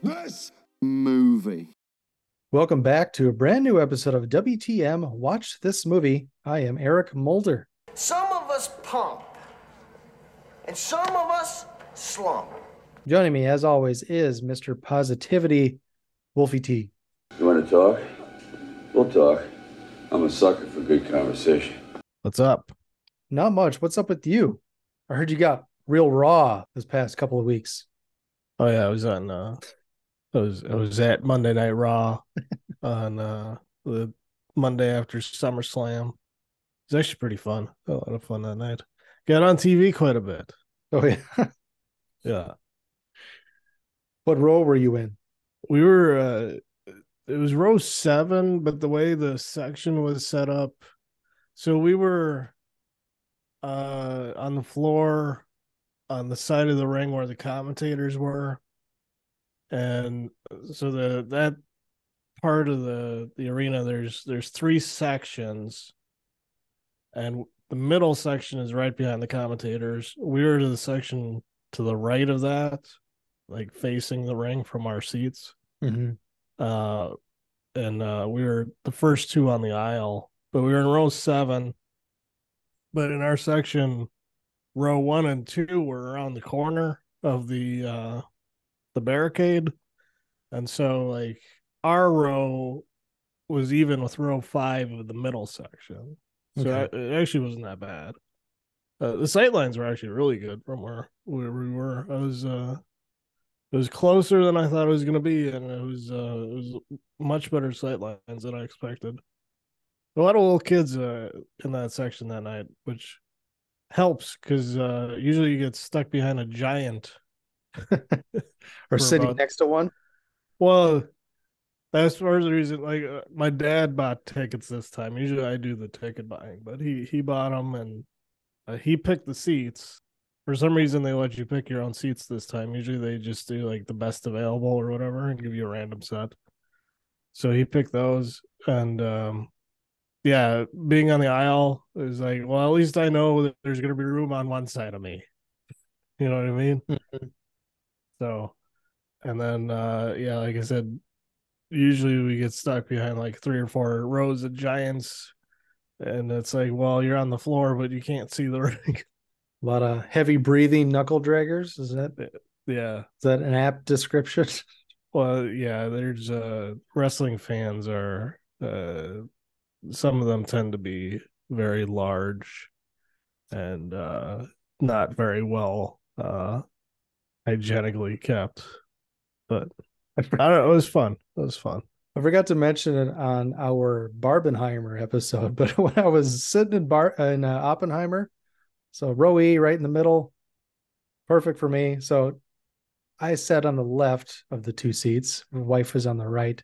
This movie. Welcome back to a brand new episode of WTM Watch This Movie. I am Eric Mulder. Some of us pump, and some of us slump. Joining me, as always, is Mr. Positivity, Wolfie T. You want to talk? We'll talk. I'm a sucker for good conversation. What's up? Not much. What's up with you? I heard you got real raw this past couple of weeks. Oh yeah, I was on uh I was I was at Monday Night Raw on uh the Monday after SummerSlam. It was actually pretty fun. A lot of fun that night. Got on TV quite a bit. Oh, yeah. Yeah. what role were you in? We were uh it was row seven, but the way the section was set up, so we were uh on the floor on the side of the ring where the commentators were. And so the that part of the the arena there's there's three sections and the middle section is right behind the commentators. We were to the section to the right of that, like facing the ring from our seats Mm-hmm. uh and uh we were the first two on the aisle but we were in row seven but in our section row one and two were around the corner of the uh the barricade and so like our row was even with row five of the middle section so Okay. It actually wasn't that bad uh, the sight lines were actually really good from where, where we were i was uh it was closer than I thought it was going to be, and it was uh, it was much better sight lines than I expected. A lot of little kids uh, in that section that night, which helps because uh, usually you get stuck behind a giant. Or sitting about- next to one? Well, that's part of the reason. Like uh, my dad bought tickets this time. Usually I do the ticket buying, but he he bought them and uh, he picked the seats. For some reason, they let you pick your own seats this time. Usually, they just do like the best available or whatever and give you a random set. So he picked those, and um, yeah, being on the aisle is like, well, at least I know that there's going to be room on one side of me. You know what I mean? So, and then uh, yeah, like I said, usually we get stuck behind like three or four rows of giants, and it's like, well, you're on the floor, but you can't see the ring. A lot of heavy breathing knuckle draggers. Is that yeah. Is that an apt description? Well, yeah, there's uh wrestling fans are uh some of them tend to be very large and uh not very well uh hygienically kept. But I don't know, it was fun. It was fun. I forgot to mention it on our Barbenheimer episode, but when I was sitting in Bar in uh, Oppenheimer, so row E right in the middle, perfect for me. So I sat on the left of the two seats. My wife was on the right.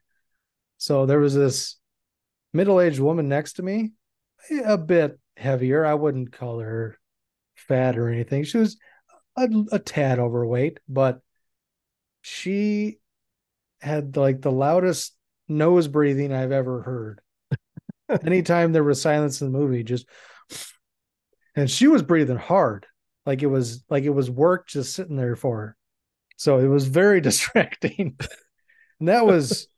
So there was this middle-aged woman next to me, a bit heavier. I wouldn't call her fat or anything. She was a, a tad overweight, but she had like the loudest nose breathing I've ever heard. Anytime there was silence in the movie, just and she was breathing hard, like it was like it was work just sitting there for her. So it was very distracting. and that was,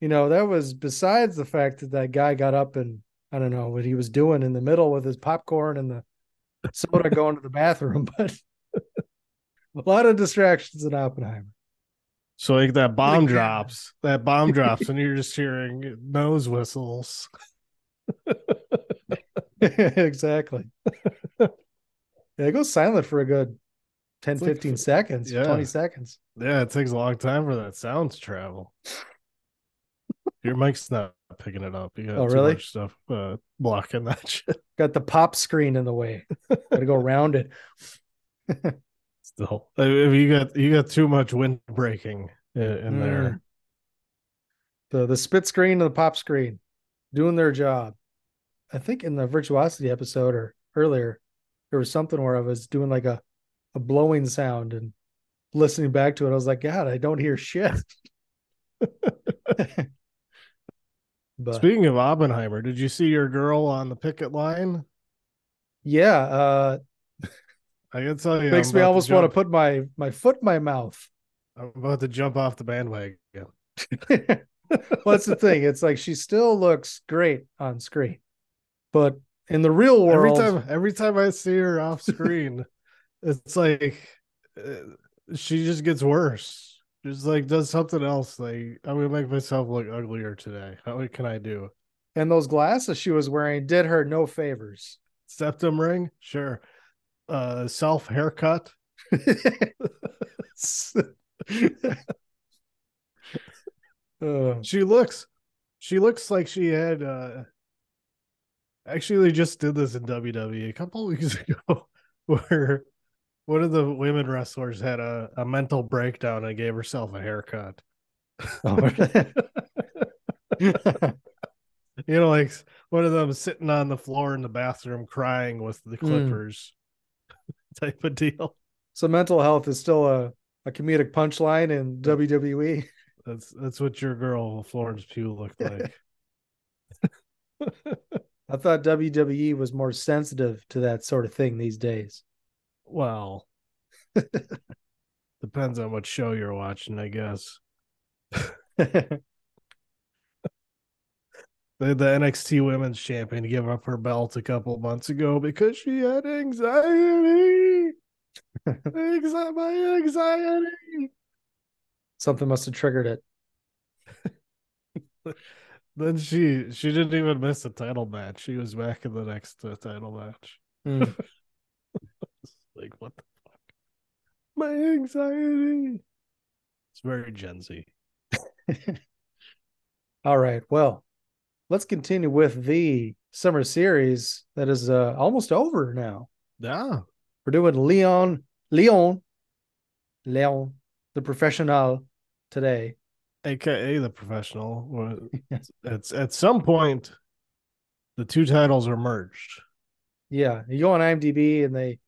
you know, that was besides the fact that that guy got up and I don't know what he was doing in the middle with his popcorn and the soda going to the bathroom, but a lot of distractions in Oppenheimer. So like that bomb drops, that bomb drops, and you're just hearing nose whistles. exactly. yeah, it goes silent for a good 10, It's like 15 f- seconds, yeah. 20 seconds. Yeah, it takes a long time for that sound to travel. Your mic's not picking it up. You got Oh, really? stuff uh, blocking that shit. Got the pop screen in the way. Got to go around it. Still, if you got you got too much wind breaking, in, in there. The the spit screen and the pop screen doing their job. I think in the virtuosity episode or earlier, there was something where I was doing like a, a blowing sound and listening back to it. I was like, God, I don't hear shit. but Speaking of Oppenheimer, did you see your girl on the picket line? yeah, uh I can tell you, makes I'm me almost want to put my my foot in my mouth. I'm about to jump off the bandwagon. well, that's the thing. It's like she still looks great on screen, but in the real world, Every time, every time I see her off screen, it's like uh, she just gets worse. Just like does something else. Like I'm gonna make myself look uglier today. How what can I do? and those glasses she was wearing did her no favors. Septum ring, sure. Uh, self haircut. Uh, She looks, she looks like she had. uh Actually, they just did this in WWE a couple weeks ago, where one of the women wrestlers had a, a mental breakdown and gave herself a haircut. oh, You know, like one of them sitting on the floor in the bathroom crying with the clippers type of deal. so mental health is still a, a comedic punchline in. WWE. That's that's what your girl Florence Pugh looked like. I thought WWE was more sensitive to that sort of thing these days. well, depends on what show you're watching, I guess. The, the NXT Women's Champion gave up her belt a couple months ago because she had anxiety. Anxi- my anxiety. Something must have triggered it. Then she she didn't even miss a title match. She was back in the next uh, title match. Mm. Like what the fuck? My anxiety. It's very Gen Z. All right. Well, let's continue with the summer series that is uh, almost over now. Yeah. We're doing Leon, Leon, Leon, the professional today. AKA the professional. It's at some point the two titles are merged. Yeah, you go on IMDb and they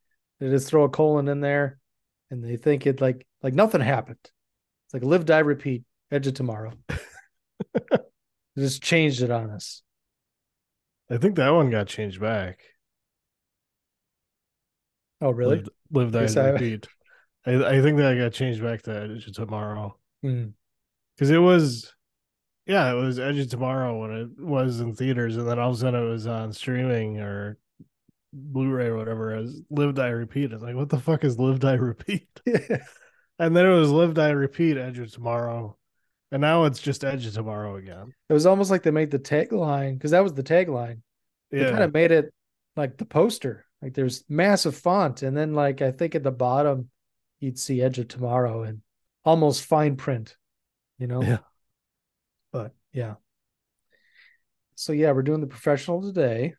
they just throw a colon in there, and they think it like like nothing happened. It's like live, die, repeat. Edge of tomorrow. just changed it on us. I think that one got changed back. Oh, really? Live, I- repeat. I, I think that got changed back to Edge of Tomorrow. Hmm. Because it was, yeah, it was Edge of Tomorrow when it was in theaters, and then all of a sudden it was on streaming or Blu-ray or whatever as Live Die Repeat. It's like, what the fuck is Live Die Repeat? And then it was Live Die Repeat Edge of Tomorrow, and now it's just Edge of Tomorrow again. It was almost like they made the tagline because that was the tagline. They Yeah, kind of made it like the poster. Like there's massive font, and then like I think at the bottom you'd see Edge of Tomorrow and almost fine print, you know. Yeah. But yeah. So yeah, we're doing the professional today,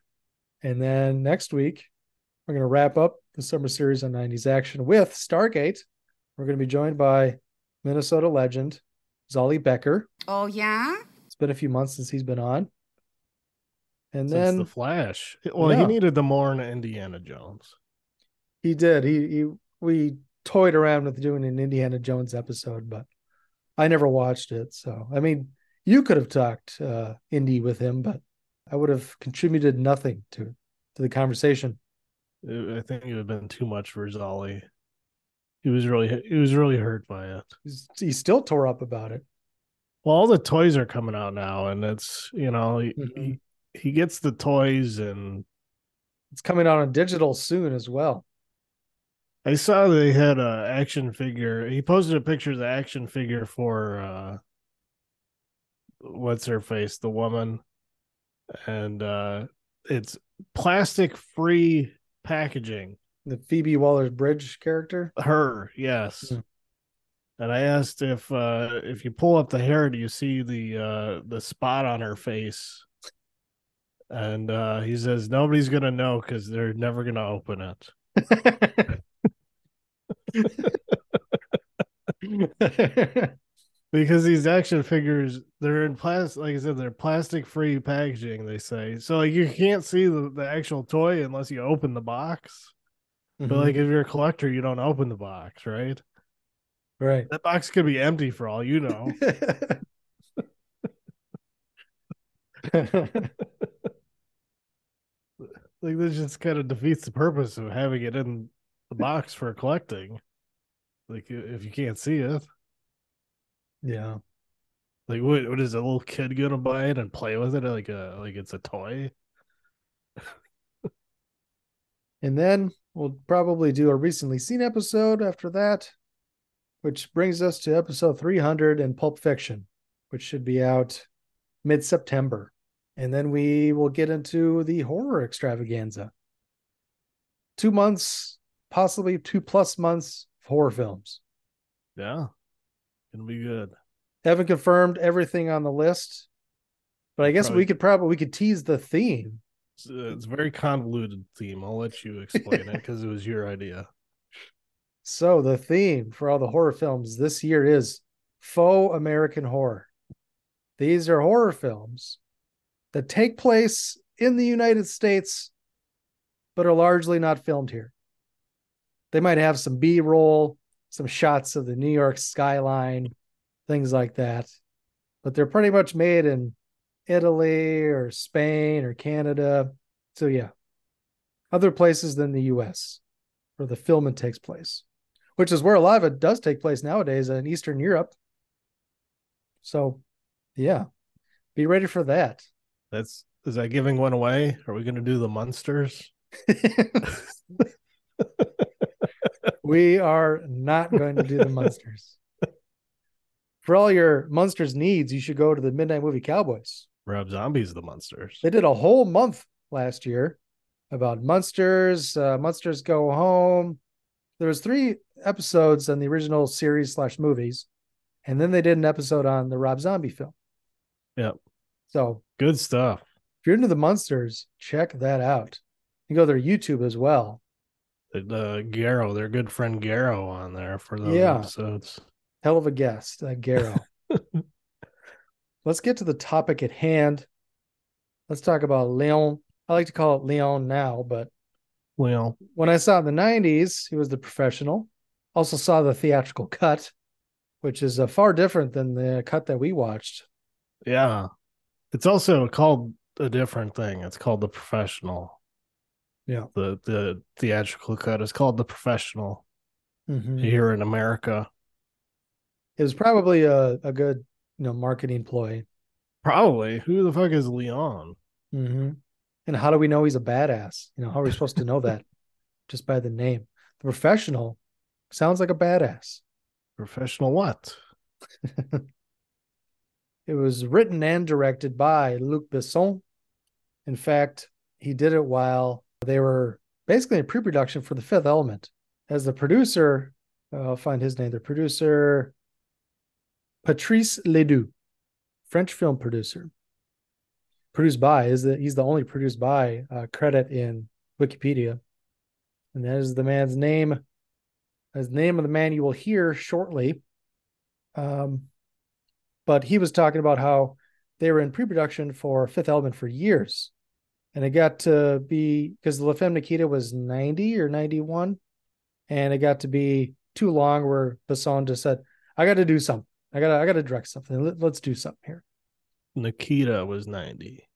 and then next week we're gonna wrap up the summer series on '90s action with Stargate. We're gonna be joined by Minnesota legend Zolly Becker. Oh, yeah? It's been a few months since he's been on. And since then the Flash. Well, Yeah. he needed the more in Indiana Jones. He did. He he we toyed around with doing an Indiana Jones episode, but I never watched it. So I mean, you could have talked uh Indy with him, but I would have contributed nothing to to the conversation. I think it would have been too much for Zolly. He was really he was really hurt by it. He's, he still tore up about it. Well, all the toys are coming out now, and it's you know he, Mhm. he he gets the toys, and It's coming out on digital soon as well. I saw they had a action figure. He posted a picture of the action figure for uh what's her face, the woman, and uh it's plastic free packaging. The Phoebe Waller Bridge character. Her, yes. Hmm. And I asked if uh if you pull up the hair, do you see the uh the spot on her face? And uh he says nobody's gonna know because they're never gonna open it. because these action figures they're in plastic like i said they're plastic free packaging they say so like you can't see the, the actual toy unless you open the box but like mm-hmm. if you're a collector you don't open the box right? Right. that box could be empty for all you know. Like this just kind of defeats the purpose of having it in the box for collecting. Like if you can't see it. Yeah. like what, what is a little kid gonna buy it and play with it like a like it's a toy? And then we'll probably do a recently seen episode after that, which brings us to episode 300 in Pulp Fiction, which should be out mid September. And then we will get into the horror extravaganza. Two months, possibly two plus months of horror films. yeah gonna be good Haven't confirmed everything on the list, but I guess Probably- we could probably we could tease the theme. It's, uh, a very convoluted theme i'll let you explain it because it was your idea So the theme for all the horror films this year is faux American horror. These are horror films that take place in the United States, but are largely not filmed here. They might have some B roll, some shots of the New York skyline, things like that, but they're pretty much made in Italy or Spain or Canada. So, yeah, other places than the US where the filming takes place which is where a lot of it does take place nowadays in Eastern Europe. So, yeah, be ready for that. that's is that giving one away are we gonna do the monsters we are not going to do the monsters. For all your monsters needs, you should go to the Midnight Movie Cowboys. Rob zombies the monsters They did a whole month last year about monsters. Uh, monsters go home. There was three episodes on the original series slash movies, and then they did an episode on the Rob Zombie film. Yep. So good stuff if you're into the monsters, check that out. You can go to their YouTube as well. The Garrow, their good friend Garrow on there for those Yeah. episodes. Hell of a guest, uh, Garrow. Let's get to the topic at hand. Let's talk about Leon. I like to call it Leon now, but Well, when I saw in the 90s, he was the professional. Also saw the theatrical cut, which is uh, far different than the cut that we watched. yeah. It's also called a different thing. It's called the professional. Yeah. The the theatrical cut is called the professional Mhm. here in America. It was probably a, a good, you know, marketing ploy. Probably. Who the fuck is Leon? hmm And how do we know he's a badass? You know, how are we supposed to know that? Just by the name. The professional sounds like a badass. Professional what? It was written and directed by Luc Besson. In fact, he did it while they were basically in pre production for The Fifth Element. As the producer, I'll find his name, the producer, Patrice Ledoux, French film producer. Produced by is that he's the only produced by uh, credit in Wikipedia. And that is the man's name, as name of the man you will hear shortly. Um, but he was talking about how they were in pre-production for Fifth Element for years, and it got to be because La Femme Nikita was ninety or ninety-one, and it got to be too long. Where Besson just said, "I got to do something. I got to, I got to direct something. Let, let's do something here." Nikita was 90.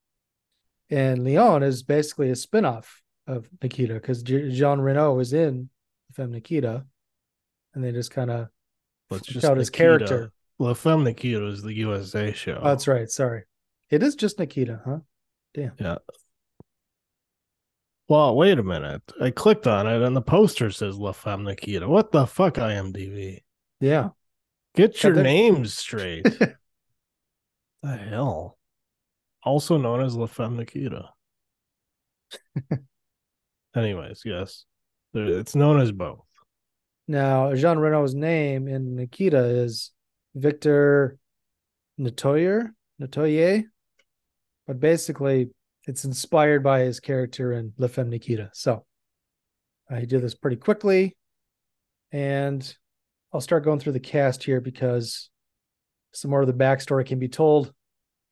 And Leon is basically a spin-off of Nikita because Jean Reno is in La Femme Nikita, and they just kind of just out his character. La Femme Nikita is the USA show. Oh, that's right. Sorry, it is just Nikita, huh? Damn. Yeah. Well, wait a minute. I clicked on it and the poster says La Femme Nikita. What the fuck, IMDb? Yeah. Get your names straight. the hell? Also known as La Femme Nikita. Anyways, yes. It's known as both. Now, Jean Reno's name in Nikita is Victor Natoyer, Natoye, but basically it's inspired by his character in La Femme Nikita. So I did this pretty quickly, and I'll start going through the cast here because some more of the backstory can be told,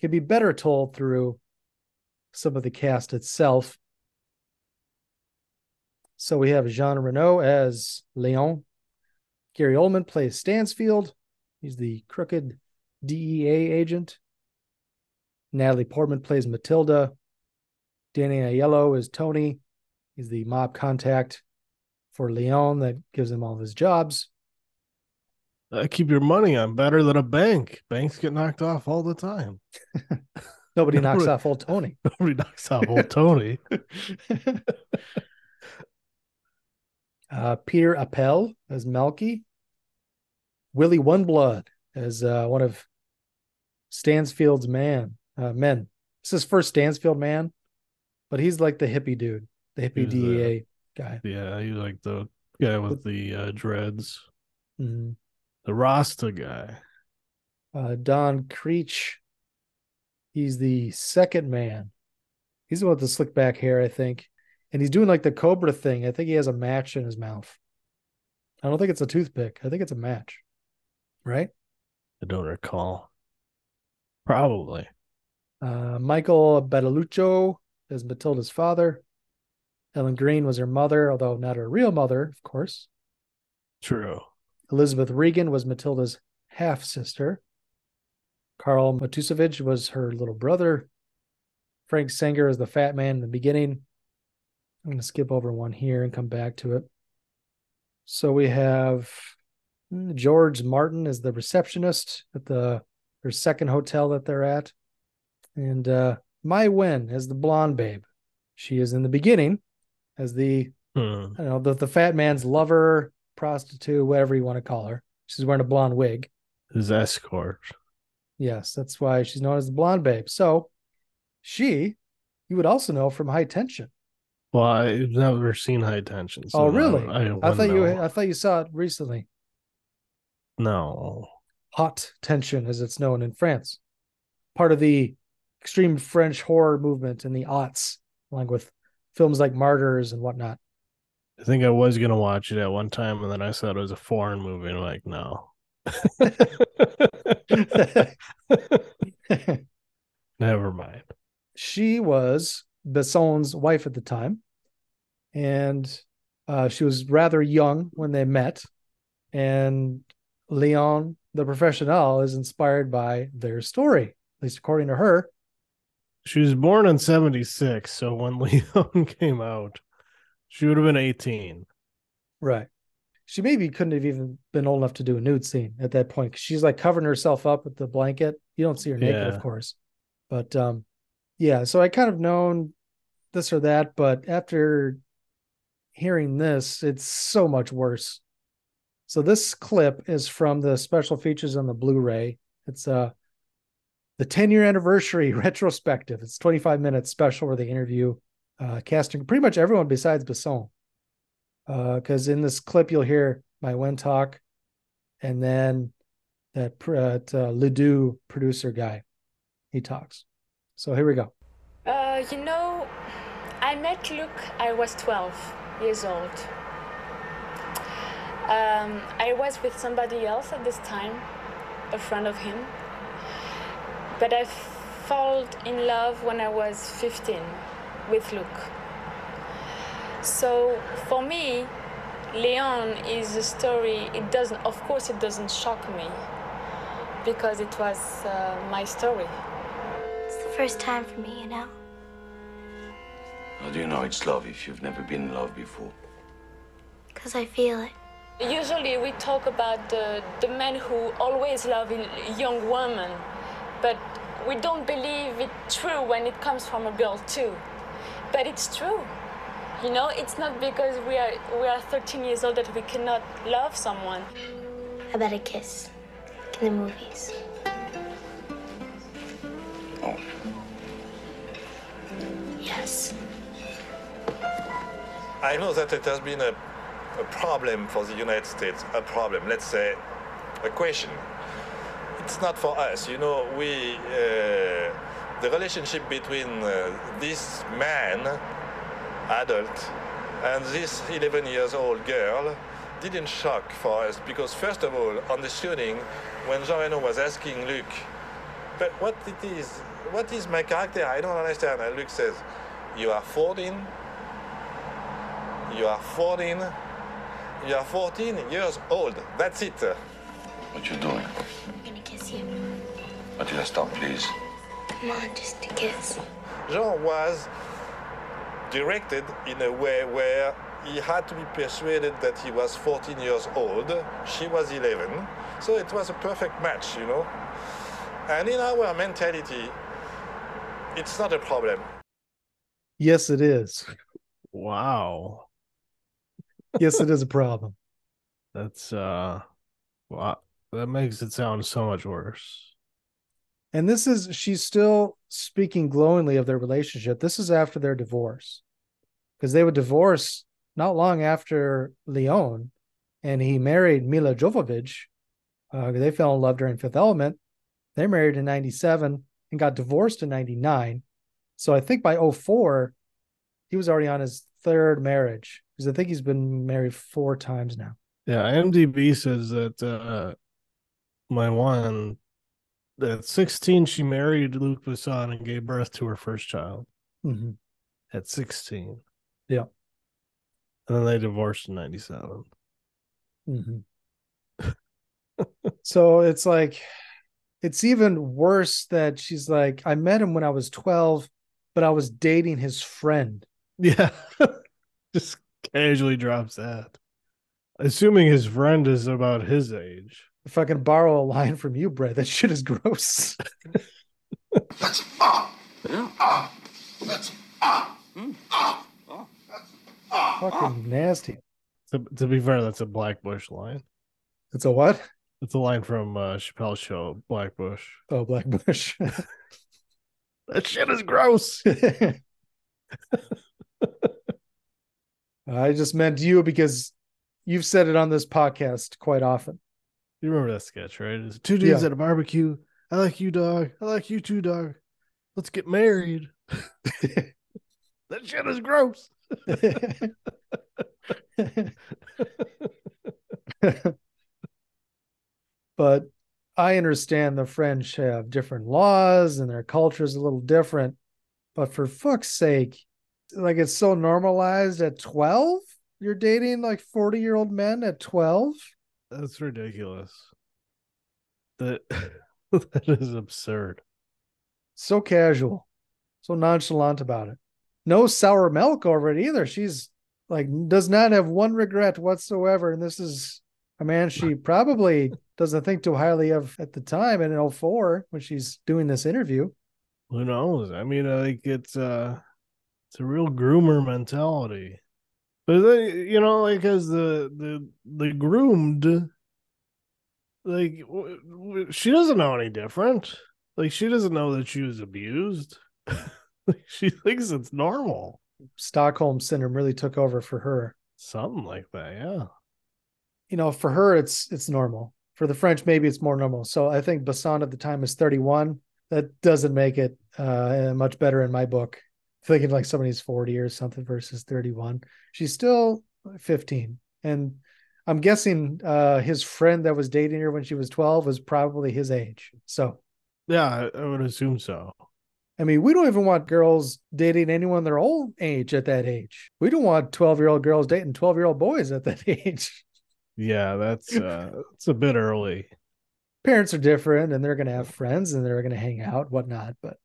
can be better told through some of the cast itself. So we have Jean Reno as Leon. Gary Oldman plays Stansfield. He's the crooked DEA agent. Natalie Portman plays Matilda. Danny Aiello is Tony. He's the mob contact for Leon that gives him all of his jobs. Uh, keep your money on better than a bank. Banks get knocked off all the time. Nobody knocks off old Tony. Nobody knocks off old Tony. uh, Peter Appel as Melky. Willie Oneblood as uh, one of Stansfield's man uh, men. This is first Stansfield man, but he's like the hippie dude, the hippie He's the- DEA guy. Yeah, he's like the guy with the uh, dreads, Mhm. The Rasta guy. Uh, Don Creech. He's the second man. He's the one with the slick back hair, I think. And he's doing like the Cobra thing. I think he has a match in his mouth. I don't think it's a toothpick. I think it's a match. Right? I don't recall. Probably. Uh, Michael Badalucco is Matilda's father. Ellen Greene was her mother, although not her real mother, of course. True. Elizabeth Regen was Matilda's half sister. Carl Matusovich was her little brother. Frank Senger is the fat man in the beginning. I'm going to skip over one here and come back to it. So we have mm, George Martin is the receptionist at the their second hotel that they're at. And uh Maïwenn as the blonde babe. She is in the beginning as the Hmm. I don't know, the, the fat man's lover, prostitute, whatever you want to call her. She's wearing a blonde wig. His escort. Yes, that's why she's known as the blonde babe. So she, you would also know from High Tension. Well, I've never seen high tension. so oh, really? I, I, wouldn't thought you. I thought you saw it recently. No. Haute Tension, as it's known in France. Part of the extreme French horror movement in the aughts, along with films like Martyrs and whatnot. I think I was gonna watch it at one time, and then I said it was a foreign movie. And I'm like, no. Never mind. she was Besson's wife at the time, and uh, she was rather young when they met. And Leon, the professional, is inspired by their story, at least according to her. She was born in '76, so when Leon came out, she would have been 18. Right. She maybe couldn't have even been old enough to do a nude scene at that point. She's like covering herself up with the blanket. You don't see her naked, Yeah. of course. But um, yeah, so I kind of known this or that, but after hearing this, it's so much worse. So this clip is from the special features on the Blu-ray. It's uh the 10 year anniversary retrospective. It's 25 minutes special where they interview uh casting pretty much everyone besides Besson because in this clip you'll hear Maïwenn talk, and then that uh, uh, Ledoux producer guy, he talks. So here we go. Uh, you know, I met Luc, I was 12 years old. Um, I was with somebody else at this time, a friend of him. But I fell in love when I was 15 with Luc. So for me, Leon is a story, it doesn't, of course, it doesn't shock me because it was uh, my story. It's the first time for me, you know? How do you know it's love if you've never been in love before? Because I feel it. Usually we talk about the, the men who always love a young woman, but we don't believe it true when it comes from a girl too. But it's true. You know, it's not because we are we are 13 years old that we cannot love someone. How about a kiss? Like in the movies. Oh. Yes. I know that it has been a, a problem for the United States, a problem, let's say, a question. It's not for us, you know, we, uh, the relationship between uh, this man, adult, and this 11 years old girl didn't shock for us because first of all, on the shooting, when Jean Reno was asking Luc, but what it is, what is my character? I don't understand. And Luc says, you are 14, you are 14, you are 14 years old. That's it. What you doing? I'm gonna kiss you. Matilda, stop, please. Come on, just a kiss. Jean was directed in a way where he had to be persuaded that he was 14 years old. She was 11. So it was a perfect match, you know. And in our mentality, it's not a problem. Yes, it is. Wow. Yes, it is a problem. That's uh wow. That makes it sound so much worse. And this is she's still speaking glowingly of their relationship. This is after their divorce. Because they would divorce not long after Leon, and he married Milla Jovovich. Uh, they fell in love during Fifth Element. They married in 97 and got divorced in 99. So I think by 04, he was already on his third marriage because I think he's been married four times now. Yeah, IMDb says that uh Maïwenn at 16 she married Luc Besson and gave birth to her first child Mhm. at 16. Yeah. And then they divorced in 97. Mhm. so it's like, it's even worse that she's like, I met him when I was 12, but I was dating his friend. Yeah. Just casually drops that. Assuming his friend is about his age. If I can borrow a line from you, Brett, that shit is gross. That's ah. Ah. That's ah. Ah. Fucking nasty. To, to be fair, that's a Black Bush line. It's a what? It's a line from uh, Chappelle's show, Black Bush. Oh, Black Bush. That shit is gross. I just meant you because you've said it on this podcast quite often. You remember that sketch, right? It's two dudes Yeah. at a barbecue. I like you, dog. I like you too, dog. Let's get married. that shit is gross. but I understand the French have different laws and their culture is a little different. But for fuck's sake, like it's so normalized at 12? You're dating like 40 year old men at 12? That's ridiculous. That that is absurd. So casual, so nonchalant about it. No sour milk over it either. She's like, does not have one regret whatsoever. And this is a man she probably doesn't think too highly of at the time in 04 when she's doing this interview. Who knows? I mean, like it's uh it's a real groomer mentality. But then, you know, like as the the the groomed, like she doesn't know any different. Like she doesn't know that she was abused. she thinks it's normal. Stockholm syndrome really took over for her. Something like that, yeah. You know, for her it's it's normal. For the French, maybe it's more normal. So I think Besson at the time is 31. That doesn't make it uh much better in my book. Thinking like somebody's 40 or something versus 31. She's still 15. And I'm guessing uh his friend that was dating her when she was 12 was probably his age. So Yeah, I, would assume so. I mean, we don't even want girls dating anyone their old age at that age. We don't want 12 year old girls dating 12 year old boys at that age. Yeah, that's uh it's a bit early. Parents are different and they're going to have friends and they're going to hang out, whatnot. But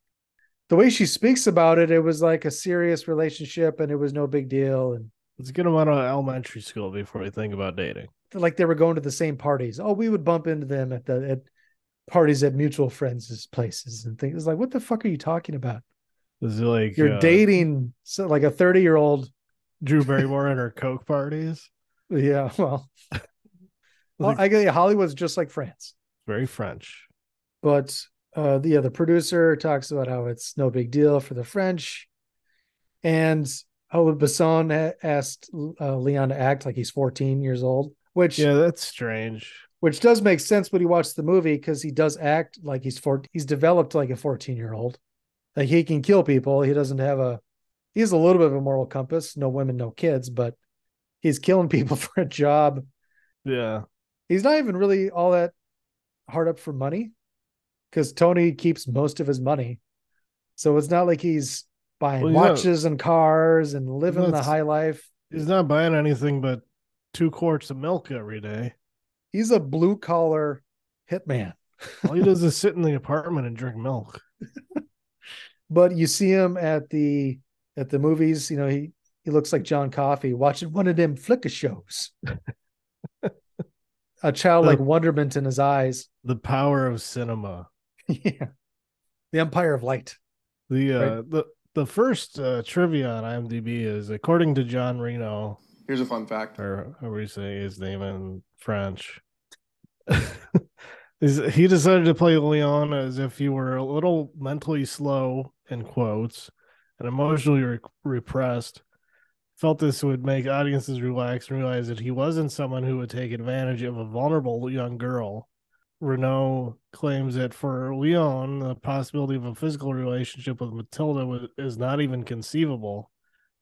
the way she speaks about it, it was like a serious relationship and it was no big deal. And Let's get them out of elementary school before we think about dating. like they were going to the same parties. Oh, we would bump into them at the at parties at mutual friends' places and things. It's like, what the fuck are you talking about? Is like You're uh, dating so like a 30 year old. Drew Barrymore at her Coke parties? Yeah, well, well, I get Hollywood's just like France. Very French. but uh the, yeah the producer talks about how it's no big deal for the french. And how Besson asked uh, leon to act like he's 14 years old which Yeah, that's strange. which does make sense when you watch the movie because he does act like he's 14 he's developed like a 14 year old like he can kill people. He doesn't have a he has a little bit of a moral compass no women no kids but he's killing people for a job. Yeah. He's not even really all that hard up for money because Tony keeps most of his money. So it's not like he's buying Well, he's not- watches and cars and living the high life. He's not buying anything but two quarts of milk every day. He's a blue collar hitman. All he does is sit in the apartment and drink milk. But you see him at the at the movies, you know, he he looks like John Coffey watching one of them flicker shows. a childlike wonderment in his eyes. The power of cinema. yeah. The Empire of Light. The uh Right. the the first uh, trivia on IMDb is according to John Reno, Here's a fun fact. or how we say his name in French. is he decided to play Leon as if he were a little mentally slow in quotes and emotionally re- repressed. Felt this would make audiences relax and realize that he wasn't someone who would take advantage of a vulnerable young girl. Reno claims that for Leon, the possibility of a physical relationship with Matilda was, is not even conceivable.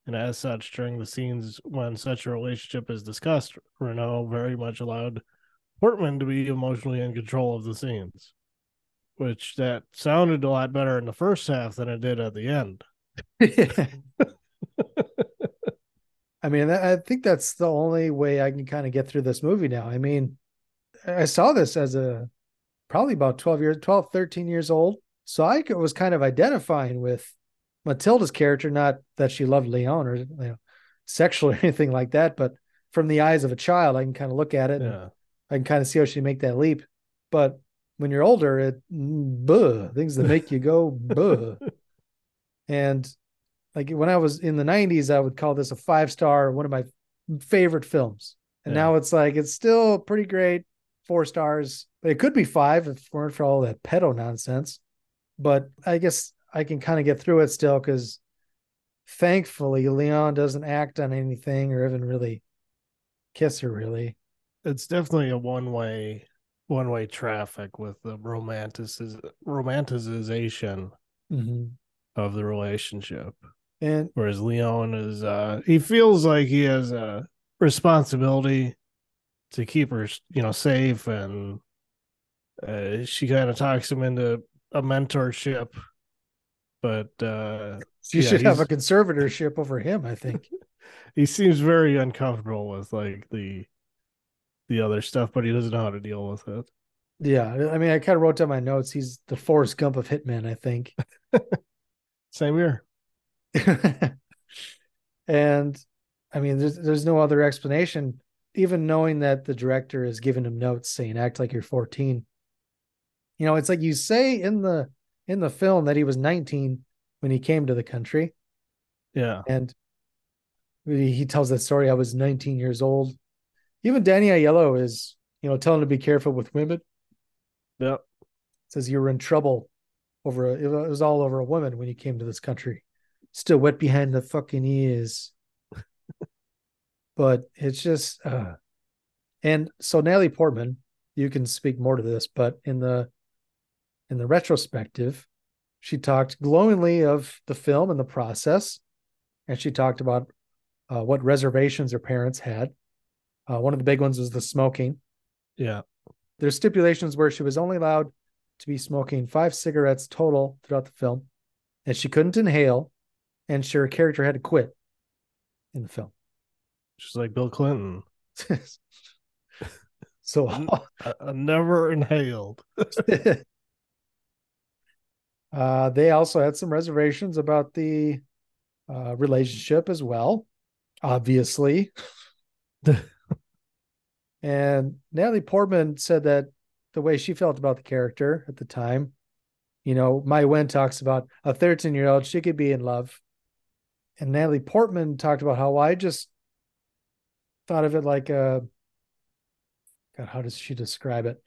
And as such, during the scenes when such a relationship is discussed, Reno very much allowed Portman to be emotionally in control of the scenes, which that sounded a lot better in the first half than it did at the end. I mean, I I think that's the only way I can kind of get through this movie now. I mean, I saw this as a probably about 12 years, 12, 13 years old. So I was kind of identifying with Matilda's character, not that she loved Leon or you know, sexual or anything like that, but from the eyes of a child, I can kind of look at it. and Yeah. I can kind of see how she make that leap. But when you're older, it buh, things that make you go buh. And like when I was in the 90s, I would call this a five star, one of my favorite films. And Yeah. now it's like it's still pretty great, four stars. But it could be five if it weren't for all that pedo nonsense. But I guess I can kind of get through it still because thankfully Leon doesn't act on anything or even really kiss her really. It's definitely a one way one way traffic with the romanticiz- romanticization Mm-hmm. of the relationship. And Whereas Leon is uh he feels like he has a responsibility to keep her, you know, safe and uh, she kind of talks him into a mentorship. But uh you yeah, should have a conservatorship over him, I think. he seems very uncomfortable with like the the other stuff, but he doesn't know how to deal with it. Yeah, I mean, I kind of wrote down my notes. He's the Forrest Gump of hitmen, I think. Same here. and I mean, there's there's no other explanation. Even knowing that the director is giving him notes saying "act like you're 14," you know, it's like you say in the in the film that he was 19 when he came to the country, Yeah. and he tells that story. I was 19 years old. Even Danny Aiello is, you know, telling him to be careful with women. Yep. says you were in trouble over a, it was all over a woman when you came to this country still wet behind the fucking ears but it's just uh and so natalie portman you can speak more to this but in the in the retrospective she talked glowingly of the film and the process and she talked about uh, what reservations her parents had uh, one of the big ones was the smoking Yeah. there's stipulations where she was only allowed to be smoking five cigarettes total throughout the film, and she couldn't inhale, and she, her character had to quit in the film. Just like Bill Clinton. so I, I never inhaled. uh, they also had some reservations about the uh, relationship as well, obviously. and Natalie Portman said that the way she felt about the character at the time, you know, Maïwenn talks about a 13 year old, she could be in love. And Natalie Portman talked about how I just thought of it like a, God, how does she describe it?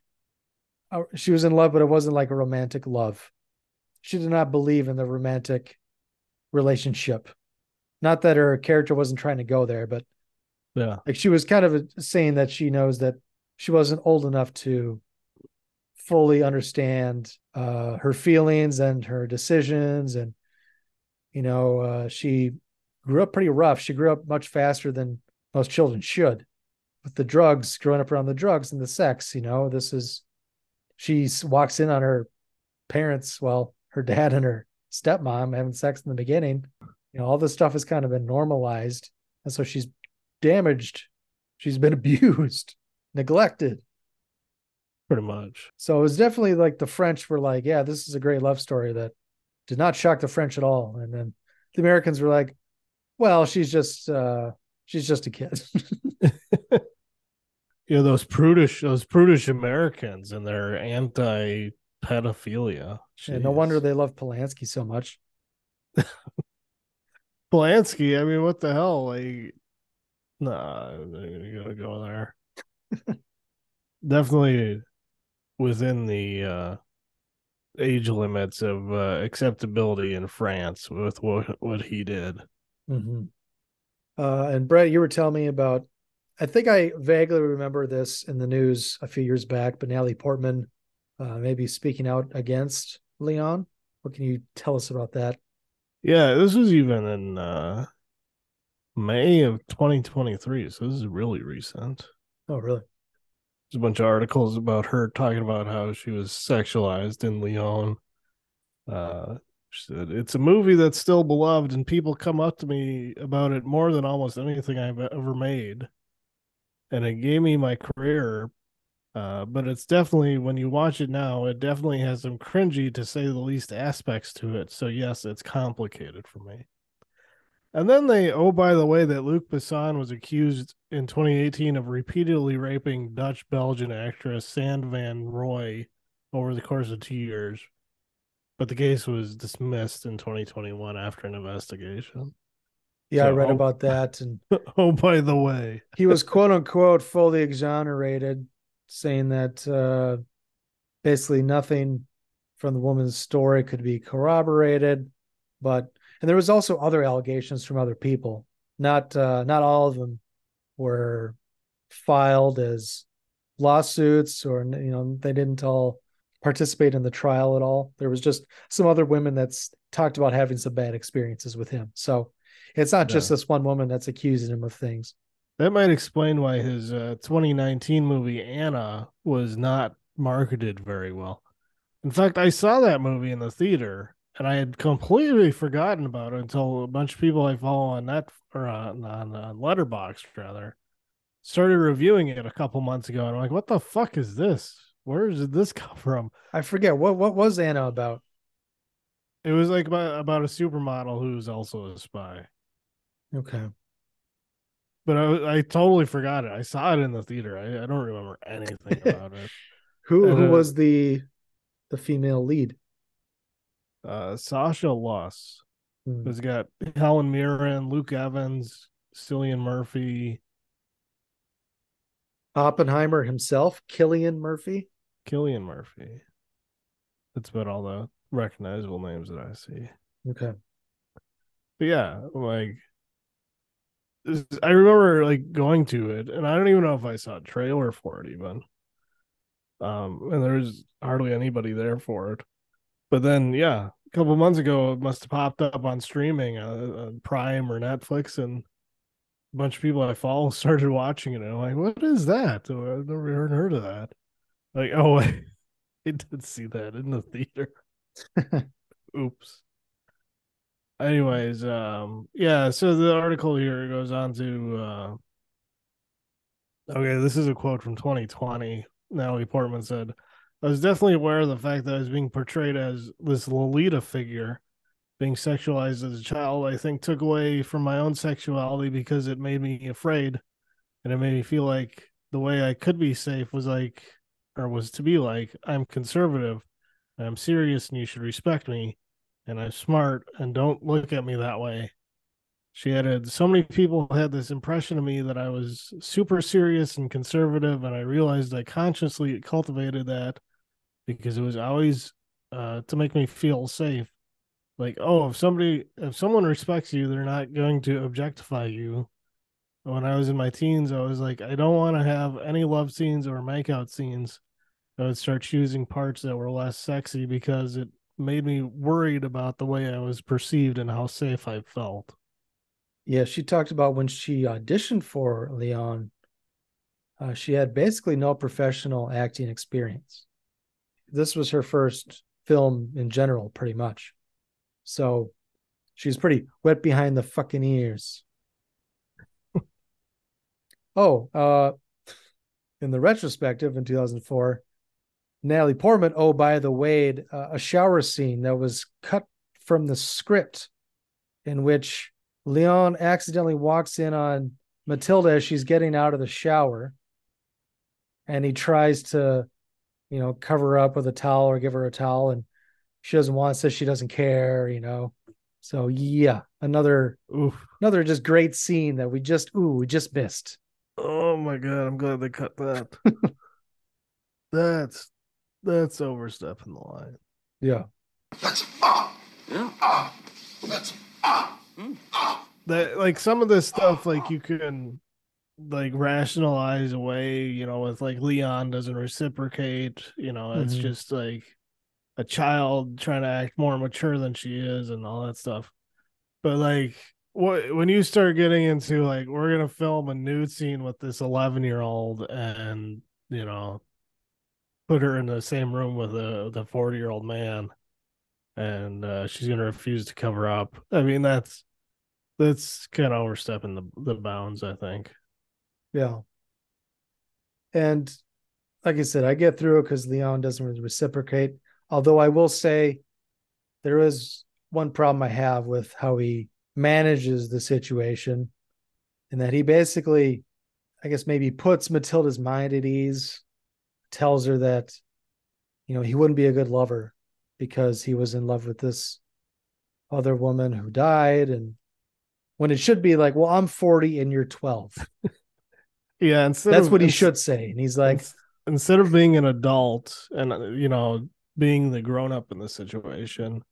Uh, She was in love, but it wasn't like a romantic love. She did not believe in the romantic relationship. Not that her character wasn't trying to go there, but Yeah. like she was kind of saying that she knows that she wasn't old enough to fully understand uh, her feelings and her decisions and you know uh, she grew up pretty rough she grew up much faster than most children should with the drugs, growing up around the drugs and the sex. You know, this is she walks in on her parents, well, her dad and her stepmom having sex in the beginning. You know, all this stuff has kind of been normalized, and so she's damaged. She's been abused, neglected. Pretty much. So it was definitely like the French were like, yeah, this is a great love story that did not shock the French at all. And then the Americans were like, well, she's just uh she's just a kid. You know, those prudish those prudish Americans and their anti pedophilia. and no wonder they love Polanski so much. Polanski, I mean, what the hell? Like nah, I'm not gonna go there. Definitely within the uh age limits of uh, acceptability in France with what what he did. Mm-hmm. Uh, and Brett, you were telling me about. I think I vaguely remember this in the news a few years back, but Natalie Portman uh, maybe speaking out against Leon. What can you tell us about that? Yeah, this was even in uh May of 2023, so this is really recent. Oh, really? There's a bunch of articles about her talking about how she was sexualized in Leon. Uh, it's a movie that's still beloved, and people come up to me about it more than almost anything I've ever made, and it gave me my career. Uh, but it's definitely when you watch it now, it definitely has some cringy, to say the least, aspects to it. So yes, it's complicated for me. And then they, oh, by the way, that Luc Besson was accused in 2018 of repeatedly raping Dutch Belgian actress Sand Van Roy over the course of two years. But the case was dismissed in 2021 after an investigation. Yeah, I read oh- about that, and oh, by the way, he was quote unquote fully exonerated, saying that uh, basically nothing from the woman's story could be corroborated. But and there was also other allegations from other people. Not uh, not all of them were filed as lawsuits, or you know they didn't all participate in the trial at all. There was just some other women that's talked about having some bad experiences with him. So it's not just this one woman that's accusing him of things. that might explain why his uh, 2019 movie Anna was not marketed very well. In fact, I saw that movie in the theater and I had completely forgotten about it until a bunch of people I follow on that or on on, on Letterboxd rather started reviewing it a couple months ago, and I'm like, "What the fuck is this? Where did this come from?" I forget what what was Anna about. It was like about, about a supermodel who's also a spy, Okay. but I, I totally forgot it. I saw it in the theater. I, I don't remember anything about it. Who And, who was the the female lead? Uh, Sasha Luss. Hmm. It's got Helen Mirren, Luke Evans, Cillian Murphy, Oppenheimer himself, Cillian Murphy. Cillian Murphy. That's about all the recognizable names that I see. Okay. But yeah, like I remember like going to it, and I don't even know if I saw a trailer for it even. Um, and there was hardly anybody there for it. But then, yeah, a couple months ago, it must have popped up on streaming, uh, on Prime or Netflix, and a bunch of people I follow started watching it. And I'm like, what is that? I've never heard, heard of that. Like, oh, I, I did see that in the theater. Oops. Anyways, um, yeah, so the article here goes on to uh okay, this is a quote from 2020. Natalie Portman said, I was definitely aware of the fact that I was being portrayed as this Lolita figure, being sexualized as a child, I think took away from my own sexuality because it made me afraid and it made me feel like the way I could be safe was like or was to be like, I'm conservative, I'm serious and you should respect me and I'm smart and don't look at me that way. She added, So many people had this impression of me that I was super serious and conservative, and I realized I consciously cultivated that because it was always uh, to make me feel safe. Like, oh, if somebody, if someone respects you, they're not going to objectify you. When I was in my teens, I was like, I don't want to have any love scenes or makeout scenes. I would start choosing parts that were less sexy because it made me worried about the way I was perceived and how safe I felt. Yeah, she talked about when she auditioned for Leon. uh, she had basically no professional acting experience. This was her first film in general, pretty much. So she's pretty wet behind the fucking ears. Oh, uh, in the retrospective in 2004, Natalie Portman, oh, by the way, uh, a shower scene that was cut from the script in which Leon accidentally walks in on Matilda as she's getting out of the shower and he tries to, you know, cover her up with a towel or give her a towel and she doesn't want, says she doesn't care, you know. So yeah, another Oof. another just great scene that we just ooh, we just missed. Oh my god, I'm glad they cut that. that's that's overstepping the line. Yeah. That's ah. Yeah. Ah. That's ah. That like some of this stuff like you can like rationalize away, you know, with like Leon doesn't reciprocate, you know, it's Mhm. just like a child trying to act more mature than she is and all that stuff. But like what when you start getting into like we're gonna film a nude scene with this eleven year old and you know put her in the same room with a the forty year old man and uh, she's gonna refuse to cover up. I mean that's that's kind of overstepping the the bounds, I think. Yeah. And like I said, I get through it because Leon doesn't really reciprocate. Although I will say there is one problem I have with how he manages the situation, and that he basically, I guess, maybe puts Matilda's mind at ease, tells her that, you know, he wouldn't be a good lover because he was in love with this other woman who died. And when it should be like, well, I'm 40 and you're 12. Yeah, That's of- what he should say. And he's like, instead of being an adult and you know being the grown up in the situation,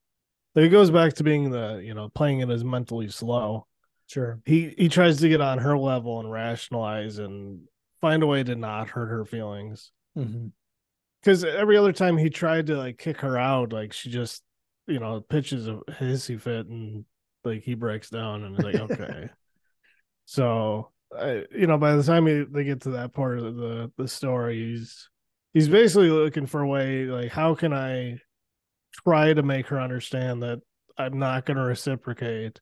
it goes back to being the you know playing it as mentally slow. sure. He he tries to get on her level and rationalize and find a way to not hurt her feelings. Mm-hmm. Because every other time he tried to like kick her out, like she just you know pitches a hissy fit and like he breaks down and is like okay. So I, you know, by the time he, they get to that part of the the story, he's he's basically looking for a way like how can I try to make her understand that I'm not going to reciprocate,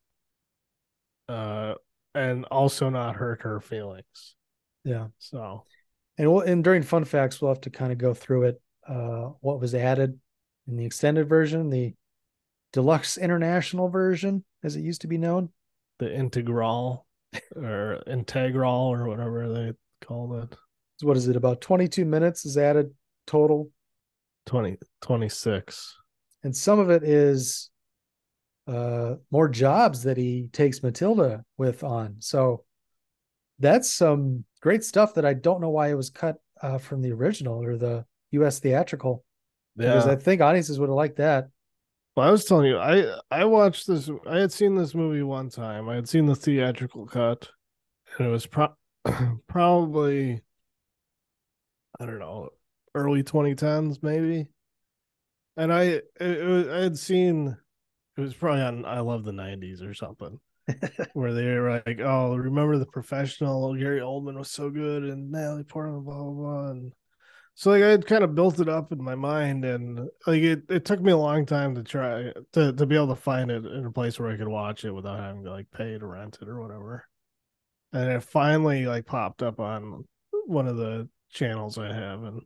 uh, and also not hurt her feelings. Yeah. So And we'll, and during fun facts, we'll have to kind of go through it. Uh, what was added in the extended version, the deluxe international version, as it used to be known. the integral or integral or whatever they call it, So what is it? About 22 minutes is added total. 20, 26. And some of it is uh, more jobs that he takes Matilda with on. So that's some great stuff that I don't know why it was cut uh, from the original or the US theatrical. Yeah. Because I think audiences would have liked that. Well, I was telling you, I I watched this. I had seen this movie one time. I had seen the theatrical cut, and it was pro- probably I don't know, early 2010s maybe. And I was, I had seen it was probably on I Love the 90s or something, where they were like, "Oh, remember the professional? Gary Oldman was so good, and Natalie Portman, blah blah blah." And so like I had kind of built it up in my mind, and like it, it took me a long time to try to to be able to find it in a place where I could watch it without having to like pay to rent it or whatever. And it finally like popped up on one of the channels I have, and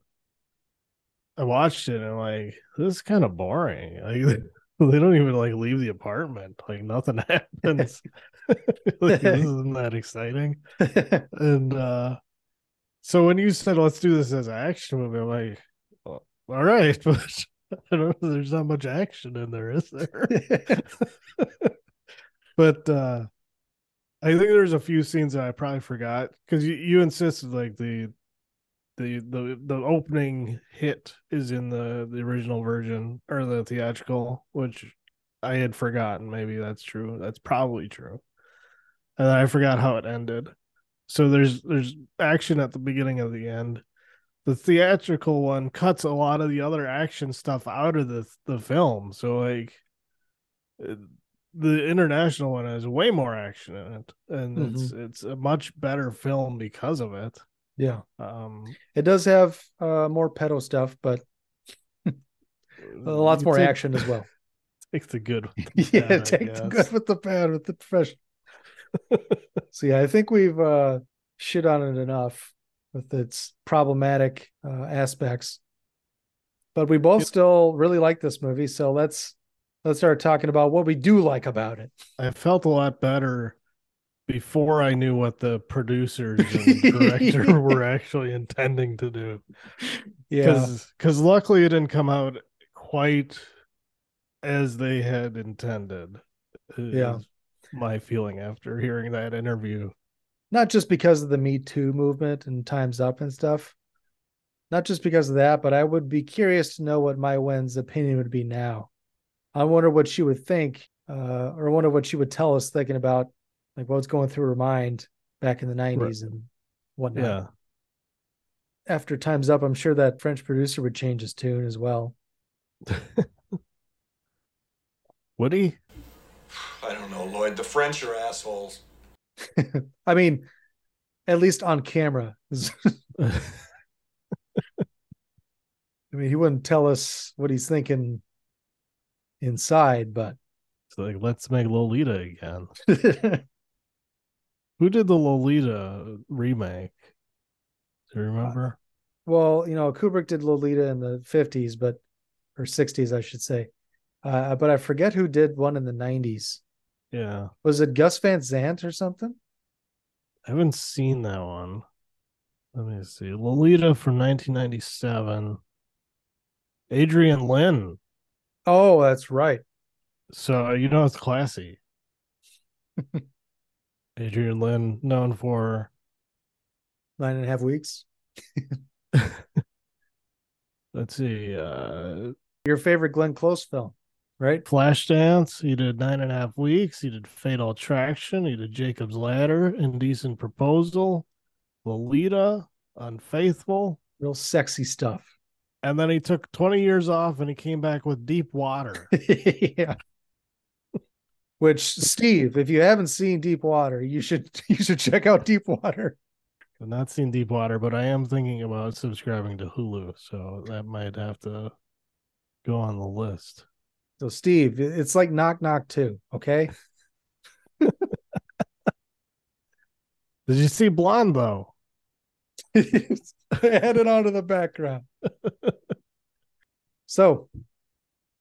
I watched it, and I'm like, this is kind of boring. Like they don't even like leave the apartment. Like nothing happens. like, this isn't that exciting. and uh so when you said let's do this as an action movie, I'm like, well, all right, but I don't know. There's not much action in there, is there? but uh I think there's a few scenes that I probably forgot because you, you insisted like the the the the opening hit is in the the original version or the theatrical, which I had forgotten. Maybe that's true. That's probably true. And I forgot how it ended. So there's there's action at the beginning of the end. The theatrical one cuts a lot of the other action stuff out of the the film. So like uh, the international one has way more action in it, and mm-hmm. it's it's a much better film because of it. Yeah. Um, It does have uh, more pedo stuff, but lots more take- action as well. Take the good. With the yeah, bad, I take the good with the bad with the professional. so yeah, I think we've uh, shit on it enough with its problematic uh, aspects. But we both still really like this movie, so let's let's start talking about what we do like about it. I felt a lot better before I knew what the producers and director were actually intending to do. Yeah, because luckily it didn't come out quite as they had intended. Yeah. my feeling after hearing that interview. not just because of the Me Too movement and Times Up and stuff. Not just because of that, but I would be curious to know what Maïwenn's opinion would be now. I wonder what she would think, uh, or wonder what she would tell us thinking about like what's going through her mind back in the 90s and whatnot. Yeah, After Time's Up, I'm sure that French producer would change his tune as well. would he? I don't know, Lloyd. The French are assholes. I mean, at least on camera. I mean, he wouldn't tell us what he's thinking inside, but It's like let's make Lolita again. Who did the Lolita remake? Do you remember? well, you know, Kubrick did Lolita in the 50s, but or 60s, I should say. Uh, but I forget who did one in the 90s. yeah, Was it Gus Van Sant or something? I haven't seen that one. Let me see. Lolita from 1997. Adrian Lyne. Oh, that's right. So you know it's classy. Adrian Lyne, known for Nine and a half weeks. let's see, uh Your favorite Glenn Close film, right? Flashdance. He did nine and a half weeks. He did Fatal Attraction. He did Jacob's Ladder, Indecent Proposal, Lolita, Unfaithful, Real sexy stuff. and then he took 20 years off and he came back with Deep Water. yeah. Which Steve, if you haven't seen Deep Water, you should you should check out Deep Water. I've not seen Deep Water, but I am thinking about subscribing to Hulu, so that might have to go on the list. So Steve, it's like Knock Knock 2, okay? Did you see Blonde though? Add it onto the background. so,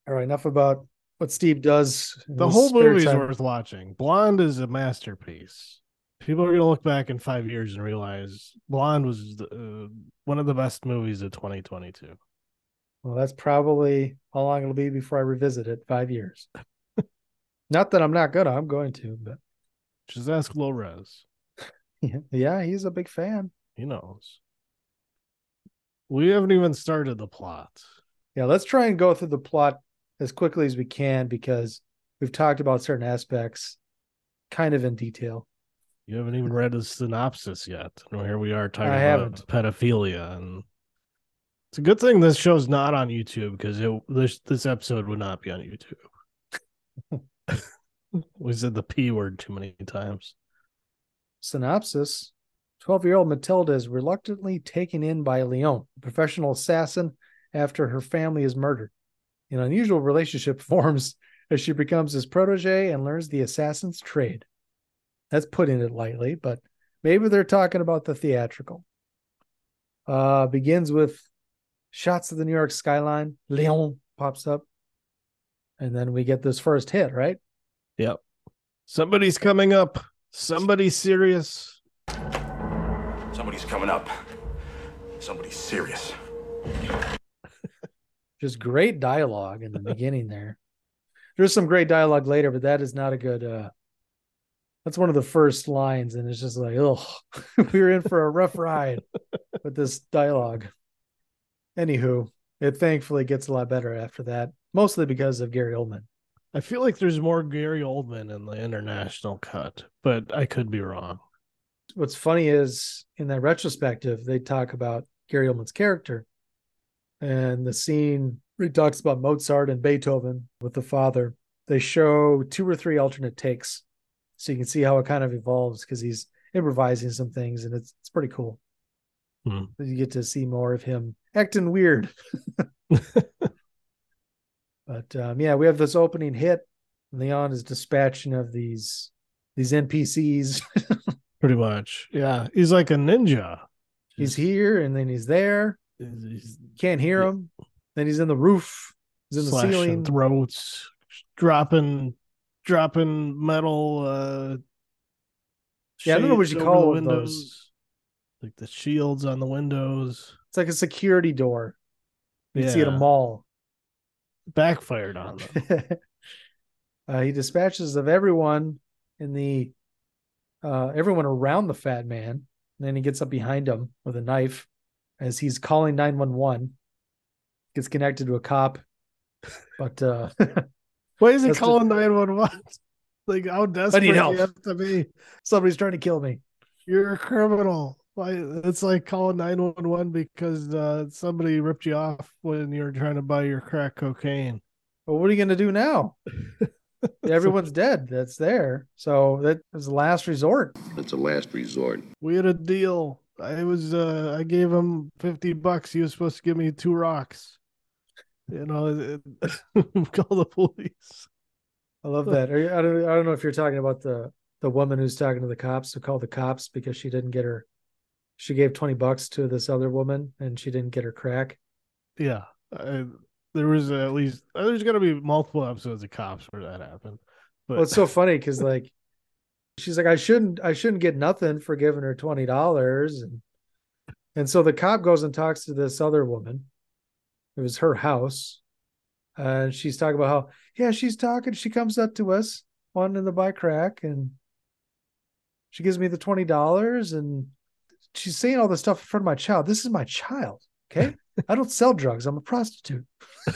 all right, enough about what Steve does. The whole movie's time. worth watching. Blonde is a masterpiece. People are gonna look back in five years and realize Blonde was the, uh, one of the best movies of 2022. Well, that's probably how long it'll be before I revisit it. Five years. not that I'm not gonna. I'm going to, but Just ask Lores. yeah, yeah, he's a big fan. He knows. We haven't even started the plot. Yeah, let's try and go through the plot as quickly as we can because we've talked about certain aspects kind of in detail. You haven't even read the synopsis yet. And here we are talking I about haven't. pedophilia, and it's a good thing this show's not on YouTube because it this this episode would not be on YouTube. we said the p word too many times. Synopsis 12 year old Matilda is reluctantly taken in by Leon, a professional assassin, after her family is murdered. An unusual relationship forms as she becomes his protege and learns the assassin's trade. That's putting it lightly, but maybe they're talking about the theatrical. Uh, begins with shots of the New York skyline. Leon pops up. And then we get this first hit, right? Yep. Somebody's coming up. Somebody's serious. Somebody's coming up. Somebody's serious. Just great dialogue in the beginning there. There's some great dialogue later, but that is not a good uh that's one of the first lines, and it's just like, oh, we were in for a rough ride with this dialogue. Anywho, it thankfully gets a lot better after that, mostly because of Gary Oldman. I feel like there's more Gary Oldman in the international cut, but I could be wrong. What's funny is in that retrospective, they talk about Gary Oldman's character and the scene where he talks about Mozart and Beethoven with the father. They show two or three alternate takes so you can see how it kind of evolves because he's improvising some things and it's it's pretty cool. Hmm. You get to see more of him acting weird. but um, yeah, we have this opening hit. Leon is dispatching of these these NPCs. Pretty much. Yeah. He's like a ninja. he's here and then he's there. Can't hear him. Then he's in the roof. He's in the ceiling. throats, dropping dropping metal uh Yeah, I don't know what you call the those. windows. Like the shields on the windows. It's like a security door. You see at a mall. Backfired on them. uh, he dispatches of everyone in the uh, everyone around the fat man. And then he gets up behind him with a knife as he's calling 911. Gets connected to a cop. But uh Why is he That's the- calling 911? Like how desperate do help. you have to be? somebody's trying to kill me. You're a criminal. Why it's like calling 911 because uh, somebody ripped you off when you're trying to buy your crack cocaine. But what are you gonna do now? Everyone's dead. That's there. So that was the last resort. It's a last resort. We had a deal. I was uh I gave him 50 bucks. He was supposed to give me two rocks. You know, call the police. I love that. Are you, I don't I don't know if you're talking about the the woman who's talking to the cops who called the cops because she didn't get her she gave 20 bucks to this other woman and she didn't get her crack. Yeah. I, there was at least there's gonna be multiple episodes of cops where that happened. But Well, it's so funny because like she's like, I shouldn't I shouldn't get nothing for giving her twenty dollars. And and so the cop goes and talks to this other woman. It was her house. And she's talking about how, yeah, she's talking, she comes up to us wanting to buy crack and she gives me the twenty dollars and she's saying all this stuff in front of my child. This is my child. Okay. I don't sell drugs. I'm a prostitute.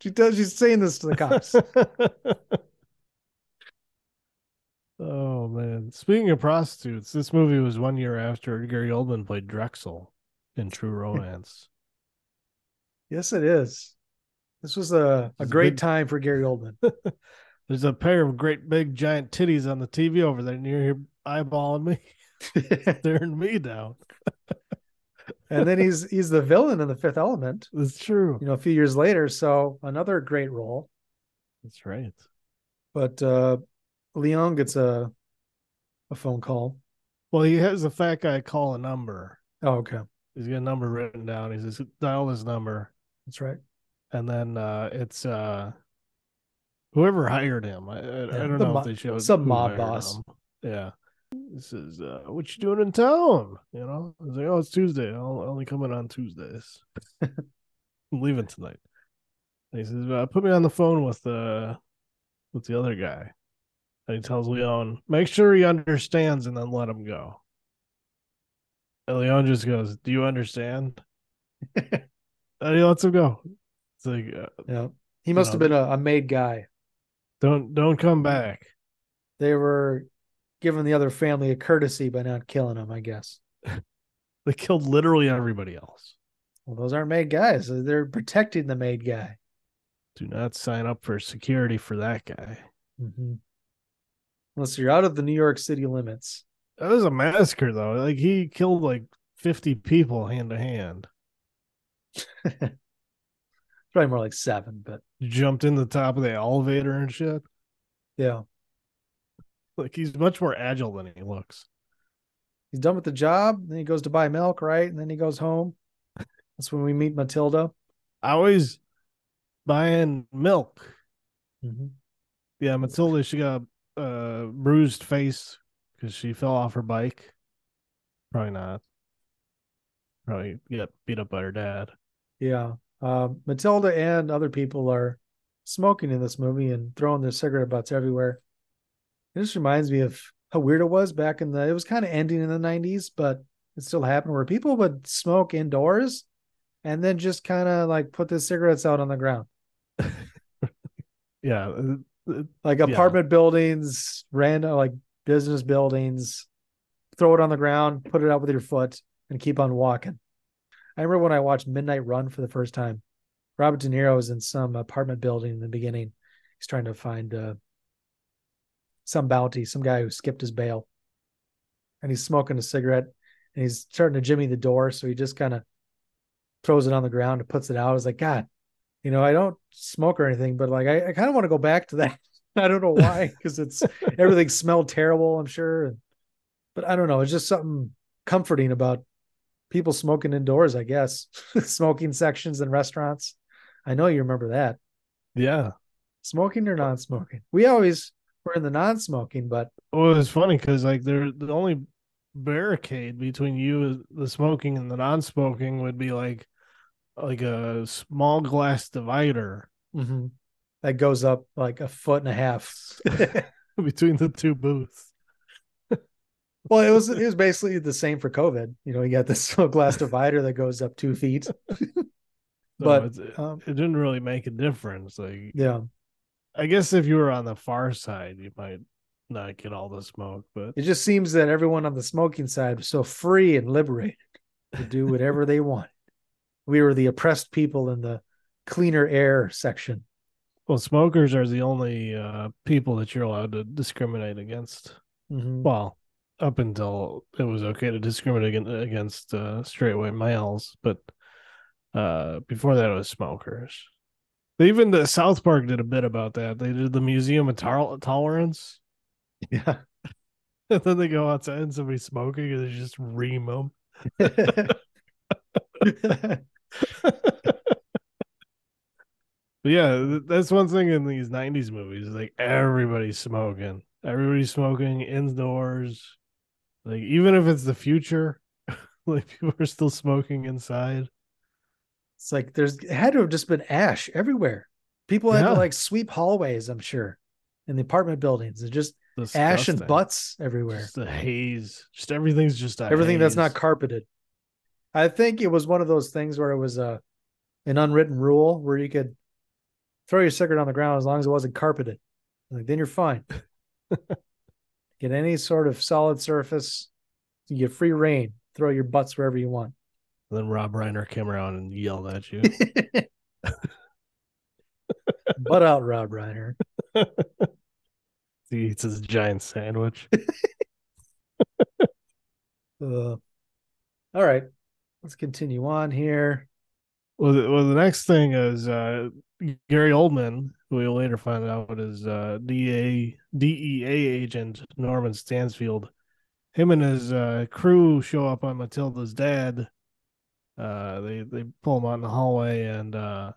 she does she's saying this to the cops. oh man. Speaking of prostitutes, this movie was one year after Gary Oldman played Drexl in True Romance. Yes, it is. This was a, a great big- time for Gary Oldman. There's a pair of great big giant titties on the TV over there, and you're here eyeballing me, staring me down. and then he's he's the villain in the Fifth Element. It's true. You know, a few years later. So another great role. That's right. But uh Leon gets a a phone call. Well, he has a fat guy call a number. Oh, okay. He's got a number written down. He says, dial this number. That's right. And then uh it's uh whoever hired him. I, I, I don't know mo- if they showed some mob boss. him. Yeah. This is uh what you doing in town? You know? I was like, Oh, it's Tuesday. I'll I'll only come in on Tuesdays. I'm leaving tonight. And he says, uh, put me on the phone with uh with the other guy. And he tells Leon, make sure he understands and then let him go. And Leon just goes, Do you understand? and he lets him go. It's like uh, Yeah. He must know, have been a, a made guy. don't don't come back. They were giving the other family a courtesy by not killing him, I guess. They killed literally everybody else. Well, those aren't made guys. They're protecting the made guy. Do not sign up for security for that guy. Mhm. Unless you're out of the New York City limits. That was a massacre though. Like he killed like 50 people hand to hand. Probably more like seven, but Jumped in the top of the elevator and shit. yeah. Like he's much more agile than he looks. He's done with the job. Then he goes to buy milk, right? And then he goes home. That's when we meet Matilda. I always buying milk. Mhm. Yeah, Matilda, she got uh, bruised face because she fell off her bike. Probably not. Probably got beat up by her dad. Yeah. Um, Matilda and other people are smoking in this movie and throwing their cigarette butts everywhere. It just reminds me of how weird it was back in the, it was kind of ending in the 90s, but it still happened where people would smoke indoors and then just kind of like put the cigarettes out on the ground. Yeah. Like Yeah. apartment buildings, random, like business buildings, throw it on the ground, put it out with your foot, and keep on walking. I remember when I watched Midnight Run for the first time. Robert De Niro is in some apartment building in the beginning. He's trying to find uh, some bounty, some guy who skipped his bail. and he's smoking a cigarette and he's starting to jimmy the door. So he just kind of throws it on the ground and puts it out. I was like, God, you know, I don't smoke or anything, but like I, I kind of want to go back to that. I don't know why, because it's everything smelled terrible, I'm sure. But I don't know. It's just something comforting about people smoking indoors, I guess. smoking sections in restaurants. I know you remember that. Yeah. Smoking or non-smoking? We always were in the non-smoking, but Well, it's funny because like there the only barricade between you the smoking and the non-smoking would be like like a small glass divider Mhm. that goes up like a foot and a half. between the two booths. well, it was it was basically the same for COVID. You know, you got this little glass divider that goes up two feet. But it, um, it didn't really make a difference. Like yeah, I guess if you were on the far side, you might not get all the smoke, but it just seems that everyone on the smoking side was so free and liberated to do whatever they wanted. We were the oppressed people in the cleaner air section. well, smokers are the only uh, people that you're allowed to discriminate against. Mhm. Well, up until it was okay to discriminate against, against uh, straight white males, but uh, before that, it was smokers. Even the South Park did a bit about that. They did the Museum of Tol- Tolerance, Yeah. and then they go outside and somebody's smoking, and they just ream them. But yeah, that's one thing in these '90s movies. Like everybody's smoking, everybody's smoking indoors. Like even if it's the future, like people are still smoking inside. It's like there's it had to have just been ash everywhere. People had Yeah. to like sweep hallways, I'm sure, in the apartment buildings. It's just ash and butts everywhere. Just a haze. Just everything's just Everything that's not carpeted. I think it was one of those things where it was a an unwritten rule where you could throw your cigarette on the ground as long as it wasn't carpeted. Like then you're fine. get any sort of solid surface. You get free reign. Throw your butts wherever you want. then Rob Reiner came around and yelled at you. Butt out, Rob Reiner. he eats his giant sandwich. Uh, all right, let's continue on here. Well, the, well, the next thing is uh, Gary Oldman, who we later find out is uh, DA DEA agent Norman Stansfield. Him and his uh, crew show up on Matilda's dad. Uh, they they pull him out in the hallway and uh,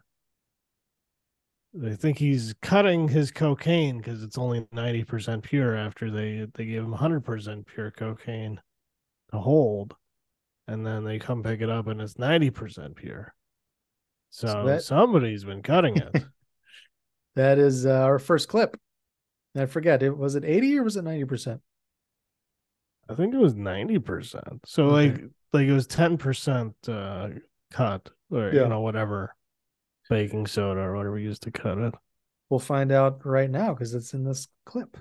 they think he's cutting his cocaine because it's only ninety percent pure. After they they gave him hundred percent pure cocaine to hold, and then they come pick it up and it's ninety percent pure. So, So that- somebody's been cutting it. That is uh, our first clip. And I forget, it was it 80 or was it 90%? I think it was ninety percent. So Okay. like like it was ten percent uh cut or Yeah. you know whatever baking soda or whatever used to cut it. We'll find out right now because it's in this clip.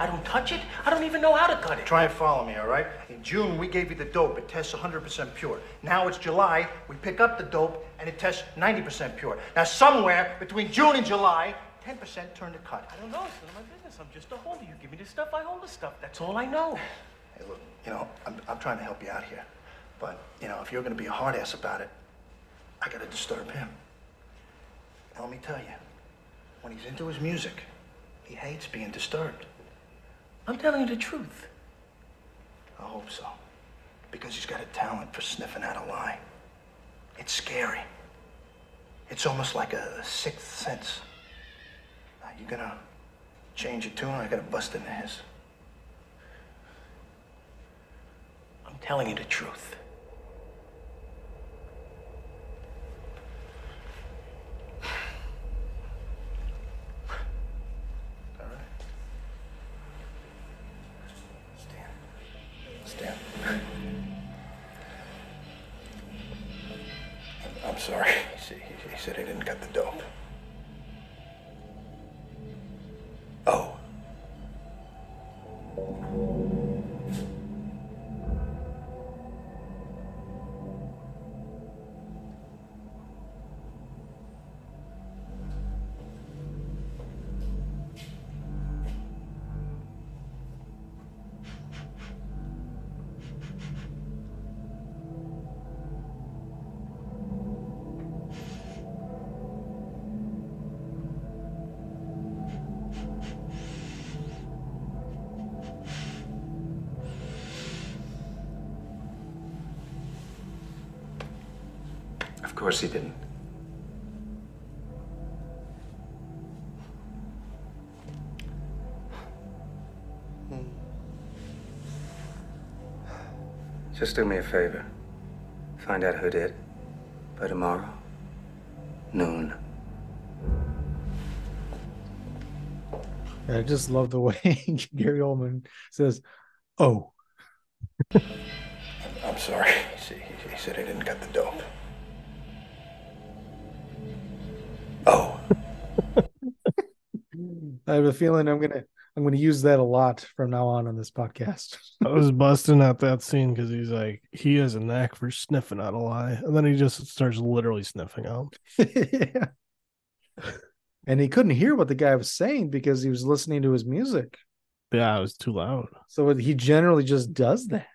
I don't touch it. I don't even know how to cut it. Try and follow me, all right? In June, we gave you the dope. It tests 100% pure. Now it's July. We pick up the dope, and it tests 90% pure. Now, somewhere between June and July, 10% turn to cut. I don't know. It's none of my business. I'm just a holder. You give me the stuff, I hold the stuff. That's all I know. Hey, look, you know, I'm, I'm trying to help you out here. But, you know, if you're going to be a hard ass about it, I got to disturb him. Now, let me tell you, when he's into his music, he hates being disturbed. I'm telling you the truth. I hope so. Because he's got a talent for sniffing out a lie. It's scary. It's almost like a sixth sense. Now, you gonna change your tune or I gotta bust into his? I'm telling you the truth. Course he didn't. Just do me a favor. Find out who did by tomorrow, noon. I just love the way Gary Oldman says, "Oh." I'm sorry. See, he, he said he didn't cut the dope. I have a feeling I'm gonna I'm gonna use that a lot from now on on this podcast. I was busting out that scene because he's like, he has a knack for sniffing out a lie. And then he just starts literally sniffing out. yeah. And he couldn't hear what the guy was saying because he was listening to his music. Yeah, it was too loud. So he generally just does that.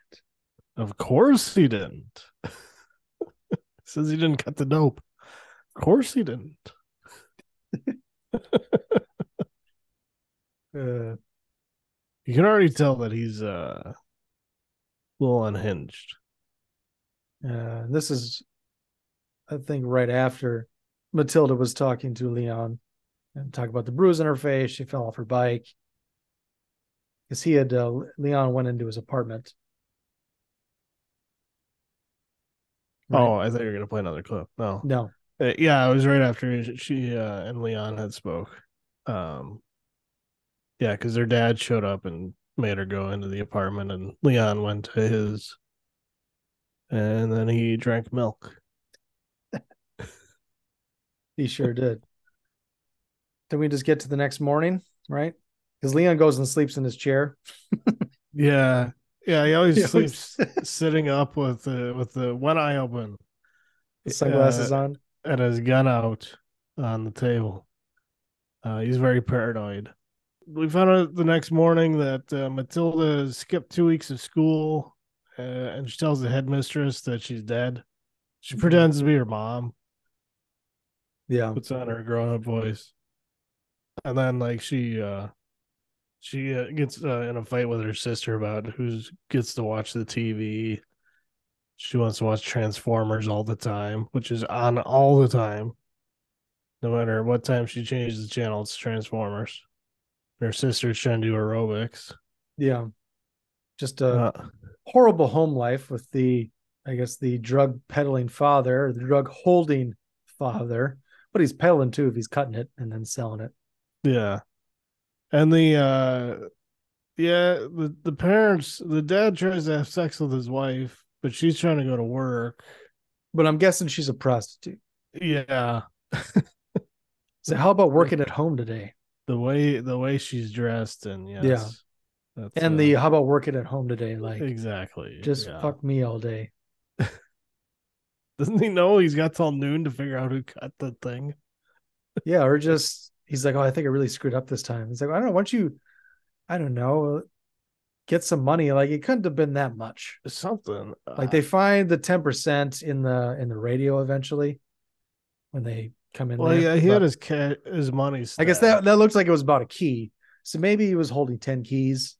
Of course he didn't. Says he didn't cut the dope. Of course he didn't. Uh, You can already tell that he's uh, a little unhinged. uh, this is, I think, right after Matilda was talking to Leon and talk about the bruise on her face. She fell off her bike because he had uh, Leon went into his apartment. Oh, I thought you were gonna play another clip. No, No, Uh, yeah, it was right after she uh, and Leon had spoke. Um, yeah, because their dad showed up and made her go into the apartment, and Leon went to his, and then he drank milk. he sure did. Then we just get to the next morning, right? Because Leon goes and sleeps in his chair. Yeah, yeah, he always He always- sleeps sitting up with the with the one eye open, The sunglasses uh, on. and his gun out on the table. Uh, he's very paranoid. We found out the next morning that uh, Matilda skipped two weeks of school, uh, and she tells the headmistress that she's dead. She pretends to be her mom, Yeah. puts on her grown-up voice, and then like she uh, she uh, gets uh, in a fight with her sister about who gets to watch the TV. She wants to watch Transformers all the time, which is on all the time. No matter what time she changes the channel, it's Transformers. Her sister's trying to do aerobics. Yeah. Just a Uh, horrible home life with the, I guess, the drug peddling father, the drug holding father. But he's peddling too if he's cutting it and then selling it. yeah. And the uh yeah, the, the parents the dad tries to have sex with his wife, but she's trying to go to work. But I'm guessing she's a prostitute. Yeah. So how about working at home today? The way the way she's dressed and yes. Yeah. That's, And uh, the how about working at home today? Like exactly. just yeah. fuck me all day. Doesn't he know he's got till noon to figure out who cut the thing? Yeah, or just he's like, oh, I think I really screwed up this time. He's like, I don't know. Why don't you, I don't know, get some money? Like it couldn't have been that much. Something. Like they find the ten percent in the in the radio eventually when they come in. Well, there. yeah, he But had his ca- his money. I guess that that looks like it was about a key. So maybe he was holding ten keys,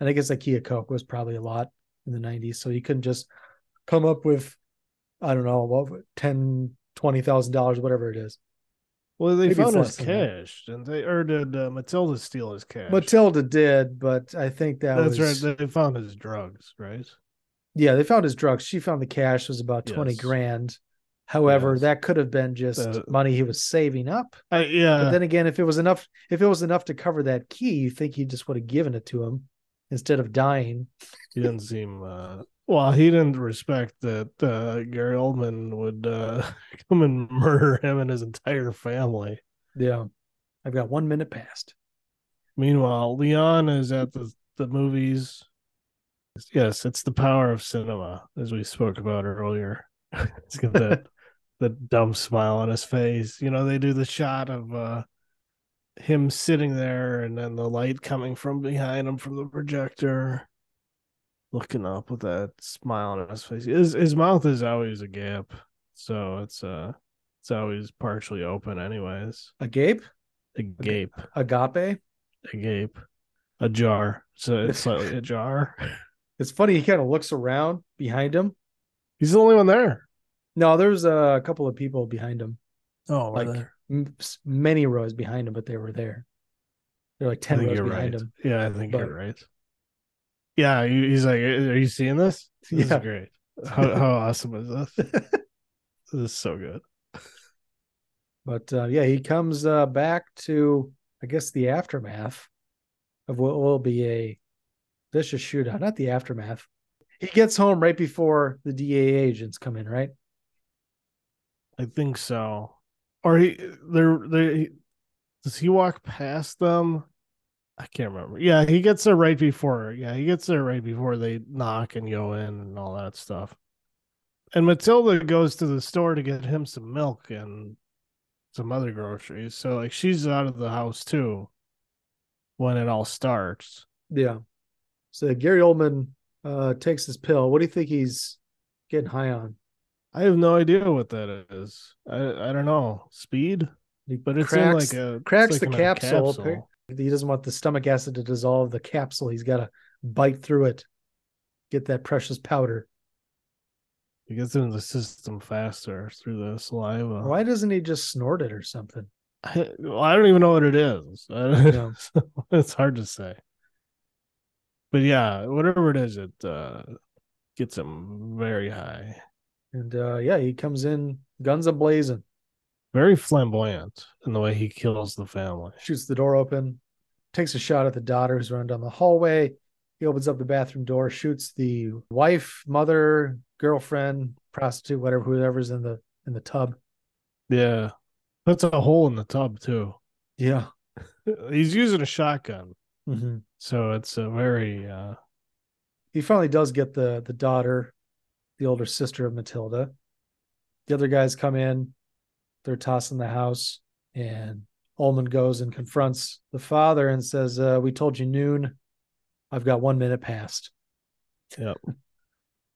and I guess a key of coke was probably a lot in the '90s. So he couldn't just come up with, I don't know, what ten, twenty thousand dollars, whatever it is. Well, they Maybe found his less than that. cash, didn't they? Or did uh, Matilda steal his cash? Matilda did, but I think that That's was right. They found his drugs, right? Yeah, they found his drugs. She found the cash was about 20 Yes. grand. However, Yes. that could have been just Uh, money he was saving up. I, yeah. But then again, if it was enough, if it was enough to cover that key, you think he just would have given it to him instead of dying. he didn't seem. Uh, well, he didn't respect that uh, Gary Oldman would uh, come and murder him and his entire family. Yeah. I've got one minute past. Meanwhile, Leon is at the, the movies. Yes, it's the power of cinema, as we spoke about earlier. He's got that that dumb smile on his face. You know, they do the shot of uh him sitting there and then the light coming from behind him from the projector, looking up with that smile on his face. His his mouth is always a gap. So it's uh it's always partially open anyways. A gape? A gape. Agape? A gape. A jar. So it's slightly ajar. It's funny. He kind of looks around behind him. He's the only one there. No, there's a couple of people behind him. Oh, like there? many rows behind him, but they were there. They're like ten rows behind right. him. Yeah, I think But- you're right. Yeah, he's like, "Are you seeing this? This Yeah. is great. How, how awesome is this? this is so good." But uh, yeah, he comes uh, back to, I guess, the aftermath of what will be a vicious shootout. Not the aftermath. He gets home right before the DA agents come in, right? I think so. Or he, they're they. Does he walk past them? I can't remember. Yeah, he gets there right before. Yeah, he gets there right before they knock and go in and all that stuff. And Matilda goes to the store to get him some milk and some other groceries. So like she's out of the house too when it all starts. Yeah. So Gary Oldman uh, takes his pill. What do you think he's getting high on? I have no idea what that is. I I don't know. Speed? But it's cracks, like a cracks like the capsule. capsule. He doesn't want the stomach acid to dissolve the capsule. He's got to bite through it, get that precious powder. He gets into the system faster through the saliva. Why doesn't he just snort it or something? I, well, I don't even know what it is. Yeah. it's hard to say. But yeah, whatever it is, it uh, gets him very high, And uh, yeah, he comes in guns a blazing, very flamboyant in the way he kills the family. shoots the door open, takes a shot at the daughter who's running down the hallway. He opens up the bathroom door, shoots the wife, mother, girlfriend, prostitute, whatever, whoever's in the in the tub. Yeah, that's a hole in the tub too. Yeah. He's using a shotgun, hmm so it's a very uh, He finally does get the the daughter, the older sister of Matilda. The other guys come in, they're tossing the house, and Oldman goes and confronts the father and says, uh, "We told you noon. I've got one minute past." Yep.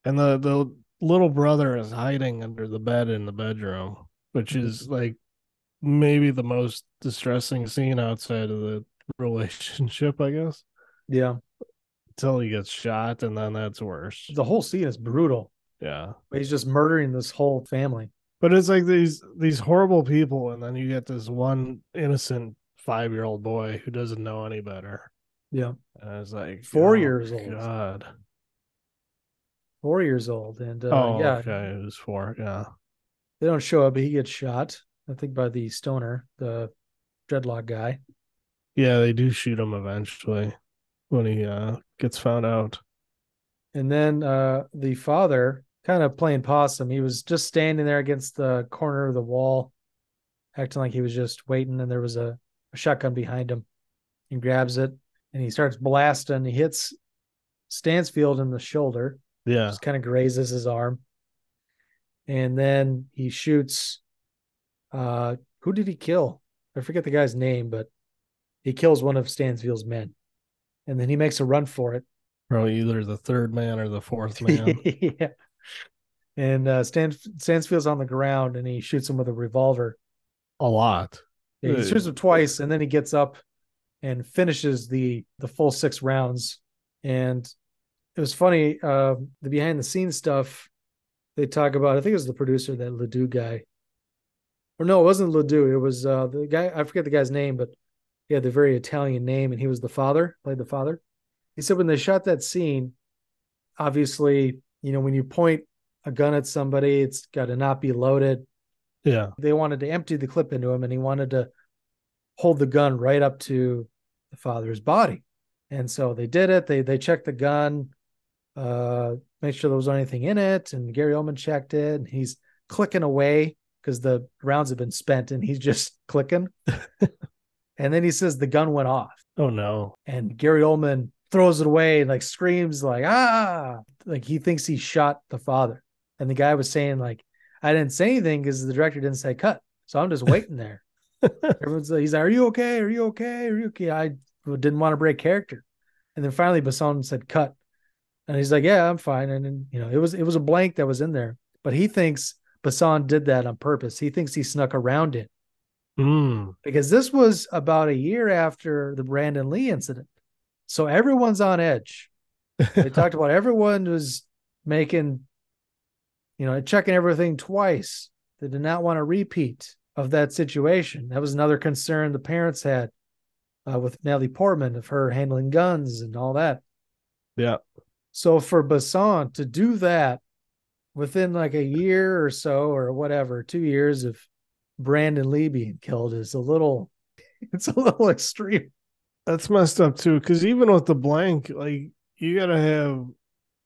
And the the little brother is hiding under the bed in the bedroom, which is like maybe the most distressing scene outside of the relationship, I guess. Yeah, Until he gets shot, and then that's worse. the whole scene is brutal. Yeah. He's just murdering this whole family. But it's like these these horrible people, and then you get this one innocent five year old boy who doesn't know any better. Yeah, And it's like Four oh, years old. God. four years old, and uh, oh, yeah, okay. It was four. Yeah. they don't show up, but he gets shot. I think by the stoner, the dreadlock guy. Yeah, they do shoot him eventually when he uh gets found out. And then uh the father kind of playing possum. He was just standing there against the corner of the wall, acting like he was just waiting, and there was a, a shotgun behind him. He grabs it and he starts blasting. He hits Stansfield in the shoulder, Yeah. just kind of grazes his arm. And then he shoots uh who did he kill? I forget the guy's name, but he kills one of Stansfield's men. And then he makes a run for it. Probably either the third man or the fourth man. yeah. And uh, Stan Stansfield's on the ground and he shoots him with a revolver. a lot. Yeah, he shoots him twice and then he gets up and finishes the the full six rounds. And it was funny, uh, the behind the scenes stuff they talk about. I think it was the producer, that Ledoux guy. Or no, it wasn't Ledoux. It was uh, the guy. I forget the guy's name, but he had the very Italian name, and he was the father, played the father. He said when they shot that scene, obviously, you know, when you point a gun at somebody, it's got to not be loaded. Yeah. They wanted to empty the clip into him, and he wanted to hold the gun right up to the father's body. And so they did it. They they checked the gun, uh, make sure there was anything in it, and Gary Oldman checked it. And he's clicking away because the rounds have been spent, and he's just clicking. and then he says the gun went off, Oh no. and Gary Oldman throws it away and like screams like ah, like he thinks he shot the father. And the guy was saying like, I didn't say anything because the director didn't say cut, so I'm just waiting there. Everyone's like, he's like, "Are you okay? Are you okay? Are you okay?" I didn't want to break character, and then finally Besson said cut, and he's like, "Yeah, I'm fine." And then you know, it was it was a blank that was in there, but he thinks Besson did that on purpose. He thinks he snuck around it Mm. because this was about a year after the Brandon Lee incident, so everyone's on edge. They talked about everyone was making you know, checking everything twice. They did not want a repeat of that situation. That was another concern the parents had uh, with Natalie Portman of her handling guns and all that. Yeah. So for Besson to do that within like a year or so or whatever, two years of Brandon Lee being killed is a little, it's a little extreme. That's messed up too, because even with the blank, like you gotta have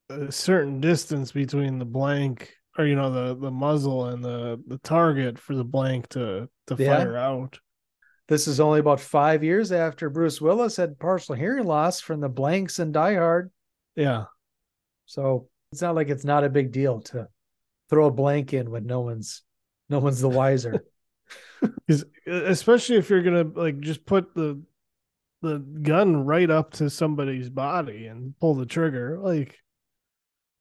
a certain distance between the blank or you know the the muzzle and the the target for the blank to to Yeah. fire out. This is only about five years after Bruce Willis had partial hearing loss from the blanks in Die Hard. Yeah. So it's not like it's not a big deal to throw a blank in when no one's no one's the wiser. Especially if you're gonna like just put the the gun right up to somebody's body and pull the trigger, like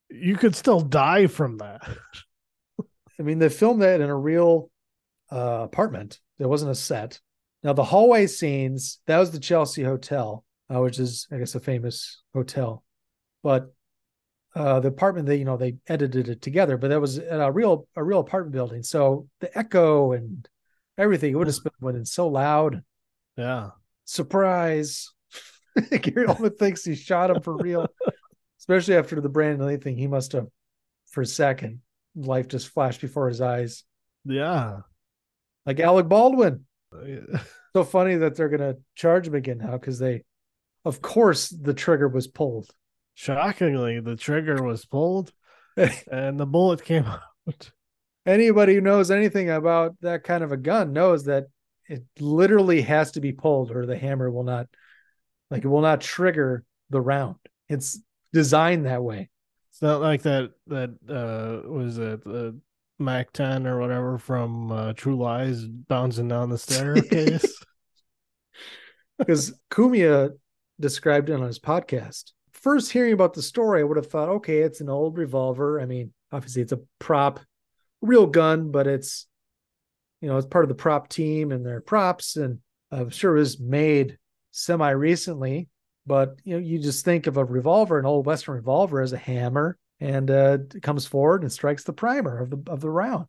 you could still die from that. I mean, they filmed that in a real uh, apartment. There wasn't a set. Now the hallway scenes that was the Chelsea Hotel, uh, which is I guess a famous hotel, but uh, the apartment they you know they edited it together, but that was a real a real apartment building. So the echo and everything it would have been so loud. Yeah. Surprise! Gary Oldman thinks he shot him for real, especially after the Brandon Lee thing. He must have, for a second, life just flashed before his eyes. Yeah. Like Alec Baldwin. Yeah. So funny that they're gonna charge him again now because they, of course, the trigger was pulled. Shockingly, the trigger was pulled and the bullet came out. Anybody who knows anything about that kind of a gun knows that it literally has to be pulled or the hammer will not, like, it will not trigger the round. It's designed that way. It's not like that that uh was it the Mac 10 or whatever from uh, True Lies bouncing down the staircase. because Kumia described it on his podcast. First hearing about the story, I would have thought, okay, it's an old revolver. I mean, obviously it's a prop, real gun, but it's you know, it's part of the prop team and their props, and I'm sure it was made semi recently. But you know, you just think of a revolver, an old Western revolver, as a hammer, and uh, it comes forward and strikes the primer of the of the round.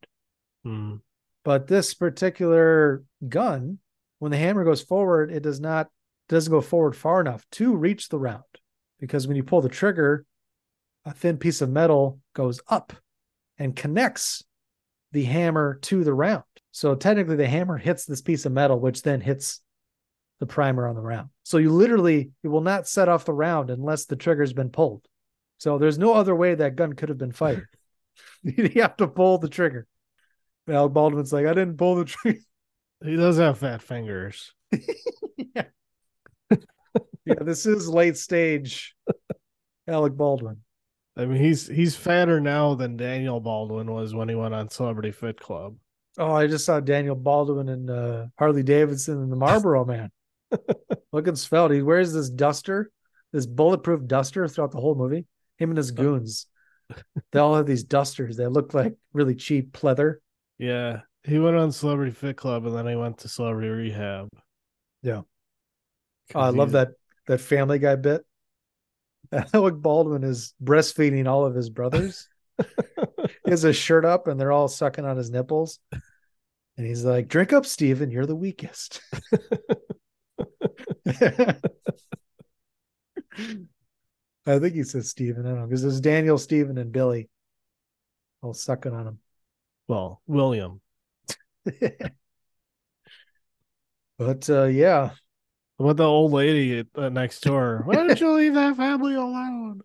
Hmm. But this particular gun, when the hammer goes forward, it does not doesn't go forward far enough to reach the round. Because when you pull the trigger, a thin piece of metal goes up and connects the hammer to the round. So technically the hammer hits this piece of metal, which then hits the primer on the round. So you literally it will not set off the round unless the trigger's been pulled. So there's no other way that gun could have been fired. you have to pull the trigger. Al Baldwin's like, I didn't pull the trigger. He does have fat fingers. yeah. yeah, this is late stage Alec Baldwin. I mean, he's he's fatter now than Daniel Baldwin was when he went on Celebrity Fit Club. Oh, I just saw Daniel Baldwin and uh, Harley Davidson and the Marlboro Man. Looking svelte. He wears this duster, this bulletproof duster throughout the whole movie. Him and his goons. they all have these dusters. They look like really cheap pleather. Yeah, he went on Celebrity Fit Club and then he went to Celebrity Rehab. Yeah. Oh, I love that that Family Guy bit. Alec Baldwin is breastfeeding all of his brothers. he has his shirt up and they're all sucking on his nipples. And he's like, Drink up, Steven, you're the weakest. I think he says Steven. I don't know because there's Daniel, Steven, and Billy all sucking on him. Well, William. But uh, yeah, What about the old lady uh, next door? Why don't you leave that family alone?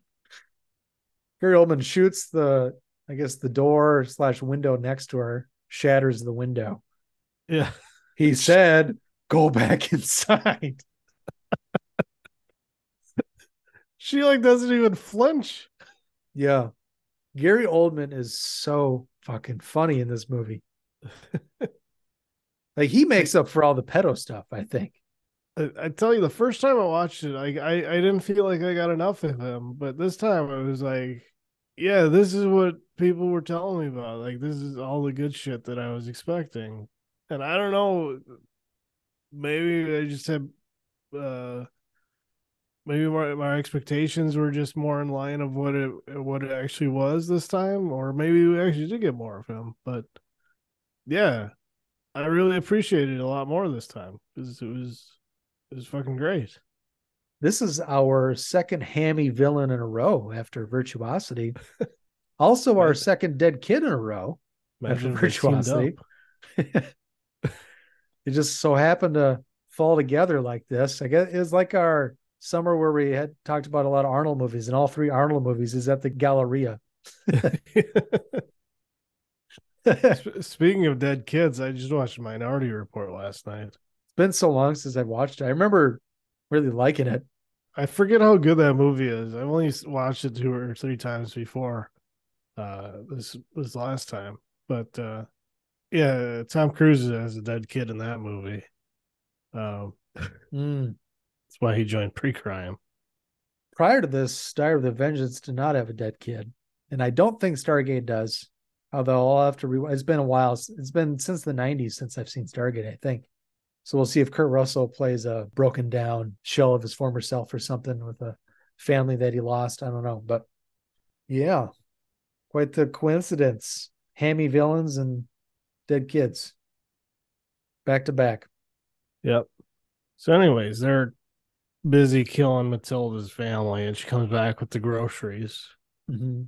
Gary Oldman shoots the, I guess, the door slash window next to her, shatters the window. Yeah. He said, "Go back inside." She like doesn't even flinch. Yeah, Gary Oldman is so fucking funny in this movie. like he makes up for all the pedo stuff. I think. I, I tell you, the first time I watched it, I, I I didn't feel like I got enough of him, but this time I was like, yeah, this is what people were telling me about. Like, this is all the good shit that I was expecting, and I don't know, maybe I just had uh maybe my, my expectations were just more in line of what it what it actually was this time, or maybe we actually did get more of him. But yeah, I really appreciated it a lot more this time because it was it was fucking great. This is our second hammy villain in a row after Virtuosity. also, our second dead kid in a row after Imagine teamed Virtuosity. it just so happened to fall together like this. I guess it was like our summer where we had talked about a lot of Arnold movies, and all three Arnold movies is at the Galleria. Speaking of dead kids, I just watched Minority Report last night. It's been so long since I've watched it. I remember really liking it. I forget how good that movie is. I've only watched it two or three times before uh this this last time. But uh yeah, Tom Cruise has a dead kid in that movie. Um Mm. that's why he joined pre-crime. Prior to this, Die Hard with a Vengeance did not have a dead kid, and I don't think Stargate does. Although I'll have to re. It's been a while. It's been since the '90s since I've seen Stargate. I think. So we'll see if Kurt Russell plays a broken down shell of his former self or something with a family that he lost. I don't know, but yeah, quite the coincidence. Hammy villains and dead kids, back to back. Yep. So anyways, they're busy killing Matilda's family and she comes back with the groceries. Mm-hmm.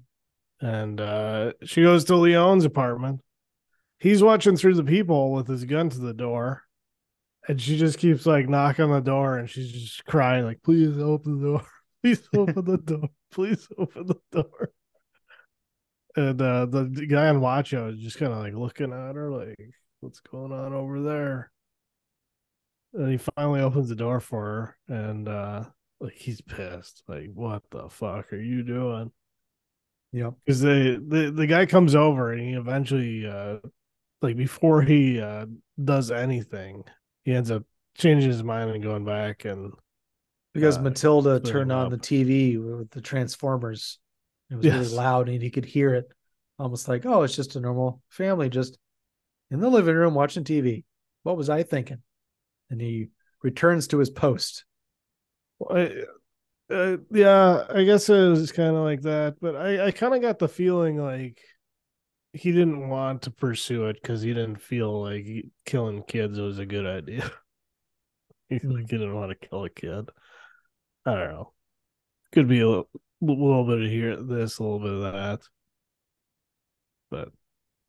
and uh she goes to Leon's apartment. He's watching through the peephole with his gun to the door, and she just keeps like knocking on the door, and she's just crying like, "Please open the door! Please open the door! Please open the door!" And uh the, guy on Watcho is just kind of like looking at her, like, "What's going on over there?" And he finally opens the door for her, and uh like he's pissed, like, "What the fuck are you doing?" Yep. because the, the the guy comes over and he eventually uh like before he uh does anything he ends up changing his mind and going back and because uh, Matilda turned on the TV with the Transformers. It was Yes. really loud and he could hear it, almost like, oh, it's just a normal family just in the living room watching TV. What was I thinking? And he returns to his post. I, uh, yeah i guess it was kind of like that but i i kind of got the feeling like he didn't want to pursue it because he didn't feel like he- killing kids was a good idea. He, like, he didn't want to kill a kid. I don't know. Could be a little, little bit of here this a little bit of that. But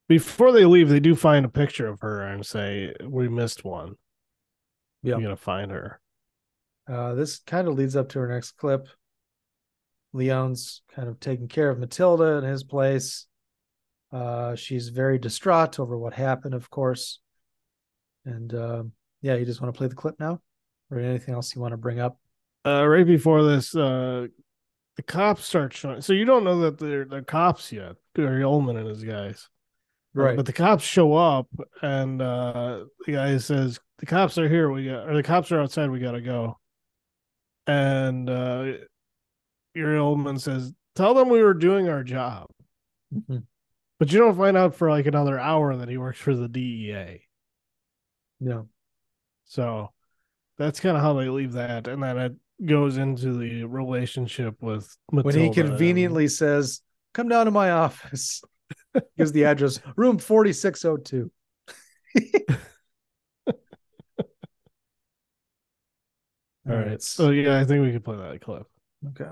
before they leave they do find a picture of her and say we missed one. Yeah. you're gonna find her. Uh, this kind of leads up to our next clip. Leon's kind of taking care of Matilda in his place. Uh, she's very distraught over what happened, of course. And um, yeah, you just want to play the clip now, or anything else you want to bring up? uh right before this uh the cops start showing so you don't know that they're they're cops yet Gary Oldman and his guys Uh, Right. but the cops show up and uh the guy says the cops are here we got or the cops are outside we gotta go and uh Gary Oldman says tell them we were doing our job Mhm. But you don't find out for like another hour that he works for the DEA Yeah. so that's kind of how they leave that and then it goes into the relationship with When he Matilda and- conveniently says, "Come down to my office," gives the address, room forty six oh two. All right. So yeah, I think we could play that clip. Okay.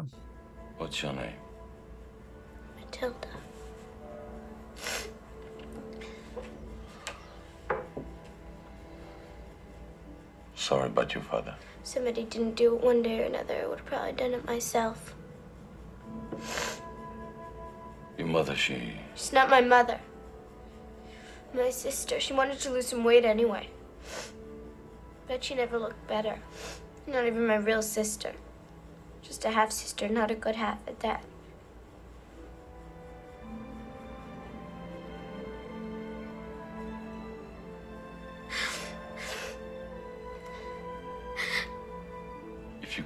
What's your name? Matilda. Sorry about your father. Somebody didn't do it one day or another. I would have probably done it myself. Your mother, she. She's not my mother. My sister. She wanted to lose some weight anyway. Bet she never looked better. Not even my real sister. Just a half sister, not a good half at that.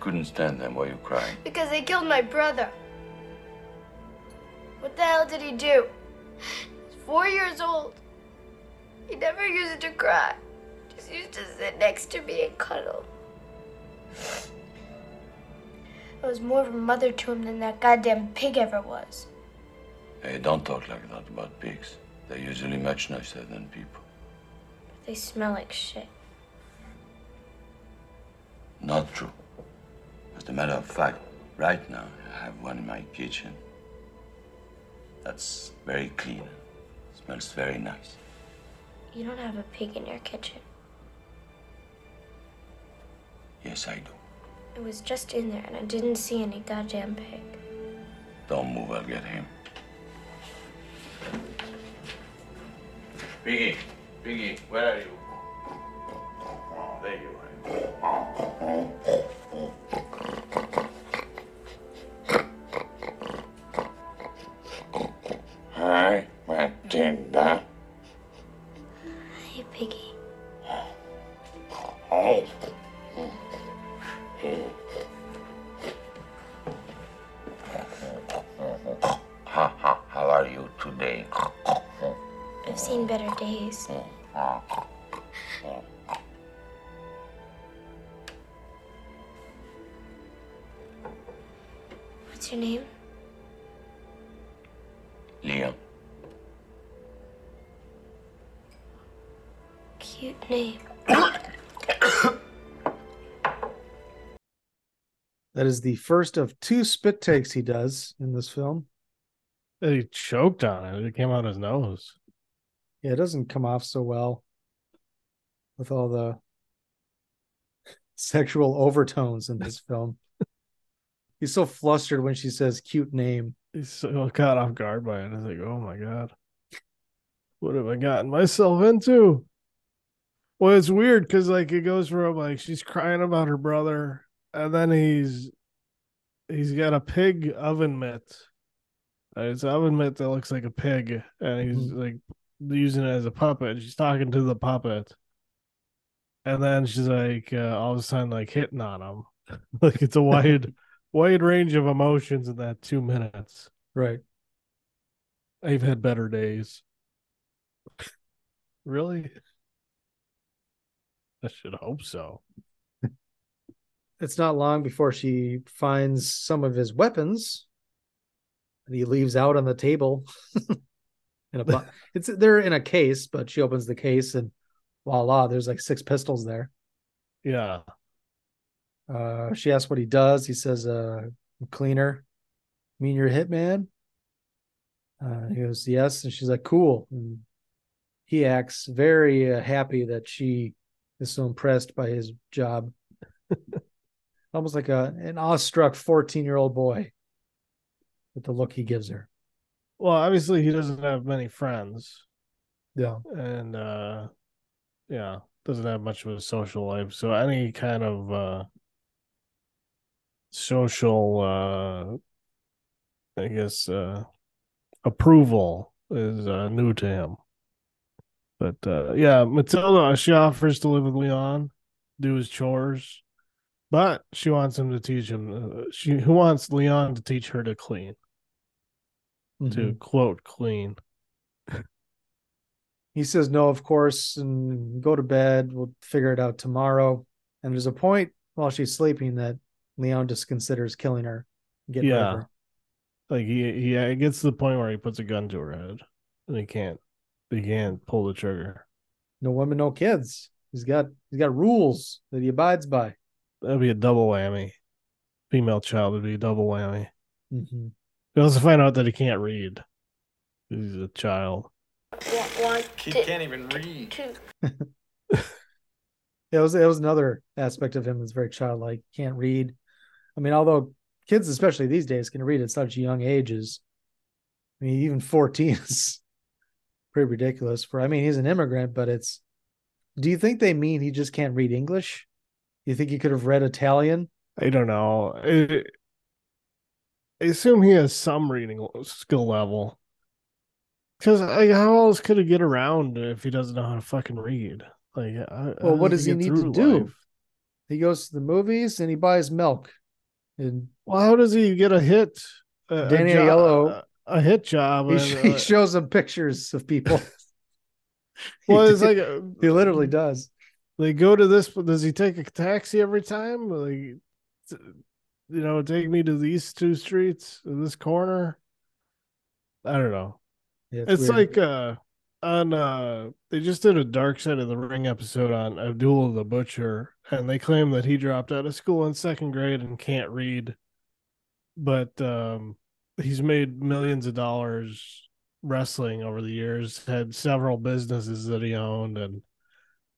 Couldn't stand them, why you crying? Because they killed my brother. What the hell did he do? He's four years old. He never used to cry. Just used to sit next to me and cuddle. I was more of a mother to him than that goddamn pig ever was. Hey, don't talk like that about pigs. They're usually much nicer than people. But They smell like shit. Not true. As a matter of fact, right now, I have one in my kitchen. That's very clean. Smells very nice. You don't have a pig in your kitchen. Yes, I do. It was just in there and I didn't see any goddamn pig. Don't move, I'll get him. Piggy, Piggy, where are you? There you Hi, あっ。That is the first of two spit takes he does in this film. He choked on it. It came out his nose. Yeah, it doesn't come off so well with all the sexual overtones in this film. He's so flustered when she says cute name. He's so caught off guard by it. I was like, oh my God. What have I gotten myself into? Well, it's weird because like it goes from like she's crying about her brother, and then he's he's got a pig oven mitt. Uh, It's an oven mitt that looks like a pig, and he's like using it as a puppet. She's talking to the puppet, and then she's like uh, all of a sudden like hitting on him. like it's a wide wide range of emotions in that two minutes. Right. I've had better days. really? I should hope so. It's not long before she finds some of his weapons that he leaves out on the table. in a bo- it's they're in a case, but she opens the case and voila, there's like six pistols there. Yeah. Uh, she asks what he does. He says, uh, cleaner. mean you're a hitman? Uh, he goes, yes. And she's like, cool. And he acts very uh, happy that she is so impressed by his job. Almost like a an awestruck 14 year old boy with the look he gives her. Well, obviously he doesn't have many friends. Yeah. And uh yeah, doesn't have much of a social life. So any kind of uh social uh I guess uh approval is uh new to him. But uh yeah, Matilda she offers to live with Leon, do his chores, but she wants him to teach him uh, she who wants Leon to teach her to clean. To quote clean. He says no, of course, and go to bed. We'll figure it out tomorrow. And there's a point while she's sleeping that Leon just considers killing her. Get yeah. her. Like he he it gets to the point where he puts a gun to her head and he can't he can't pull the trigger. No women, no kids. He's got he's got rules that he abides by. That'd be a double whammy. Female child would be a double whammy. Mm-hmm. We also find out that he can't read. He's a child. One, He can't even read. two. Yeah, it was it was another aspect of him that's very childlike. Can't read. I mean, although kids, especially these days, can read at such young ages. I mean, even 14 is pretty ridiculous for I mean, he's an immigrant, but it's do you think they mean he just can't read English? You think he could have read Italian? I don't know. I, I assume he has some reading skill level. Because like, how else could he get around if he doesn't know how to fucking read? Like, how- Well, how what does he need to do? life? He goes to the movies and he buys milk. And Well, how does he get a hit? A, Danny a, Aiello- a, a hit job. he, and, he uh, shows him pictures of people. well, He it's like he literally does. They go to this. Does he take a taxi every time? Like, you know, take me to these two streets, in this corner. I don't know. Yeah, it's weird. like uh on uh they just did a dark side of the ring episode on Abdul the Butcher and they claim that he dropped out of school in second grade and can't read but um he's made millions of dollars wrestling over the years had several businesses that he owned and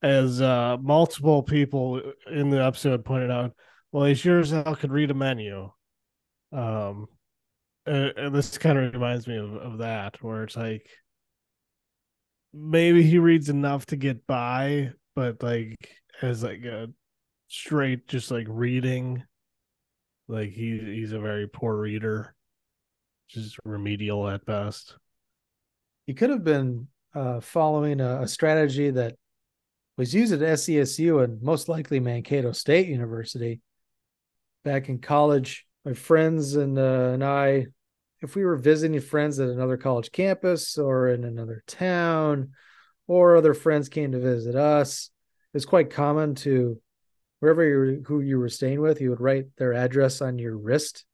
as uh multiple people in the episode pointed out well he sure as hell could read a menu. Um and, and this kind of reminds me of, of that where it's like maybe he reads enough to get by but like as like a straight just like reading like he he's a very poor reader. Just remedial at best. He could have been uh, following a, a, strategy that was used at SCSU and most likely Mankato State University. Back in college, my friends and uh, and I, if we were visiting friends at another college campus or in another town, or other friends came to visit us, it's quite common to wherever you were, who you were staying with, you would write their address on your wrist,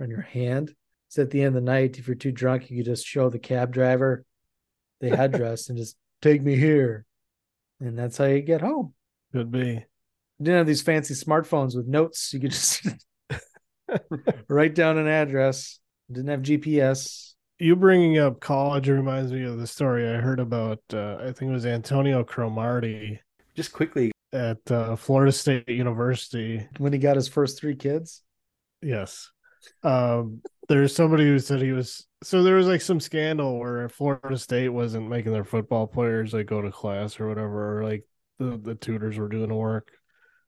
on your hand. So at the end of the night, if you're too drunk, you could just show the cab driver the address and just take me here. And that's how you get home. Could be. You didn't have these fancy smartphones with notes. You could just write down an address. Didn't have GPS. You bringing up college reminds me of the story I heard about. Uh, I think it was Antonio Cromartie. Just quickly at uh, Florida State University when he got his first three kids. Yes, um, there's somebody who said he was. So there was like some scandal where Florida State wasn't making their football players like go to class or whatever, or like the the tutors were doing the work.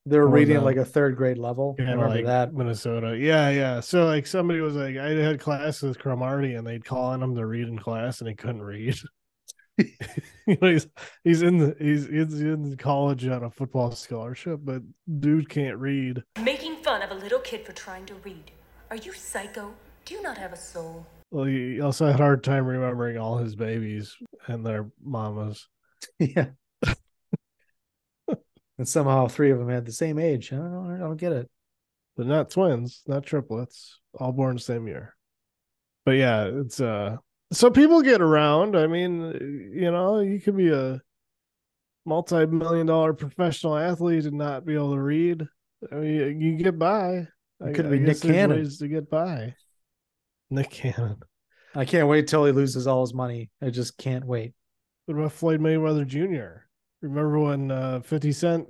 They were reading at like a third grade level. Kind of like that Minnesota. Yeah, yeah. So like somebody was like, I had class with Cromartie, and they'd call on him to read in class, and he couldn't read. you know, he's he's in the he's, he's in college on a football scholarship, but dude can't read. Making fun of a little kid for trying to read. Are you psycho? Do you not have a soul? Well, he also had a hard time remembering all his babies and their mamas. yeah. and somehow three of them had the same age. I don't, I don't get it. But not twins, not triplets, all born the same year. But yeah, it's uh so people get around. I mean, you know, you could be a multi-million dollar professional athlete and not be able to read. I mean, you get by. It could I, be I Nick Cannon ways to get by. Nick Cannon. I can't wait till he loses all his money. I just can't wait. What about Floyd Mayweather Jr.? Remember when uh, Fifty Cent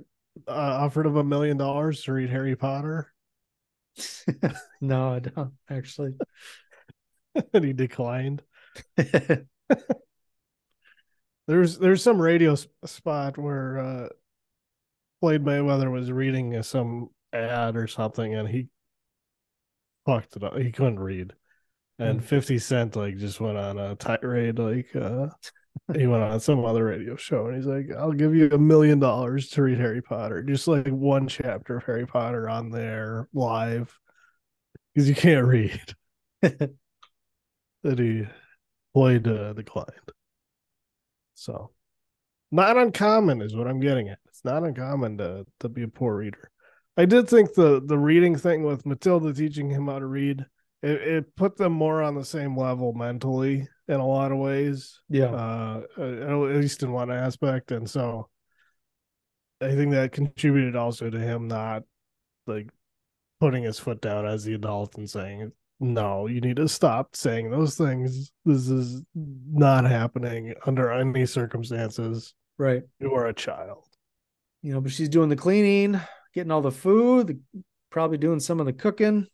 uh, offered him a million dollars to read Harry Potter? no, I don't actually. and he declined. there's there's some radio spot where uh, Floyd Mayweather was reading some ad or something, and he fucked it up. He couldn't read, and mm. Fifty Cent like just went on a tirade. Like uh, he went on some other radio show, and he's like, "I'll give you a million dollars to read Harry Potter, just like one chapter of Harry Potter on there live, because you can't read." that he Floyd uh, declined. So, not uncommon is what I'm getting at. It's not uncommon to to be a poor reader. I did think the the reading thing with Matilda teaching him how to read it, it put them more on the same level mentally in a lot of ways. Yeah, uh, at least in one aspect, and so I think that contributed also to him not like putting his foot down as the adult and saying no, you need to stop saying those things. This is not happening under any circumstances. Right. You are a child. You know, but she's doing the cleaning, getting all the food, probably doing some of the cooking.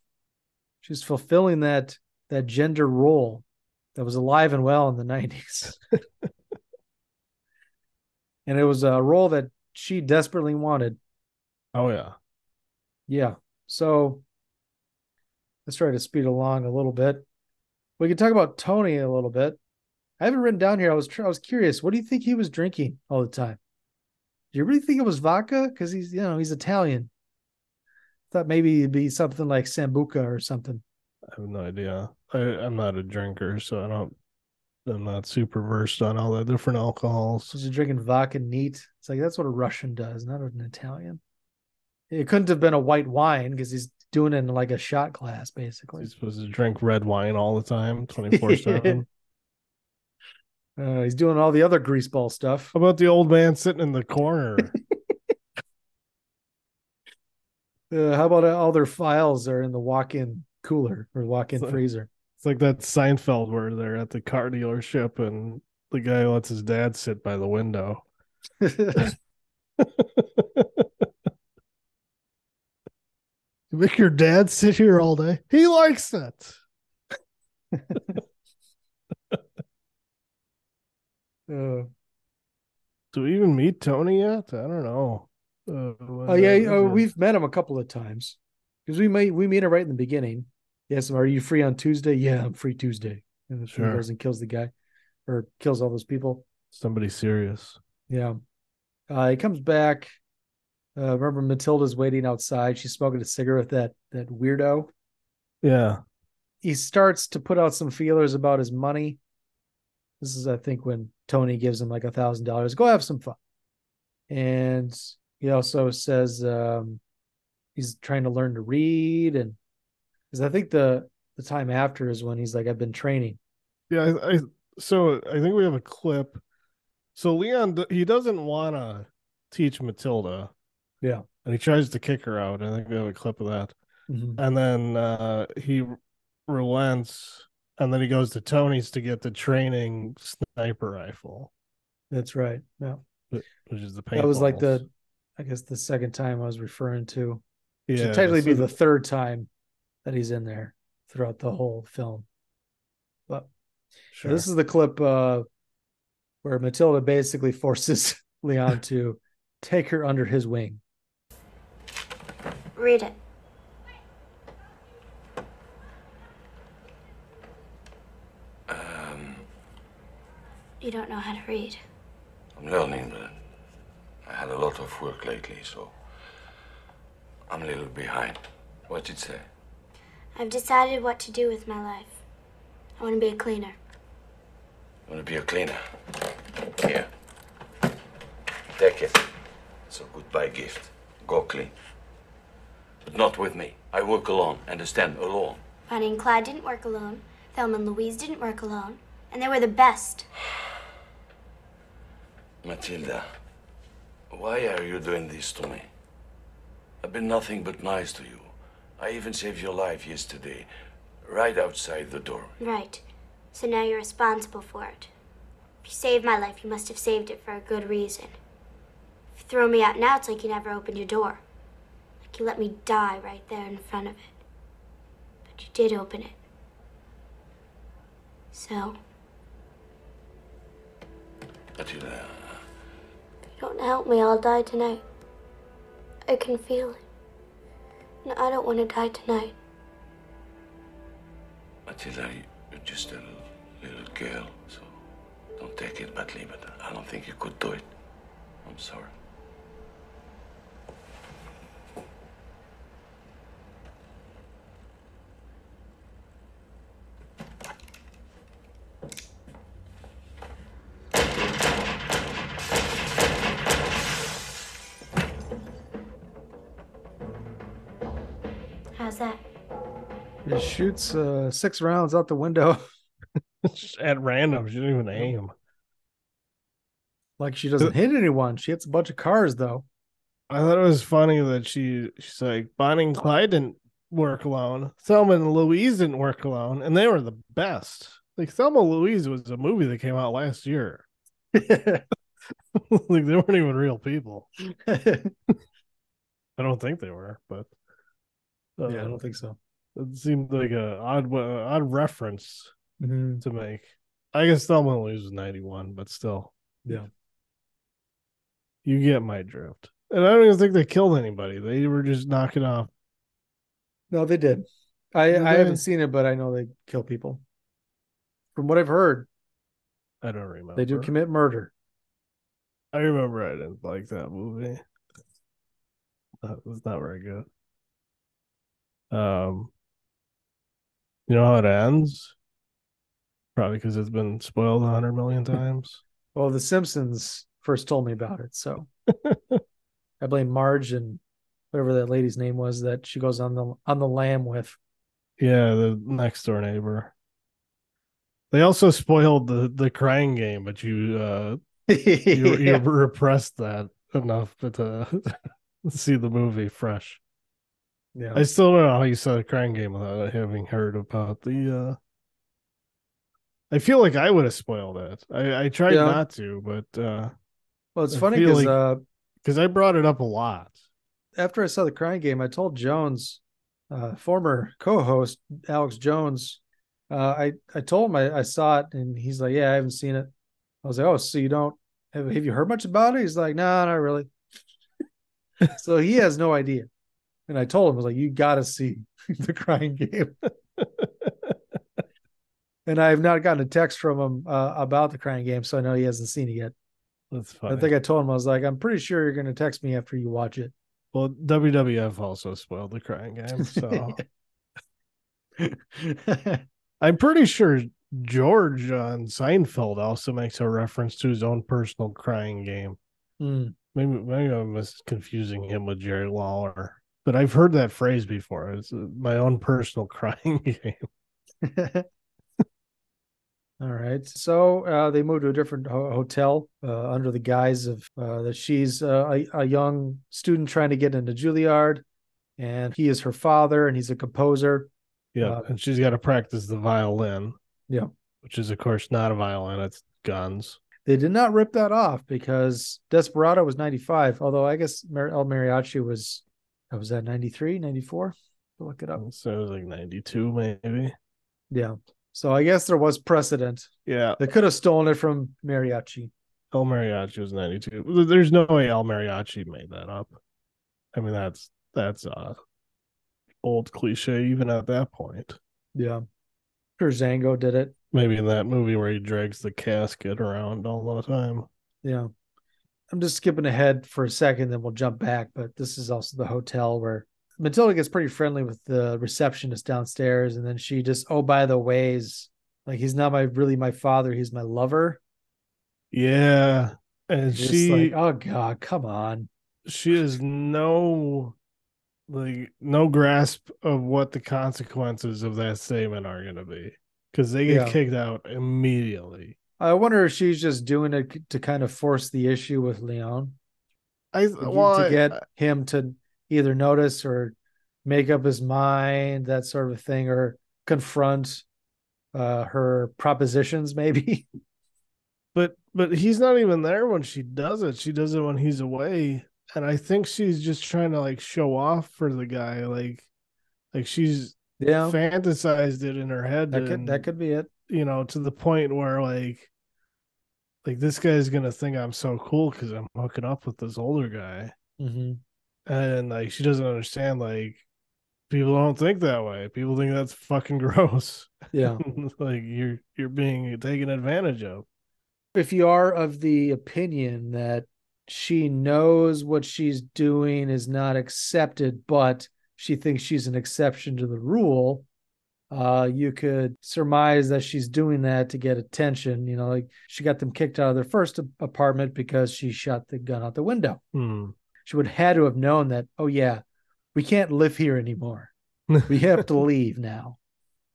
She's fulfilling that that gender role that was alive and well in the 90s. and it was a role that she desperately wanted. Oh yeah. Yeah. So let's try to speed along a little bit. We can talk about Tony a little bit. I haven't written down here. I was I was curious. What do you think he was drinking all the time? Do you really think it was vodka? Because he's you know he's Italian. Thought maybe it'd be something like sambuca or something. I have no idea. I, I'm not a drinker, so I don't. I'm not super versed on all the different alcohols. He's drinking vodka neat. It's like that's what a Russian does, not an Italian. It couldn't have been a white wine because he's doing it in like a shot glass, basically. He's supposed to drink red wine all the time, twenty four seven. Uh, he's doing all the other greaseball stuff. How about the old man sitting in the corner? Uh, how about all their files are in the walk-in cooler or walk-in So- freezer? It's like that Seinfeld where they're at the car dealership and the guy lets his dad sit by the window. You make your dad sit here all day. He likes it. Uh, Do we even meet Tony yet? I don't know. Uh, oh yeah, uh, we've met him a couple of times because we may we meet him right in the beginning. Yes, are you free on Tuesday? Yeah, I'm free Tuesday. And then he Sure. goes and kills the guy, or kills all those people. somebody serious. Yeah. Uh, he comes back. Uh, remember Matilda's waiting outside. She's smoking a cigarette. That that weirdo. Yeah. He starts to put out some feelers about his money. This is, I think, when Tony gives him like a thousand dollars. Go have some fun. And he also says um, he's trying to learn to read, and because I think the the time after is when he's like, I've been training. Yeah, I, I so I think we have a clip. So Leon he doesn't want to teach Matilda. Yeah. And he tries to kick her out. I think we have a clip of that. Mhm. And then uh he relents and then he goes to Tony's to get the training sniper rifle, That's right. Yeah. which is the That was like the, I guess the second time I was referring to. It Yeah, should technically be the third time that he's in there throughout the whole film. But Sure. this is the clip uh, where Matilda basically forces Leon to take her under his wing. Read it. Um, You don't know how to read. I'm learning, but I had a lot of work lately, so I'm a little behind. What'd you say? I've decided what to do with my life. I want to be a cleaner. I want to be a cleaner. Here. Take it. It's a goodbye gift. Go clean. But not with me. I work alone. Understand? Alone. Bonnie and Clyde didn't work alone. Thelma and Louise didn't work alone. And they were the best. Matilda, why are you doing this to me? I've been nothing but nice to you. I even saved your life yesterday, right outside the door. Right. So now you're responsible for it. If you saved my life, you must have saved it for a good reason. If you throw me out now, it's like you never opened your door. Like you let me die right there in front of it. But you did open it. So, Matilda, if don't help me, I'll die tonight. I can feel it. And I don't want to die tonight. Matilda, you- you're just a little girl, so don't take it badly, but I don't think you could do it. I'm sorry. Shoots uh, six rounds out the window. at random. She didn't even aim. like she doesn't hit anyone. She hits a bunch of cars though. I thought it was funny that she she's like Bonnie and Clyde didn't work alone. Thelma and Louise didn't work alone, and they were the best. Like Thelma and Louise was a movie that came out last year. like they weren't even real people. I don't think they were, but uh, yeah, I don't think so. It seemed like a odd odd reference Mhm. to make. I guess Thelma Louise was ninety one, but still, Yeah. you get my drift. And I don't even think they killed anybody. They were just knocking off No, they did. I Did I they? haven't seen it, but I know they kill people. From what I've heard, I don't remember. they do commit murder. I remember I didn't like that movie. That was not very good. Um, you know how it ends? Probably because it's been spoiled a hundred million times. Well, The Simpsons first told me about it, so I blame Marge and whatever that lady's name was that she goes on the on the lam with. Yeah, the next door neighbor. They also spoiled the the crying game, but you uh you, Yeah. you repressed that enough to see the movie fresh. Yeah. I still don't know how you saw the crying game without having heard about the uh I feel like I would have spoiled it. I, I tried Yeah. not to, but uh Well, it's I funny feel because like- uh, because I brought it up a lot. after I saw the crying game, I told Jones, uh, former co-host Alex Jones, uh, I I told him I, I saw it, and he's like, "Yeah, I haven't seen it." I was like, "Oh, so you don't have, have you heard much about it?" He's like, "No, not really." so he has no idea, and I told him I was like, "You got to see the crying game." and I have not gotten a text from him uh, about the crying game, so I know he hasn't seen it yet. That's I think I told him I was like, "I'm pretty sure you're going to text me after you watch it." well, WWF also spoiled the crying game, so I'm pretty sure George on Seinfeld also makes a reference to his own personal crying game. Hmm. Maybe maybe I'm confusing him with Jerry Lawler, but I've heard that phrase before. It's uh, my own personal crying game. All right. So uh, they moved to a different ho- hotel uh, under the guise of uh, that she's uh, a, a young student trying to get into Juilliard, and he is her father, and he's a composer. Yeah, Uh, and she's got to practice the violin, Yeah. which is of course not a violin; it's guns. They did not rip that off because Desperado was 95, although I guess Mar- El Mariachi was, uh, was that 93, 94? Look it up. So it was like '92, maybe. Yeah. So I guess there was precedent. Yeah, They could have stolen it from Mariachi. El Mariachi was '92. There's no way El Mariachi made that up. I mean, that's that's uh old cliche even at that point. Yeah. Sure, Django did it. Maybe in that movie where he drags the casket around all the time. Yeah. I'm just skipping ahead for a second, then we'll jump back. But this is also the hotel where Matilda gets pretty friendly with the receptionist downstairs. And then she just, oh, by the ways, like he's not my really my father, he's my lover. Yeah, and Just she like, oh God, come on. she has no like no grasp of what the consequences of that statement are going to be because they get Yeah. kicked out immediately. I wonder if she's just doing it to kind of force the issue with Leon. I to, well, to I- get him to either notice or make up his mind, that sort of thing, or confront uh her propositions, maybe. but but he's not even there when she does it. She does it when he's away, and I think she's just trying to like show off for the guy, like like she's Yeah. fantasized it in her head. That could and, that could be it. You know to the point where like like this guy's gonna think I'm so cool because I'm hooking up with this older guy. Mm-hmm. and like she doesn't understand like people don't think that way people think that's fucking gross Yeah. like you're you're being taken advantage of if you are of the opinion that she knows what she's doing is not accepted, but she thinks she's an exception to the rule, uh, you could surmise that she's doing that to get attention. You know, like she got them kicked out of their first apartment because she shot the gun out the window. Hmm. She would have had to have known that, oh, yeah, we can't live here anymore. we have to leave now.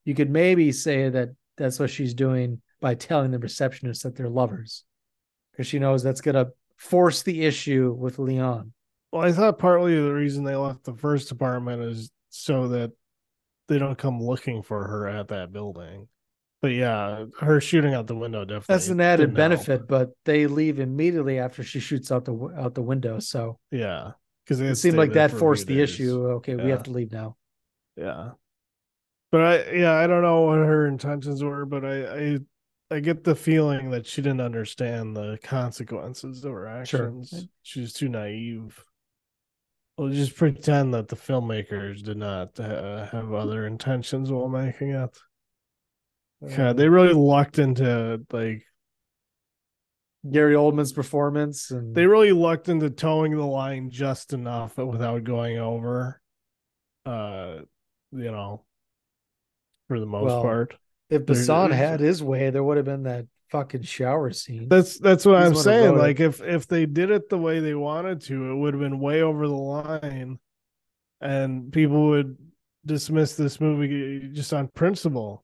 You could maybe say that that's what she's doing by telling the receptionist that they're lovers because she knows that's going to force the issue with Leon. well i thought partly the reason they left the first apartment is so that they don't come looking for her at that building but yeah her shooting out the window definitely That's an added help. benefit, but they leave immediately after she shoots out the out the window. So yeah because it seemed like that forced the issue. Okay, we have to leave now. Yeah. But I yeah, I don't know what her intentions were, but I I I get the feeling that she didn't understand the consequences of her Sure. actions. She was too naive. Well, just pretend that the filmmakers did not uh, have other intentions while making it. God, they really lucked into like Gary Oldman's performance and they really lucked into towing the line just enough without going over. Uh, you know, for the most Well, part. if Besson had his way, there would have been that fucking shower scene. That's that's what He's I'm the one who saying. Like if if they did it the way they wanted to, it would have been way over the line. and people would dismiss this movie just on principle.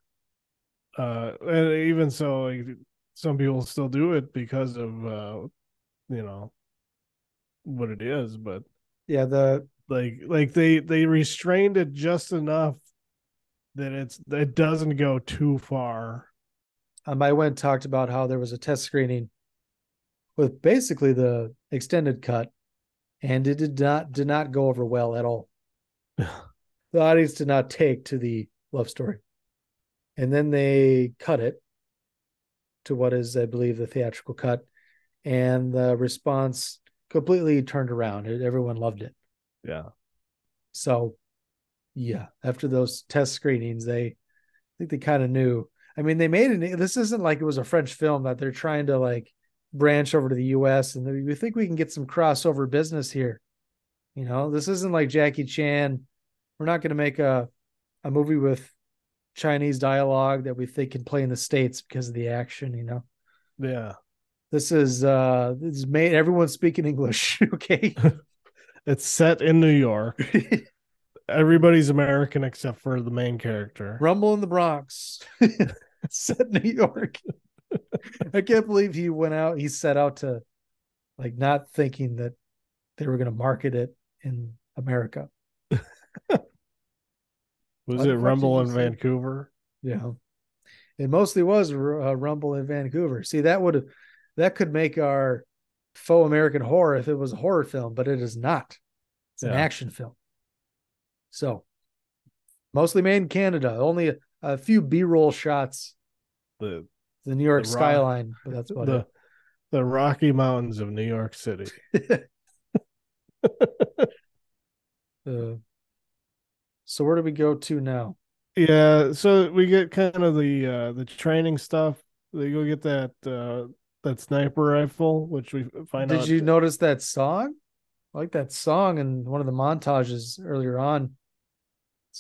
Uh, and even so, like some people still do it because of uh, you know, what it is. But Yeah, the like like they they restrained it just enough that it's it doesn't go too far. Um, I went and talked about how there was a test screening with basically the extended cut, and it did not did not go over well at all. the audience did not take to the love story, and then they cut it to what is, I believe, the theatrical cut, and the response completely turned around. Everyone loved it. Yeah. So, yeah, after those test screenings, they I think they kind of knew. I mean, they made it. This isn't like it was a French film that they're trying to like branch over to the U.S. and we think we can get some crossover business here. You know, this isn't like Jackie Chan. We're not going to make a a movie with Chinese dialogue that we think can play in the states because of the action. You know, Yeah. this is uh this is made. Everyone's speaking English. Okay. It's set in New York. Everybody's American except for the main character. Rumble in the Bronx, set New York. I can't believe he went out. He set out to, like, not thinking that they were going to market it in America. Was What it Rumble in? Vancouver? Yeah, it mostly was uh, Rumble in Vancouver. See, that would that could make our faux American horror if it was a horror film, but it is not. It's an action film. So, mostly made in Canada. Only a, a few B-roll shots. The The New York the Rock- skyline, but that's about the it. the Rocky Mountains of New York City. Uh, so where do we go to now? Yeah, so we get kind of the uh the training stuff. They go get that uh that sniper rifle, which we find Did out you notice that song? I like that song in one of the montages earlier on.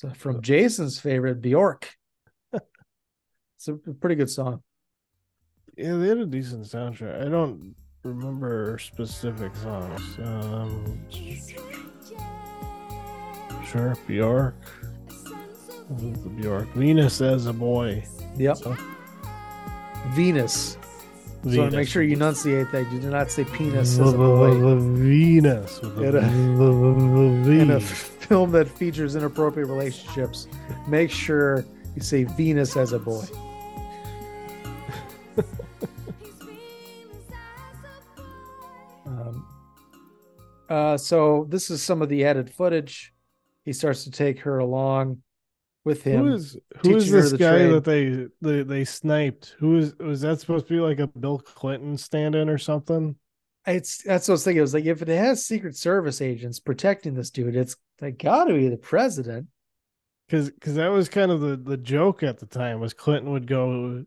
Uh, from Jason's favorite, Bjork. it's a pretty good song. Yeah, they had a decent soundtrack. I don't remember specific songs. Um Sure, Bjork. The Bjork. Venus as a boy. Yep. Venus. So Venus. make sure you enunciate that. You do not say penis as a boy. Venus. with a- the- the In a V. film that features inappropriate relationships, make sure you say Venus as a boy. Um, uh, so this is some of the added footage. He starts to take her along with him. Who is who is teaching her this the guy trade. that they, they they sniped? Who is was that supposed to be like a Bill Clinton stand-in or something? It's that's what I was thinking. It was like if it has Secret Service agents protecting this dude, it's like got to be the president. Because because that was kind of the the joke at the time was Clinton would go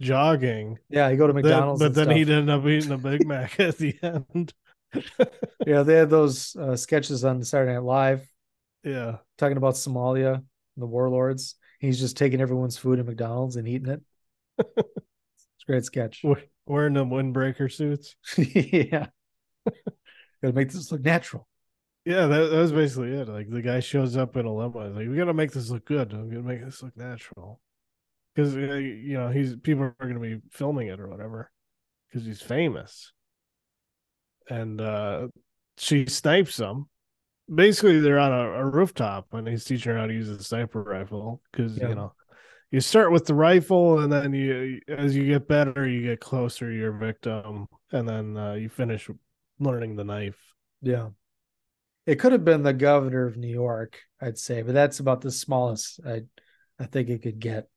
jogging. Yeah, he go to Then- McDonald's, but then stuff. he'd end up eating a Big Mac at the end. yeah, they had those uh, sketches on Saturday Night Live Yeah, talking about Somalia and the warlords. He's just taking everyone's food at McDonald's and eating it. it's a great sketch. Wearing them windbreaker suits. yeah, gotta make this look natural. Yeah, that, that was basically it. Like the guy shows up in a limo. He's like, we got to make this look good. We got to make this look natural. Because uh, you know he's people are to be filming it or whatever. Because he's famous. And uh she snipes him. Basically, they're on a, a rooftop and he's teaching her how to use a sniper rifle. Because Yeah. you know, you start with the rifle, and then you, as you get better, you get closer to your victim, and then uh, you finish learning the knife. Yeah, it could have been the governor of New York, I'd say, but that's about the smallest I, I think it could get.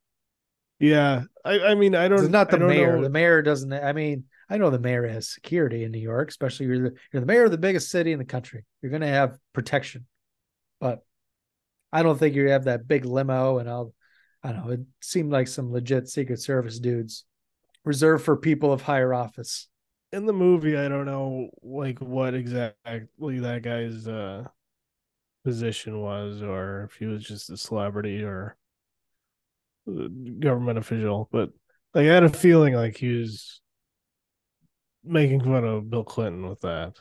Yeah, I, I mean, I don't. It's not the don't mayor. know- The mayor doesn't. I mean, I know the mayor has security in New York, especially you're the you're the mayor of the biggest city in the country. You're going to have protection, but I don't think you have that big limo and all. I don't know. It seemed like some legit Secret Service dudes reserved for people of higher office. in the movie. I don't know, like what exactly that guy's uh position was, or if he was just a celebrity or a government official. But like, I had a feeling like he was making fun of Bill Clinton with that.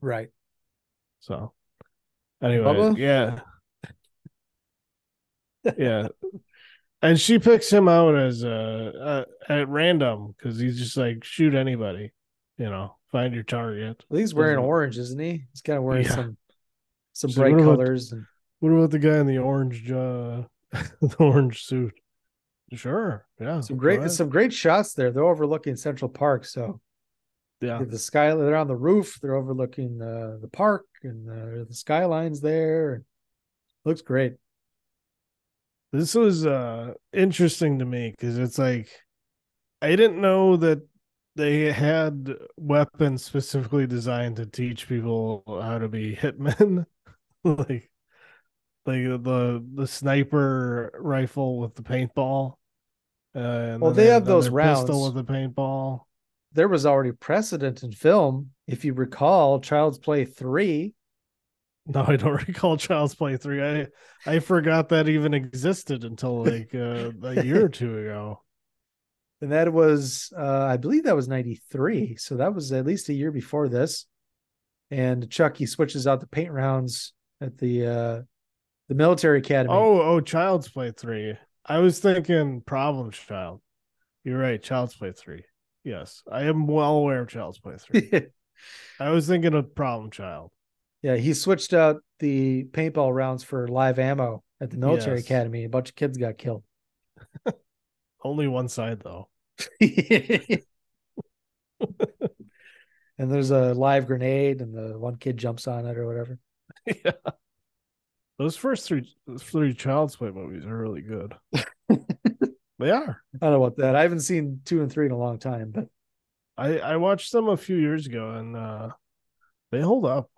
Right. So, Anyway, Bubba? yeah. yeah. And she picks him out as uh, uh at random because he's just like shoot anybody, you know, find your target. Well, he's wearing orange, isn't he? He's kind of wearing Yeah. some some So bright what about- colors. And What about the guy in the orange uh the orange suit? Sure. Yeah. some great some great shots there. They're overlooking Central Park, so yeah. the sky they're on the roof. They're overlooking uh, the park and uh, the skylines there. Looks great. This was uh interesting to me because it's like I didn't know that they had weapons specifically designed to teach people how to be hitmen. like like the the sniper rifle with the paintball. Uh, and Well, they have those rounds. pistol with the paintball. There was already precedent in film, if you recall, Child's Play three. No, I don't recall Child's Play three. I I forgot that even existed until like uh, a year or two ago. And that was, uh, I believe that was 93. So that was at least a year before this. And Chucky switches out the paint rounds at the uh, the military academy. Oh, oh, Child's Play three. I was thinking Problem Child. You're right, Child's Play three. Yes, I am well aware of Child's Play three. I was thinking of Problem Child. Yeah, he switched out the paintball rounds for live ammo at the military Yes. academy. A bunch of kids got killed. Only one side though. and there's a live grenade, and the one kid jumps on it or whatever. yeah. Those first three three Child's Play movies are really good. they are. I don't know about that. I haven't seen two and three in a long time, but I I watched them a few years ago and uh they hold up.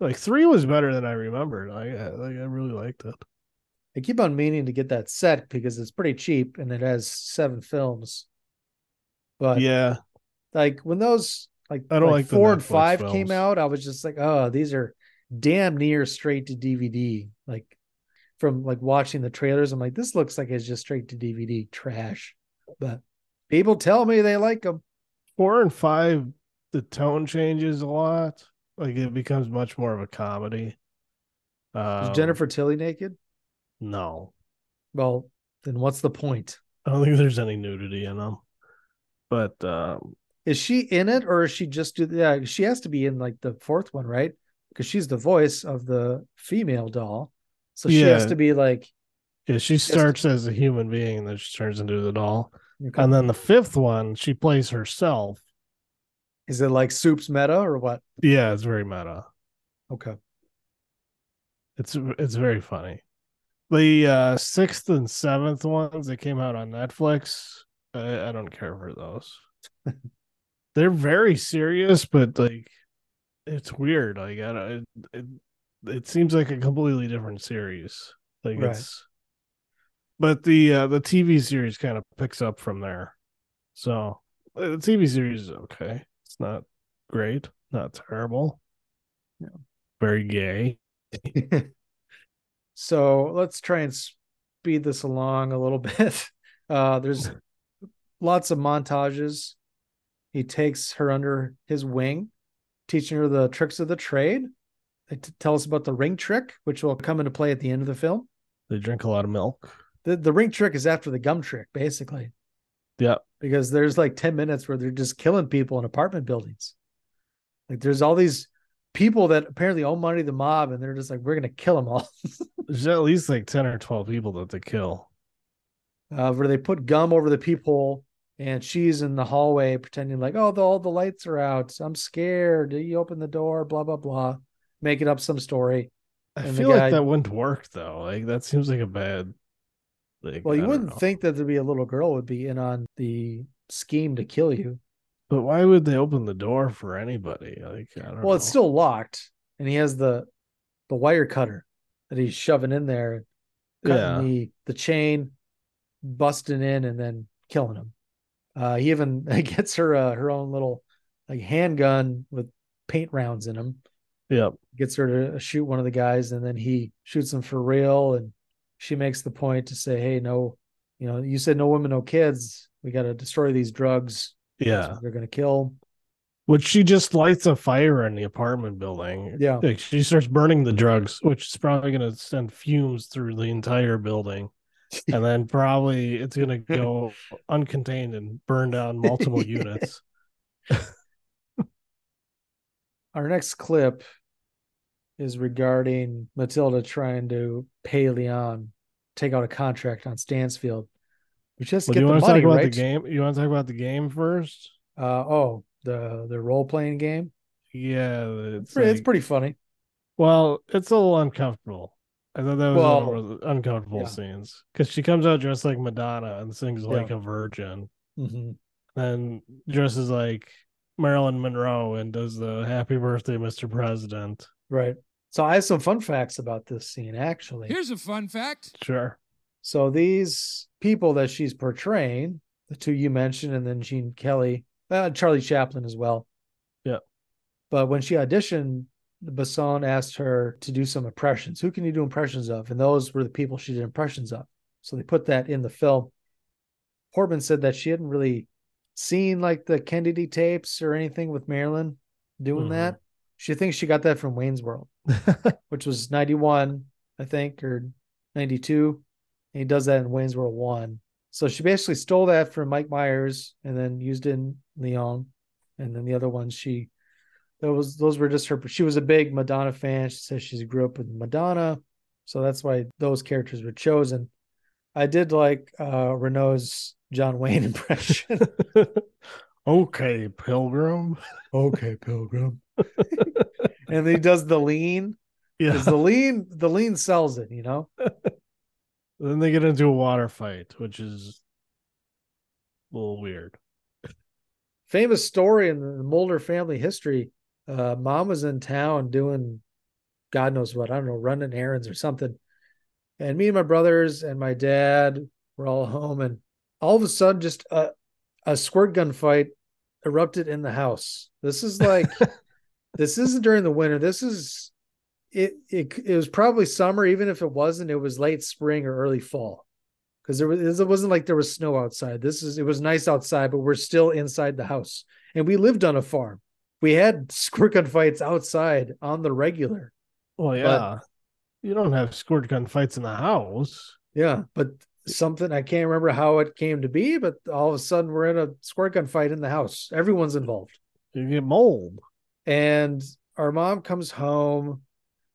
Like three was better than I remembered. I like I really liked it. I keep on meaning to get that set because it's pretty cheap and it has seven films. But yeah, like when those like, I don't like the four and five films. came out, I was just like, oh, these are damn near straight to DVD. Like from like watching the trailers, I'm like, this looks like it's just straight to DVD trash. But people tell me they like them. four and five, the tone changes a lot. Like it becomes much more of a comedy. Is Um, Jennifer Tilly naked? No, Well, then what's the point? I don't think there's any nudity in them. But um, Is she in it or is she just do yeah, she has to be in like the fourth one, right? Because she's the voice of the female doll. So she has to be like yeah, she starts as a human being and then she turns into the doll. Okay. And then the fifth one, she plays herself. Is it like Soup's meta or what? Yeah, it's very meta. Okay. It's it's very funny. The uh sixth and seventh ones that came out on Netflix, I, I don't care for those. They're very serious, but like it's weird. Like I don't, it, it it seems like a completely different series. Like Right. it's but the uh the TV series kind of picks up from there. So uh, the TV series is okay. Not great, not terrible. Yeah. Very gay. So let's try and speed this along a little bit. Uh, there's lots of montages. He takes her under his wing, teaching her the tricks of the trade. They t- tell us about the ring trick, which will come into play at the end of the film. They drink a lot of milk. The, the ring trick is after the gum trick, basically, Yeah. because there's like 10 minutes where they're just killing people in apartment buildings. Like there's all these people that apparently owe money to the mob, and they're just like, we're going to kill them all. There's at least like 10 or 12 people that they kill. uh, where they put gum over the peephole and she's in the hallway pretending like, oh, the, all the lights are out. I'm scared. Do You open the door, blah, blah, blah, making up some story. I And feel guy- like that wouldn't work though. Like that seems like a bad like Well, you wouldn't know. think that there'd be a little girl would be in on the scheme to kill you. But why would they open the door for anybody? Like I don't Well, it's still locked, and he has the the wire cutter that he's shoving in there, cutting Yeah. the the chain, busting in, and then killing him. Uh, he even gets her uh, her own little like handgun with paint rounds in them. Yep. Gets her to shoot one of the guys, and then he shoots him for real. And she makes the point to say, "Hey, no, you know, you said no women, no kids. We got to destroy these drugs. Yeah. they're going to kill." Which she just lights a fire in the apartment building. Yeah. Like she starts burning the drugs, which is probably gonna send fumes through the entire building. and then probably it's gonna go uncontained and burn down multiple units. Our next clip is regarding Matilda trying to pay Leon take out a contract on Stansfield. We just Well, get you the want to money, talk about right? the game? You want to talk about the game first? Uh oh, the the role playing game. Yeah, It's, it's, pretty, it's pretty funny. Well, it's a little uncomfortable. I thought that was Well, one of the uncomfortable yeah. scenes because she comes out dressed like Madonna and sings like a virgin, Mhm. then dresses like Marilyn Monroe and does the "Happy Birthday, Mr. President." Right. So I have some fun facts about this scene actually. Here's a fun fact. Sure. So these people that she's portraying, the two you mentioned, and then Gene Kelly, uh, Charlie Chaplin as well. Yeah. But when she auditioned, Besson asked her to do some impressions. Who can you do impressions of? And those were the people she did impressions of. So they put that in the film. Portman said that she hadn't really seen like the Kennedy tapes or anything with Marilyn doing Mhm. that. She thinks she got that from Wayne's World, which was 91, I think, or 92. And he does that in Wayne's World 1. So she basically stole that from Mike Myers and then used it in Leon. And then the other ones she those those were just her she was a big Madonna fan. She says she grew up with Madonna. So that's why those characters were chosen. I did like uh Reno's John Wayne impression. Okay, Pilgrim. okay, Pilgrim. and he does the lean. Yeah. Because the lean the lean sells it, you know? Then they get into a water fight, which is a little weird. famous story in the Mulder family history. Uh, mom was in town doing God knows what, I don't know, running errands or something. And me and my brothers and my dad were all home, and all of a sudden, just a, a squirt gun fight erupted in the house. This is like, this isn't during the winter. This is, it, it, it was probably summer, even if it wasn't, it was late spring or early fall because there was it wasn't like there was snow outside. This is it was nice outside, but we're still inside the house. And we lived on a farm. We had squirt gun fights outside on the regular. Well, yeah. you don't have squirt gun fights in the house. Yeah, but something I can't remember how it came to be, but all of a sudden we're in a squirt gun fight in the house. Everyone's involved. You get mold. And our mom comes home.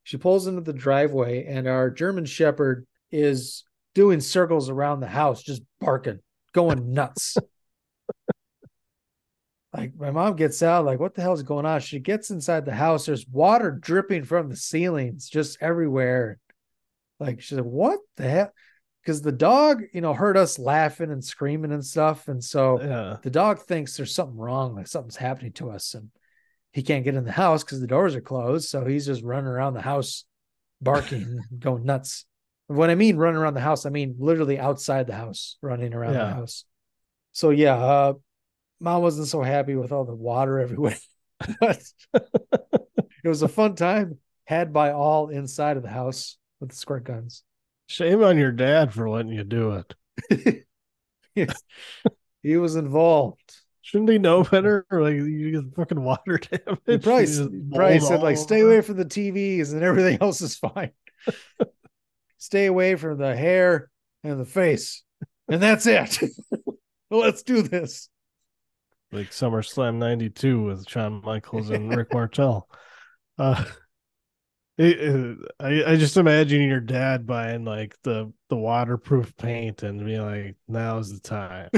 She pulls into the driveway, and our German Shepherd is doing circles around the house, just barking, going nuts. like my mom gets out, like, what the hell is going on? She gets inside the house. There's water dripping from the ceilings just everywhere. Like she's like, what the hell? Because the dog, you know, heard us laughing and screaming and stuff. And so Yeah. the dog thinks there's something wrong, like something's happening to us. And he can't get in the house because the doors are closed. So he's just running around the house, barking, going nuts. When I mean running around the house, I mean literally outside the house, running around the house. So yeah, uh, mom wasn't so happy with all the water everywhere, but it was a fun time had by all inside of the house with the squirt guns. Shame on your dad for letting you do it. he was involved. Shouldn't he know better? Like you get fucking water damage. He probably, You just probably mold said like, "Stay away from the TVs and everything else is fine. Stay away from the hair and the face, and that's it. Let's do this." like SummerSlam '92 with Shawn Michaels and Rick Martel. Uh, it- it- I I just imagine your dad buying like the the waterproof paint and being like, "Now's the time."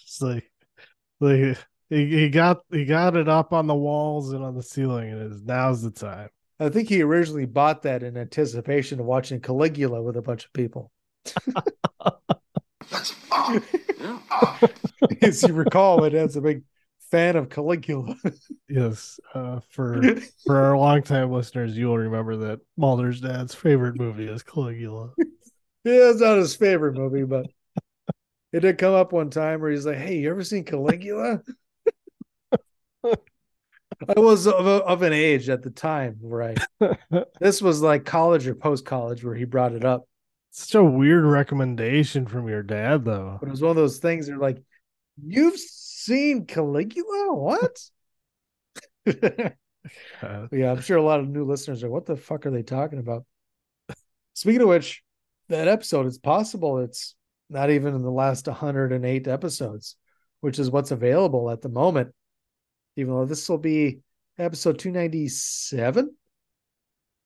Just like like he, he got he got it up on the walls and on the ceiling, and it's now's the time. I think he originally bought that in anticipation of watching Caligula with a bunch of people. As you recall, it has a big fan of Caligula. Yes, uh, for for our longtime listeners, you will remember that Mulder's dad's favorite movie is Caligula. Yeah, it's not his favorite movie, but it did come up one time where he's like, "Hey, you ever seen Caligula?" I was of, a- of an age at the time, right? this was like college or post college where he brought it up. Such a weird recommendation from your dad, though. But it was one of those things that like You've seen Caligula? What? Yeah, I'm sure a lot of new listeners are. What the fuck are they talking about? Speaking of which, that episode, it's possible it's not even in the last 108 episodes, which is what's available at the moment. Even though this will be episode 297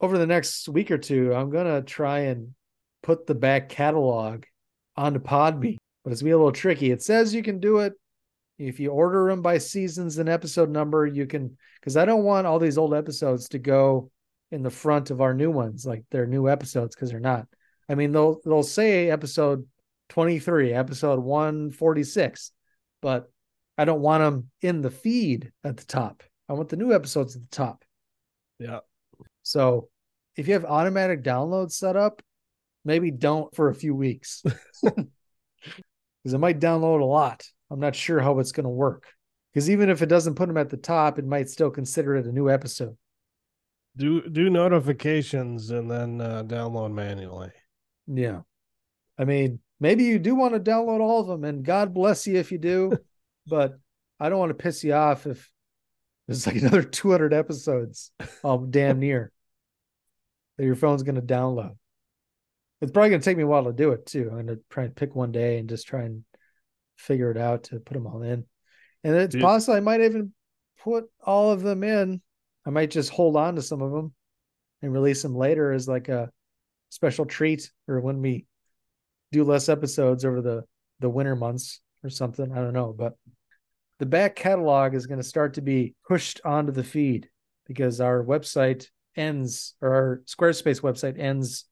over the next week or two, I'm gonna try and put the back catalog onto Podbean, but it's gonna be a little tricky. It says you can do it if you order them by seasons and episode number. You can because I don't want all these old episodes to go in the front of our new ones, like they're new episodes, because they're not. I mean, they'll they'll say episode 23, episode 146, but I don't want them in the feed at the top. I want the new episodes at the top. Yeah. So if you have automatic downloads set up, maybe don't for a few weeks. Because it might download a lot. I'm not sure how it's going to work. Because even if it doesn't put them at the top, it might still consider it a new episode. Do do notifications and then uh, download manually. Yeah. I mean, maybe you do want to download all of them, and God bless you if you do. but I don't want to piss you off if there's like another 200 episodes, um, damn near that your phone's going to download. It's probably going to take me a while to do it too. I'm going to try and pick one day and just try and figure it out to put them all in. And it's Dude. possible I might even put all of them in. I might just hold on to some of them and release them later as like a special treat or when we do less episodes over the the winter months or something. I don't know, but the back catalog is going to start to be pushed onto the feed because our website ends or our Squarespace website ends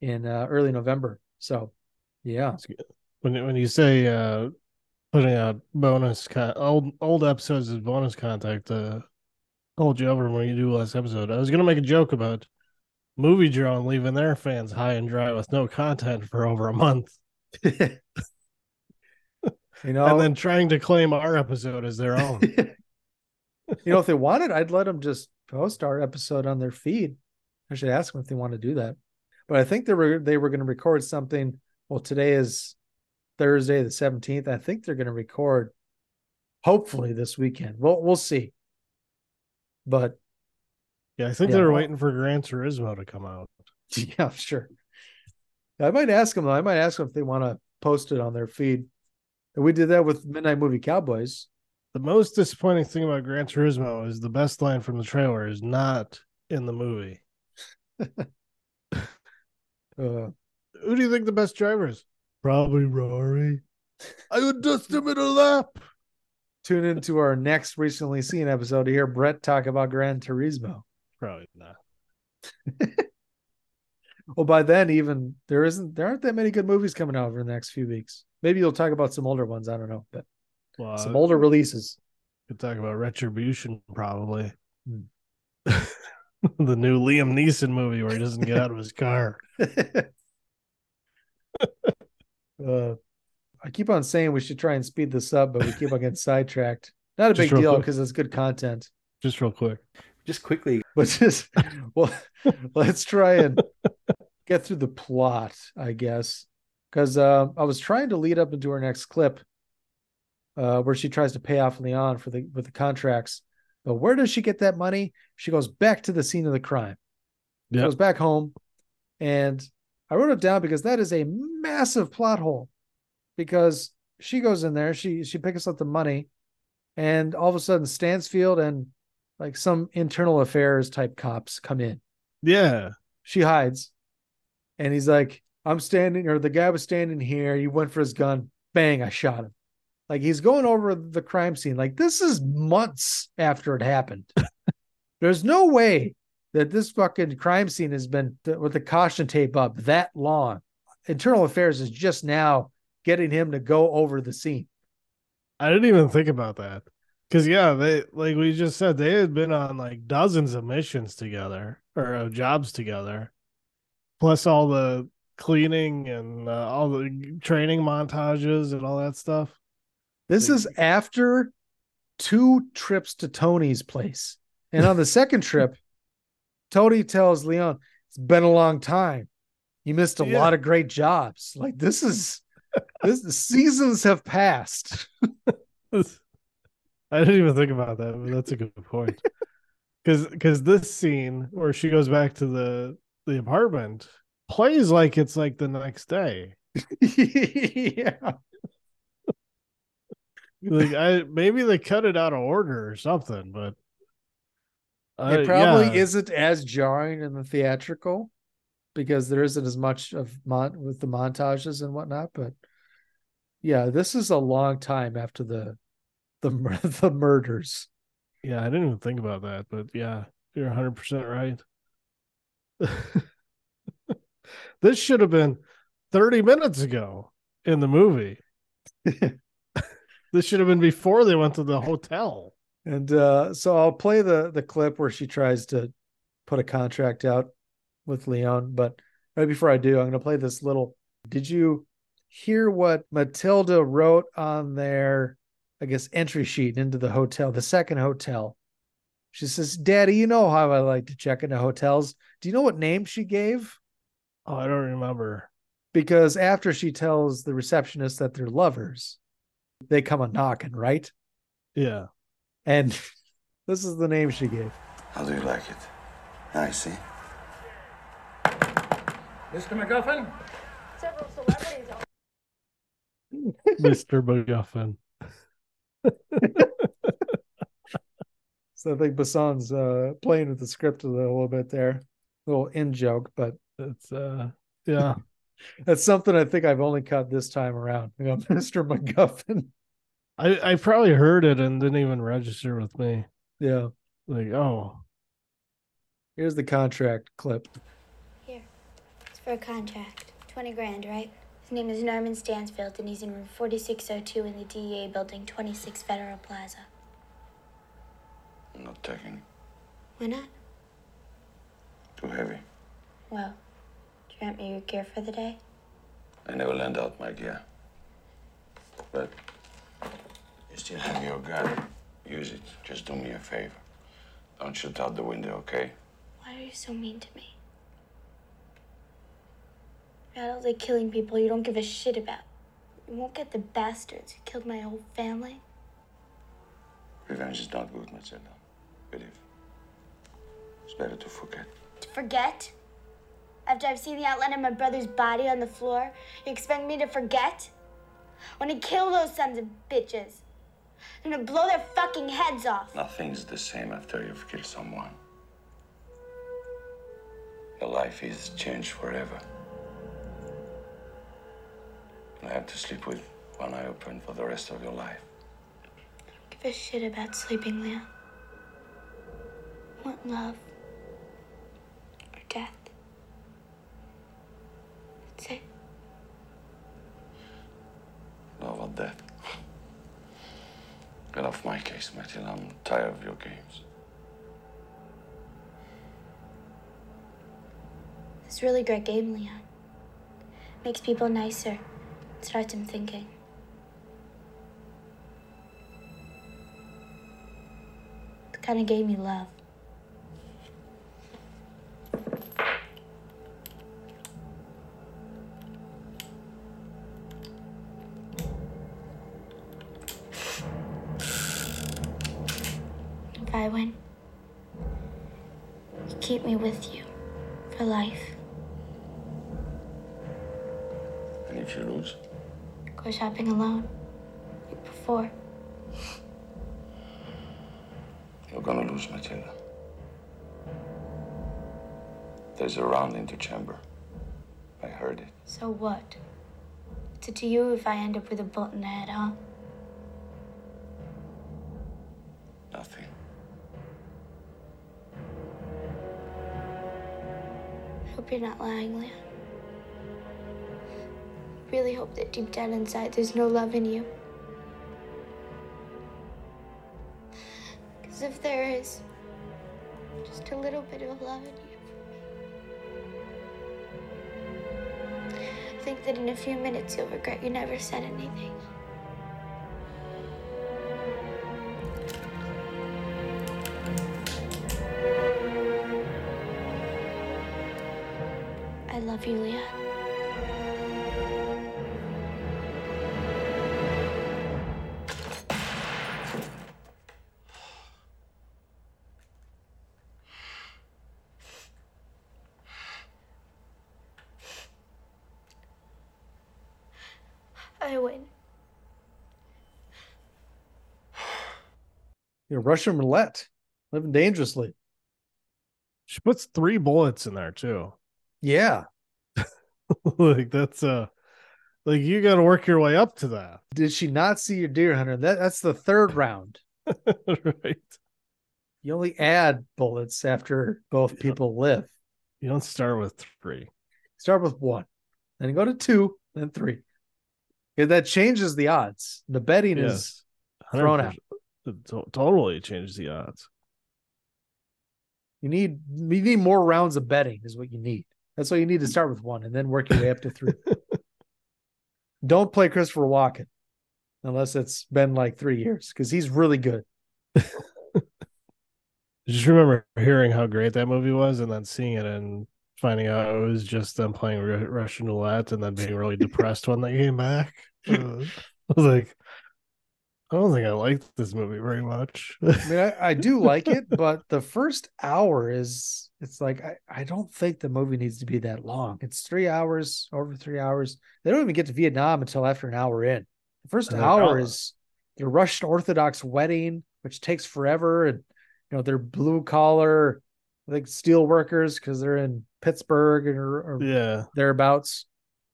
in uh, early November. So, yeah. When when you say uh, putting out bonus con- old old episodes as bonus content to hold you over when you do last episode, I was gonna make a joke about movie drone leaving their fans high and dry with no content for over a month. You know, and then trying to claim our episode as their own. you know, if they wanted, I'd let them just post our episode on their feed. I should ask them if they want to do that. But I think they were they were going to record something. Well, today is Thursday the seventeenth. I think they're going to record, hopefully this weekend. We'll we'll see. But yeah, I think Yeah. they were waiting for Gran Turismo to come out. yeah, sure. I might ask them. though. I might ask them if they want to post it on their feed. And we did that with Midnight Movie Cowboys. The most disappointing thing about Gran Turismo is the best line from the trailer is not in the movie. Uh, Who do you think the best driver is? Probably Rory. I would dust him in a lap. tune into our next recently seen episode to hear Brett talk about Gran Turismo. Probably not. Well, by then, even there isn't there aren't that many good movies coming out over the next few weeks. Maybe you'll talk about some older ones. I don't know, but Well, some older releases. Could talk about Retribution, probably. Hmm. the new Liam Neeson movie where he doesn't get out of his car. Uh, I keep on saying we should try and speed this up, but we keep on getting sidetracked. Not a Just big deal because it's good content. Just real quick. Just quickly, But just well, let's try and get through the plot, I guess, because uh, I was trying to lead up into our next clip, uh, where she tries to pay off Leon for the with the contracts. But where does she get that money? She goes back to the scene of the crime. Yep. Goes back home, and I wrote it down because that is a massive plot hole. Because she goes in there, she she picks up the money, and all of a sudden Stansfield and like some internal affairs type cops come in. Yeah. She hides, and he's like, "I'm standing," or the guy was standing here. He went for his gun. Bang! I shot him. Like he's going over the crime scene. Like this is months after it happened. There's no way that this fucking crime scene has been with the caution tape up that long. Internal Affairs is just now getting him to go over the scene. I didn't even think about that. Cause yeah, they like we just said they had been on like dozens of missions together or uh, jobs together, plus all the cleaning and uh, all the training montages and all that stuff. This is after two trips to Tony's place. And on the second trip, Tony tells Leon, It's been a long time. You missed a Yeah. lot of great jobs. Like this is this seasons have passed. I didn't even think about that, but that's a good point. Because because this scene where she goes back to the the apartment plays like it's like the next day. yeah. Like I maybe they cut it out of order or something, but it uh, probably yeah. isn't as jarring in the theatrical because there isn't as much of mon- with the montages and whatnot. But yeah, this is a long time after the the the murders. Yeah, I didn't even think about that, but yeah, you're 100 percent right. this should have been 30 minutes ago in the movie. this should have been before they went to the hotel. And uh, so I'll play the the clip where she tries to put a contract out with Leon. But right before I do, I'm going to play this little. Did you hear what Matilda wrote on their, I guess, entry sheet into the hotel, the second hotel? She says, "Daddy, you know how I like to check into hotels. Do you know what name she gave? Oh, I don't remember. Because after she tells the receptionist that they're lovers, they come a knocking, right? Yeah. And this is the name she gave. How do you like it? I see. Mr. McGuffin? Several celebrities. Mr. McGuffin. So I think Besson's uh, playing with the script a little, little bit there, a little in joke, but it's uh, yeah, that's something I think I've only caught this time around. You know, Mr. McGuffin. I I probably heard it and didn't even register with me. Yeah. Like, oh, Here's the contract clip. Here. It's for a contract. 20 grand, right? His name is Norman Stansfield, and he's in room 4602 in the DEA building, 26 Federal Plaza. I'm not taking. Why not? Too heavy. Well, do you want me your gear for the day? I never lend out my gear. But you still have your gun. Use it. Just do me a favor. Don't shoot out the window, okay? Why are you so mean to me? Out there killing people you don't give a shit about. You won't get the bastards who killed my whole family. Revenge is not good, Matilda. Believe. It's better to forget. To forget? After I've seen the outline of my brother's body on the floor, you expect me to forget? I When to kill those sons of bitches. I'm gonna blow their fucking heads off. Nothing's the same after you've killed someone. Your life is changed forever. You have to sleep with one eye open for the rest of your life. Give a shit about sleeping, Leon. Want love or death? That's it. Love or death. Get off my case, Matilda. I'm tired of your games. It's a really great game, Leon. Makes people nicer. Starts them thinking. The kind of game you love. Alone. Like before. you're gonna lose, Matilda. There's a round in the chamber. I heard it. So what? It's up to you if I end up with a bullet in the head, huh? Nothing. I hope you're not lying, Leon. Really hope that deep down inside there's no love in you. Because if there is, just a little bit of love in you. I think that in a few minutes you'll regret you never said anything. I love you, Leon. Know, Russian roulette, living dangerously. She puts three bullets in there too. Yeah. like that's uh like you got to work your way up to that. Did she not see your deer hunter? That that's the third round. right. You only add bullets after both people live. You don't start with three. Start with one, then go to two, then three. Yeah, that changes the odds. The betting is thrown out. 100%. It to- totally changes the odds. You need you need more rounds of betting is what you need. That's why you need to start with one and then work your way up to three. Don't play Christopher Walken unless it's been like three years because he's really good. Just remember hearing how great that movie was, and then seeing it and finding out it was just them playing Russian roulette, and then being really depressed when they came back. Uh, I was like, I don't think I liked this movie very much. I mean, I, I do like it, but the first hour is it's like I, I don't think the movie needs to be that long. It's three hours, over three hours. They don't even get to Vietnam until after an hour in. The first they're hour gone. is the Russian Orthodox wedding, which takes forever, and you know they're blue collar, like steel workers because they're in Pittsburgh or, or yeah, thereabouts,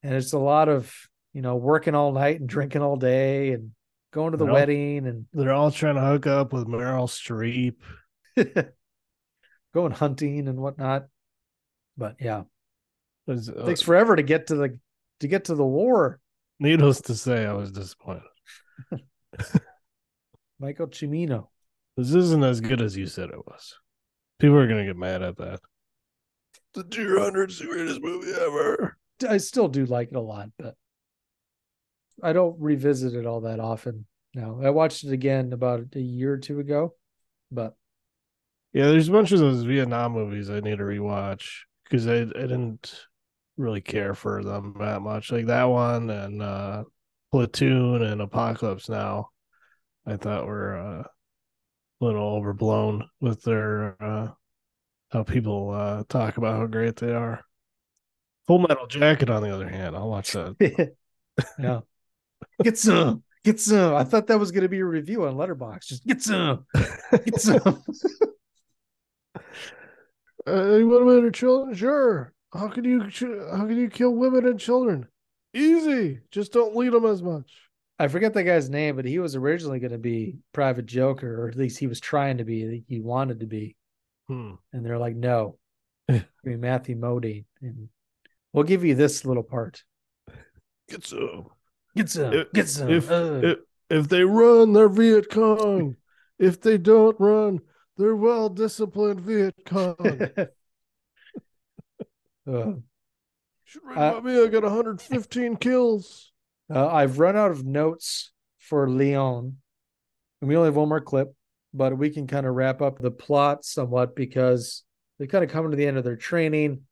and it's a lot of you know working all night and drinking all day and going to the They're all- wedding and they're all trying to hook up with Meryl Streep. going hunting and whatnot. But yeah, It's, it uh, takes forever to get to the to get to the war. needless to say, I was disappointed. Michael Cimino. This isn't as good as you said it was. People are gonna get mad at that. The Deer Hunter's the greatest movie ever. I still do like it a lot, but I don't revisit it all that often now. I watched it again about a year or two ago, but Yeah, there's a bunch of those Vietnam movies I need to rewatch because I I didn't really care for them that much. Like that one and uh Platoon and Apocalypse Now, I thought were uh, a little overblown with their uh how people uh talk about how great they are. Full Metal Jacket, on the other hand, I'll watch that. yeah. Get some, get some. I thought that was going to be a review on Letterboxd. Just get some, get some. Uh, women and children, sure. How can you how can you kill women and children? Easy. Just don't lead them as much. I forget that guy's name, but he was originally going to be Private Joker, or at least he was trying to be. He wanted to be, Hmm. and they're like, "No, I mean Matthew Modine, and we'll give you this little part. Get some. Get some, If, get some." if, uh." if if they run, they're Viet Cong. if they don't run, they're well disciplined Viet Cong. Uh, Should read about me. I got 115 kills. Uh, I've run out of notes for Leon. And we only have one more clip, but we can kind of wrap up the plot somewhat because they kind of come to the end of their training.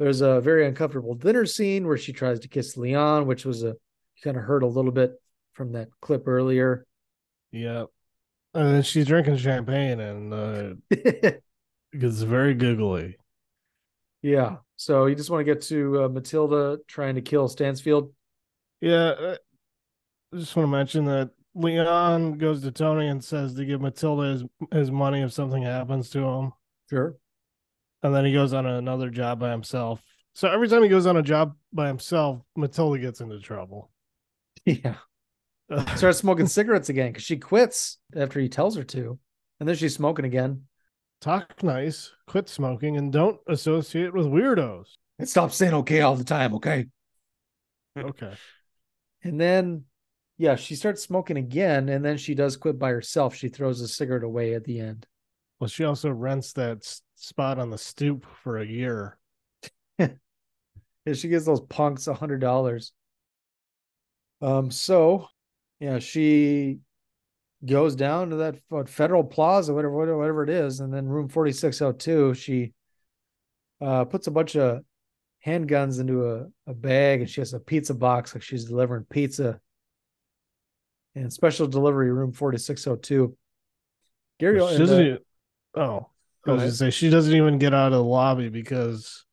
There's a very uncomfortable dinner scene where she tries to kiss Leon, which was a kind of heard a little bit from that clip earlier. Yep. And then she's drinking champagne and uh it's very googly. Yeah. So you just want to get to uh, Matilda trying to kill Stansfield. Yeah, uh, I just want to mention that Leon goes to Tony and says to give Matilda his, his money if something happens to him. Sure. And then he goes on another job by himself. So every time he goes on a job by himself, Matilda gets into trouble. Yeah. Starts smoking cigarettes again because she quits after he tells her to. And then she's smoking again. Talk nice, quit smoking, and don't associate with weirdos. And stop saying okay all the time, okay? Okay. And then, yeah, she starts smoking again, and then she does quit by herself. She throws a cigarette away at the end. Well, she also rents that s- spot on the stoop for a year. Yeah, she gives those punks a hundred dollars. Um, so yeah, she goes down to that what, Federal Plaza, whatever, whatever, whatever it is, and then room forty six oh two. She uh puts a bunch of handguns into a, a bag, and she has a pizza box like she's delivering pizza. And special delivery room forty six oh two. Gary, She and, doesn't uh, even, oh, I was just say she doesn't even get out of the lobby because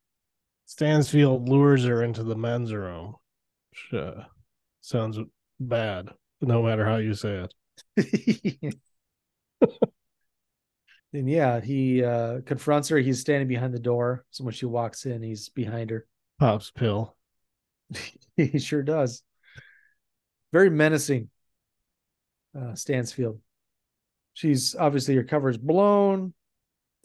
Stansfield lures her into the men's room. Uh, sounds bad, no matter how you say it. And yeah, he uh confronts her. He's standing behind the door. So when she walks in, he's behind her. Pops pill. he sure does. Very menacing. Uh Stansfield. She's obviously her cover is blown.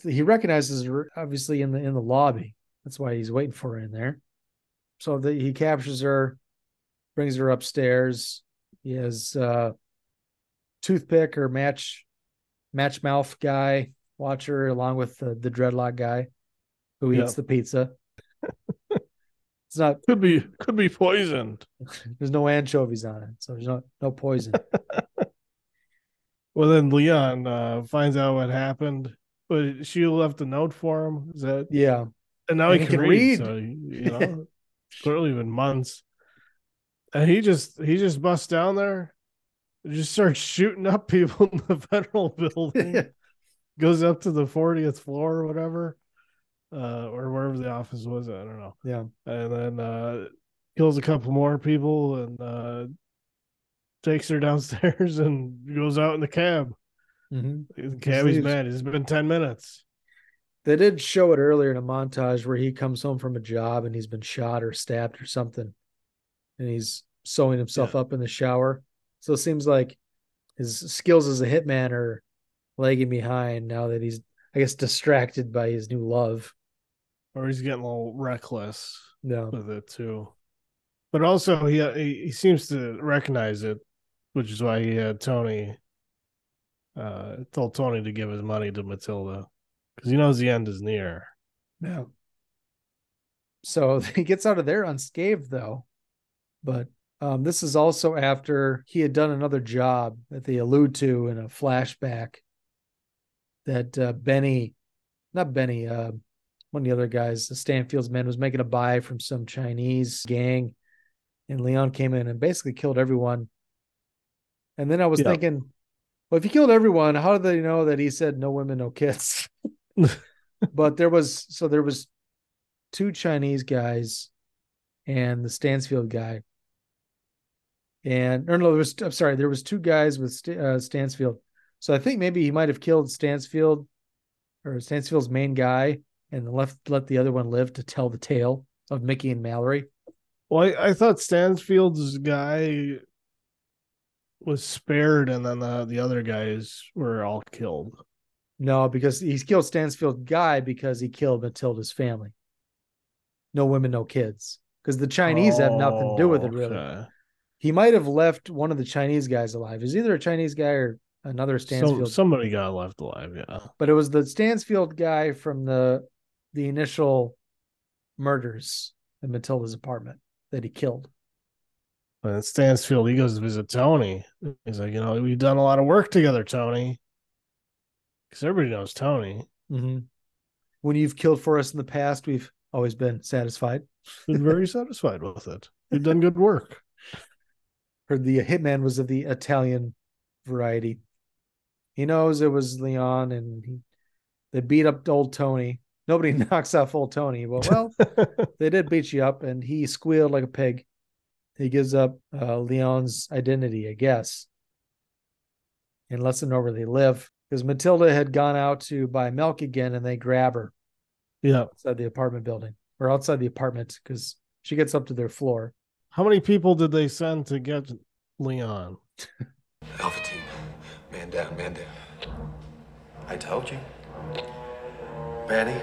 He recognizes her obviously in the in the lobby. That's why he's waiting for her in there. So the, he captures her, brings her upstairs. He has uh toothpick or match match mouth guy watch her along with the, the dreadlock guy who Yep. eats the pizza. it's not Could be could be poisoned. there's no anchovies on it, so there's no no poison. Well, then Leon uh, finds out what happened, but she left a note for him. Is that yeah. And now And he he can, can read. read. So you know, clearly been months. And he just he just busts down there, just starts shooting up people in the federal building. Goes up to the 40th floor or whatever, uh, or wherever the office was. I don't know. Yeah. And then uh, kills a couple more people and uh, takes her downstairs and goes out in the cab. Mhm. The leaves. mad. It's been 10 minutes. They did show it earlier in a montage where he comes home from a job and he's been shot or stabbed or something. And he's sewing himself up in the shower. So it seems like his skills as a hitman are lagging behind now that he's, I guess, distracted by his new love. or he's getting a little reckless Yeah. with it too. But also, he he, he seems to recognize it, which is why he had Tony. Uh, told Tony to give his money to Matilda because he knows the end is near. Yeah. So he gets out of there unscathed, though. But um, this is also after he had done another job that they allude to in a flashback that uh, Benny, not Benny, uh, one of the other guys, the Stansfield's men, was making a buy from some Chinese gang. And Leon came in and basically killed everyone. And then I was Yeah. thinking, well, if he killed everyone, how did they know that he said no women, no kids? but there was so there was two Chinese guys and the Stansfield guy. And or no, there was I'm sorry, there was two guys with uh, Stansfield. So I think maybe he might have killed Stansfield or Stansfield's main guy and left let the other one live to tell the tale of Mickey and Mallory. Well, I, I thought Stansfield's guy was spared, and then the the other guys were all killed. No, because he's killed Stansfield guy because he killed Matilda's family. No women, no kids. Because the Chinese have nothing to do with it, really. Okay. He might have left one of the Chinese guys alive. He's either a Chinese guy or another So, Stansfield. somebody got left alive. Yeah. but it was the Stansfield guy from the the initial murders in Matilda's apartment that he killed. And Stansfield, he goes to visit Tony. He's like, you know, we've done a lot of work together, Tony. Because everybody knows Tony. Mm-hmm. When you've killed for us in the past, we've always been satisfied. Been very satisfied with it. You've done good work. Heard the hitman was of the Italian variety. He knows it was Leon, and he, they beat up old Tony. Nobody knocks off old Tony. Well, well, they did beat you up, and he squealed like a pig. He gives up uh, Leon's identity, I guess, and lets them know where they live. Because Matilda had gone out to buy milk again, and they grab her Yeah. outside the apartment building or outside the apartment because she gets up to their floor. How many people did they send to get Leon? Alpha team. Man down, man down. I told you. Benny.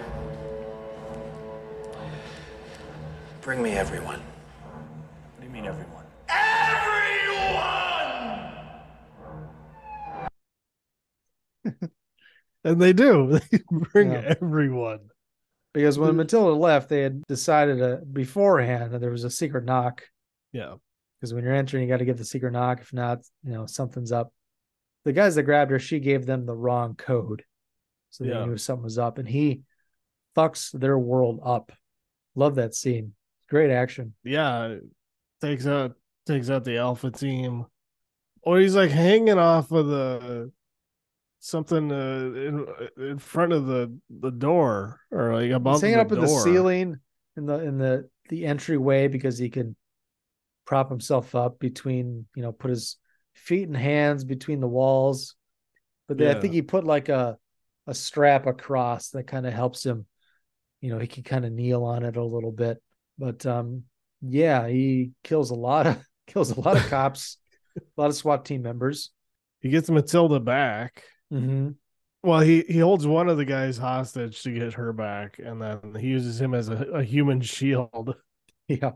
Bring me everyone. What do you mean, everyone? And they do. They bring Yeah. everyone. Because when Matilda left, they had decided uh, beforehand that there was a secret knock. Yeah. Because when you're entering, you got to give the secret knock. If not, you know, something's up. The guys that grabbed her, she gave them the wrong code. So they Yeah. knew something was up. And he fucks their world up. Love that scene. Great action. Yeah. Takes out takes out the alpha team. Or he's like hanging off of the something uh, in in front of the the door or like above He's hanging up in the ceiling in the in the the entryway because he can prop himself up between you know put his feet and hands between the walls. But then I think he put like a a strap across that kind of helps him. You know, he can kind of kneel on it a little bit. But um, yeah, he kills a lot of kills a lot of cops, a lot of SWAT team members. He gets Matilda back. Mm-hmm. Well, he he holds one of the guys hostage to get her back, and then he uses him as a, a human shield. Yeah.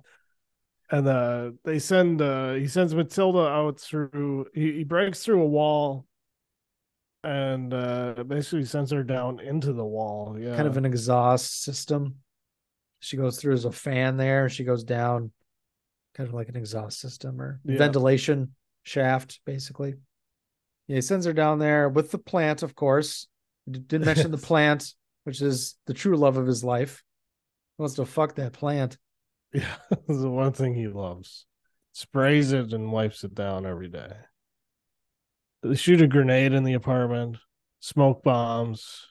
And uh they send uh he sends Matilda out through he, he breaks through a wall and uh basically sends her down into the wall. Yeah. Kind of an exhaust system. She goes through as a fan there. She goes down, kind of like an exhaust system or Yeah. ventilation shaft, basically. Yeah, he sends her down there with the plant, of course. Didn't mention the plant, which is the true love of his life. He wants to fuck that plant. Yeah, the one thing he loves. Sprays it and wipes it down every day. They shoot a grenade in the apartment, smoke bombs.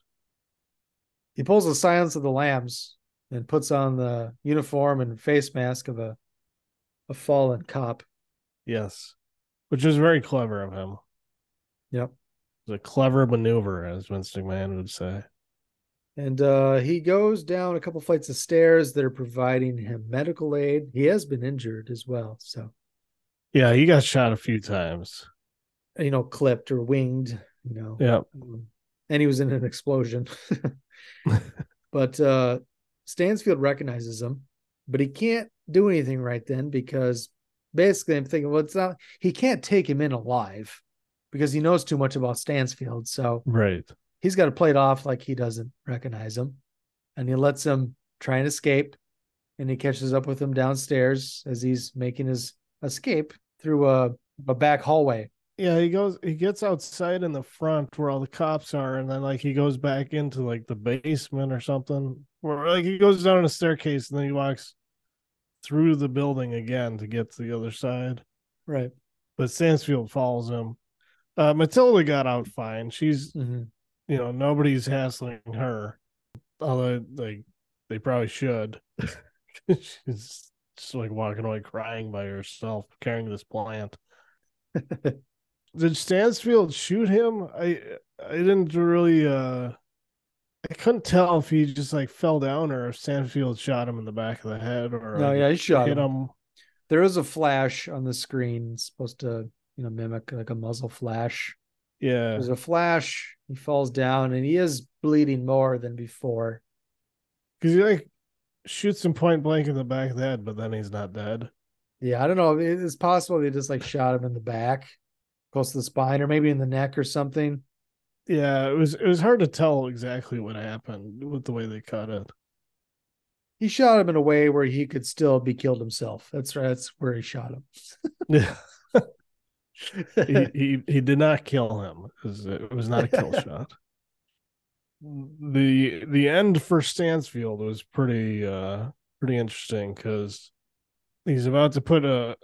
He pulls the Silence of the Lambs and puts on the uniform and face mask of a a fallen cop. Yes, which is very clever of him. Yep. It's a clever maneuver, as Vince McMahon would say. And uh, he goes down a couple flights of stairs that are providing him medical aid. He has been injured as well. So, Yeah, he got shot a few times. you know, clipped or winged, you know. Yeah. Um, and he was in an explosion. but uh, Stansfield recognizes him, but he can't do anything right then because basically I'm thinking, well, it's not, he can't take him in alive because he knows too much about Stansfield. So, Right. He's got to play it off like he doesn't recognize him and he lets him try and escape and he catches up with him downstairs as he's making his escape through a, a back hallway Yeah, he goes he gets outside in the front where all the cops are, and then like he goes back into like the basement or something. Where like he goes down a staircase and then he walks through the building again to get to the other side. right But Stansfield follows him. Uh Matilda got out fine. She's mm-hmm. You know, nobody's hassling her. Although like they probably should. She's just like walking away crying by herself, carrying this plant. Did Stansfield shoot him? I I didn't really uh I couldn't tell if he just like fell down or if Stansfield shot him in the back of the head or no yeah he shot hit him. him. there is a flash on the screen it's supposed to you know mimic like a muzzle flash Yeah. there's a flash he falls down and he is bleeding more than before Because he like shoots him point blank in the back of the head, but then he's not dead. yeah i don't know it's possible they just like shot him in the back close to the spine or maybe in the neck or something Yeah, it was it was hard to tell exactly what happened with the way they cut it. he shot him in a way where he could still be killed himself. That's right. That's where he shot him. Yeah. He, he he did not kill him. It was, it was not a kill shot. The the end for Stansfield was pretty uh pretty interesting because he's about to put a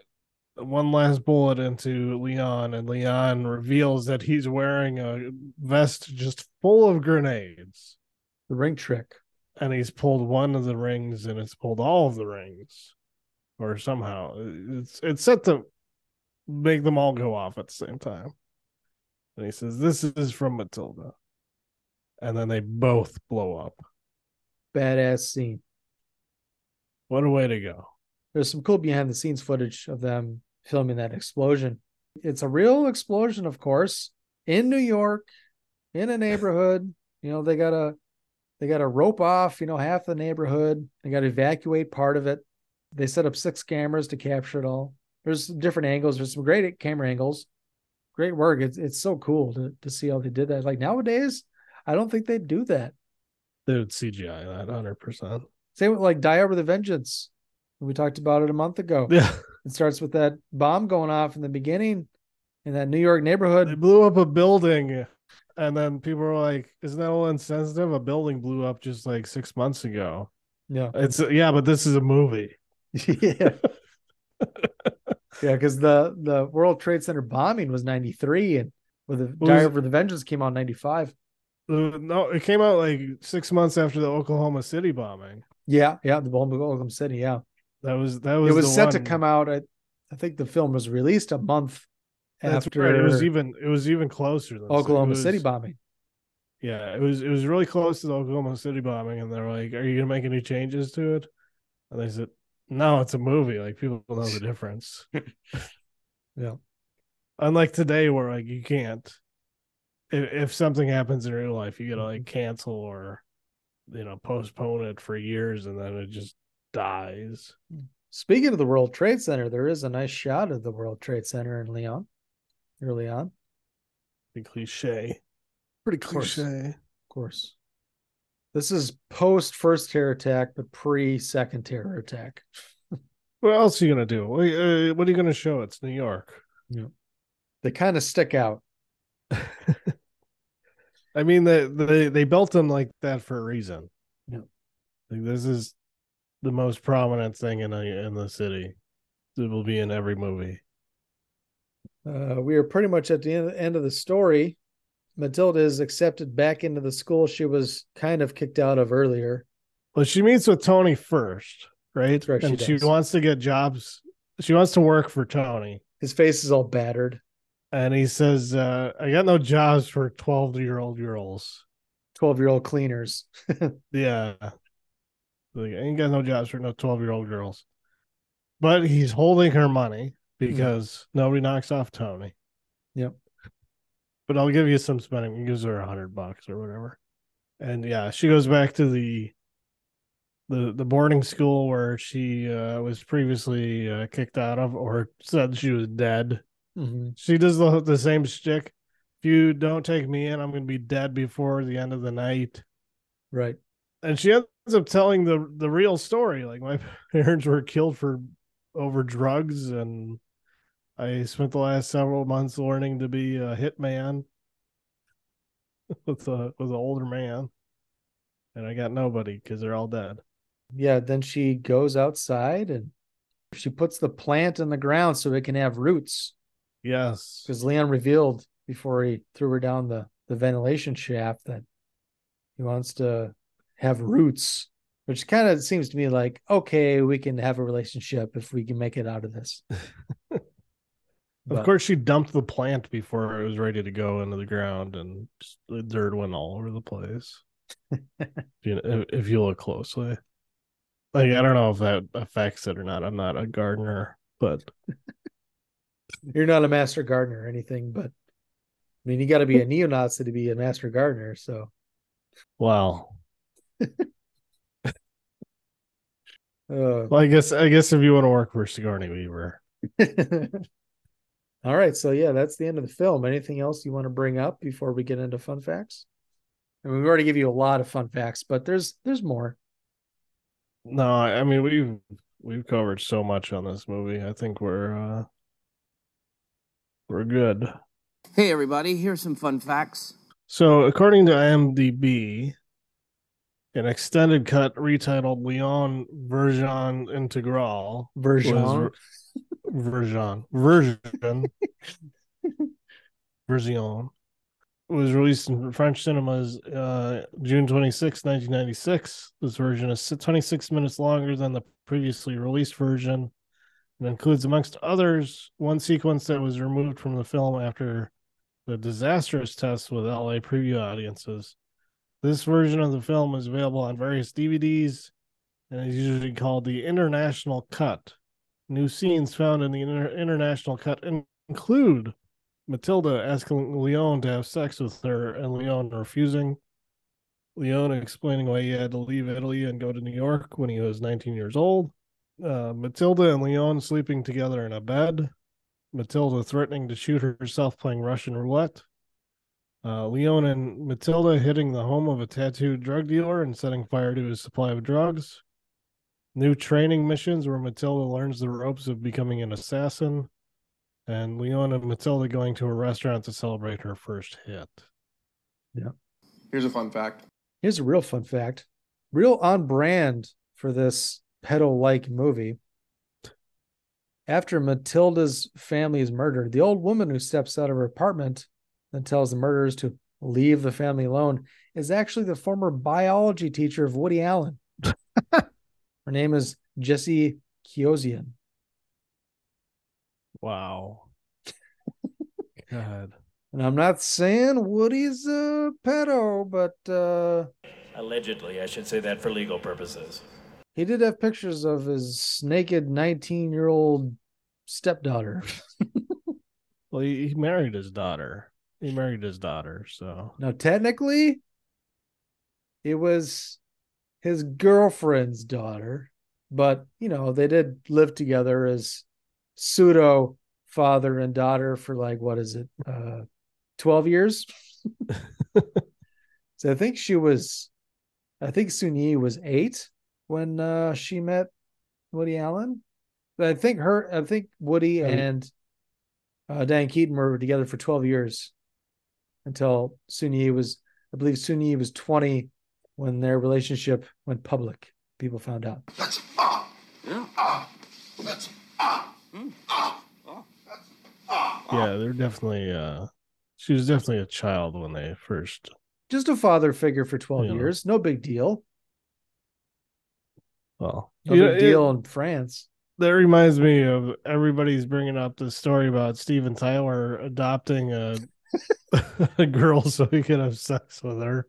one last bullet into Leon, and Leon reveals that he's wearing a vest just full of grenades. The ring trick. And he's pulled one of the rings and it's pulled all of the rings. Or somehow. It's it's set to make them all go off at the same time. And he says, This is from Matilda. And then they both blow up. Badass scene. What a way to go. There's some cool behind the scenes footage of them filming that explosion. It's a real explosion, of course, in New York, in a neighborhood. You know, they gotta they gotta rope off, you know, half the neighborhood. They gotta evacuate part of it. They set up six cameras to capture it all. There's some different angles. There's some great camera angles. Great work. It's it's so cool to, to see how they did that. Like nowadays, I don't think they'd do that. They would CGI that 100%. Same with like Die Hard with a Vengeance. We talked about it a month ago. Yeah. It starts with that bomb going off in the beginning in that New York neighborhood. They blew up a building. And then people were like, Isn't that a little insensitive? A building blew up just like six months ago. Yeah. It's yeah, but this is a movie. yeah. Yeah, because the the World Trade Center bombing was 93 and with the was- Die Hard with a Vengeance came out 95. Uh, No, it came out like six months after the Oklahoma City bombing. Yeah, yeah, the bomb of Oklahoma City, yeah. That was that was it was set to come out at I think the film was released a month That's after right. It was even it was even closer than Oklahoma it City bombing. Yeah, it was it was really close to the Oklahoma City bombing, and they're like, "Are you gonna make any changes to it?" And they said, "No, it's a movie. Like people know the difference." Yeah. Unlike today, where like you can't, if if something happens in real life, you gotta like mm-hmm. cancel or, you know, postpone it for years, and then it just dies. Speaking of the World Trade Center, there is a nice shot of the World Trade Center in Leon early on. The cliche, pretty course. cliche. Of course. This is post first terror attack, but pre second terror attack. What else are you gonna do? What, uh, are you gonna show? It's New York. Yeah. They kind of stick out. I mean, they they they built them like that for a reason. Yeah. Like this is the most prominent thing in a, in the city. It will be in every movie. Uh, we are pretty much at the end, end of the story. Matilda is accepted back into the school she was kind of kicked out of earlier. Well, she meets with Tony first, right? right, and she, does. wants to get jobs. She wants to work for Tony. His face is all battered. And he says, uh, I got no jobs for 12 year old girls. 12 year old cleaners. Yeah. Like, I ain't got no jobs for no 12 year old girls. But he's holding her money because nobody knocks off Tony. Yep. But I'll give you some spending. He gives her a hundred bucks or whatever. And yeah, she goes back to the the the boarding school where she uh, was previously uh, kicked out of or said she was dead. Mm-hmm. She does the the same shtick. If you don't take me in, I'm going to be dead before the end of the night. Right. And she ends up telling the the real story. Like my parents were killed for over drugs, and I spent the last several months learning to be a hitman with a with an older man, and I got nobody because they're all dead. Yeah. Then she goes outside and she puts the plant in the ground so it can have roots. Yes. Because Leon revealed before he threw her down the, the ventilation shaft that he wants to have roots, which kind of seems to me like, okay, we can have a relationship if we can make it out of this. Of course, she dumped the plant before it was ready to go into the ground, and just, the dirt went all over the place. if, you, if, if you look closely, like I don't know if that affects it or not. I'm not a gardener, but You're not a master gardener or anything, but I mean, you got to be a neo Nazi to be a master gardener. So, wow. uh, Well, I guess I guess if you want to work for Sigourney Weaver, all right. So, yeah, that's the end of the film. Anything else you want to bring up before we get into fun facts? I mean, we've already give you a lot of fun facts, but there's there's more. no, I I mean we've we've covered so much on this movie. I think we're uh we're good. Hey, everybody, here's some fun facts. So, according to IMDb, an extended cut retitled Leon Version Integral Version. Version version version was released in French cinemas uh, June 26, 1996. This version is 26 minutes longer than the previously released version and includes, amongst others, one sequence that was removed from the film after the disastrous test with LA preview audiences. This version of the film is available on various DVDs and is usually called the International Cut. New scenes found in the inter- International Cut include Matilda asking Leon to have sex with her and Leon refusing. Leon explaining why he had to leave Italy and go to New York when he was 19 years old. Uh, Matilda and Leon sleeping together in a bed. Matilda threatening to shoot herself playing Russian roulette. Uh, Leon and Matilda hitting the home of a tattooed drug dealer and setting fire to his supply of drugs. New training missions where Matilda learns the ropes of becoming an assassin. And Leon and Matilda going to a restaurant to celebrate her first hit. Yeah. Here's a fun fact. Here's a real fun fact. Real on brand for this pedo like movie. After Matilda's family is murdered, the old woman who steps out of her apartment and tells the murderers to leave the family alone is actually the former biology teacher of Woody Allen. her name is Jessie Keosian. Wow. God. And I'm not saying Woody's a pedo, but uh, Allegedly, I should say that for legal purposes. he did have pictures of his naked 19 year old stepdaughter. Well, he, he married his daughter. He married his daughter, so Now, technically, it was his girlfriend's daughter, but you know, they did live together as pseudo father and daughter for like, what is it, uh, 12 years? so I think she was, I think Soon-Yi was eight when uh, she met Woody Allen. But I think her, I think Woody and uh, Diane Keaton were together for 12 years until Soon-Yi was, I believe Soon-Yi was 20 when their relationship went public. People found out. That's ah. Yeah. Ah. That's ah. Ah. That's ah. yeah, they're definitely. uh She was definitely a child when they first. Just a father figure for 12 Yeah. years. No big deal. Well, No you big know, it- deal in France. that reminds me of everybody's bringing up the story about Steven Tyler adopting a, a girl so he could have sex with her.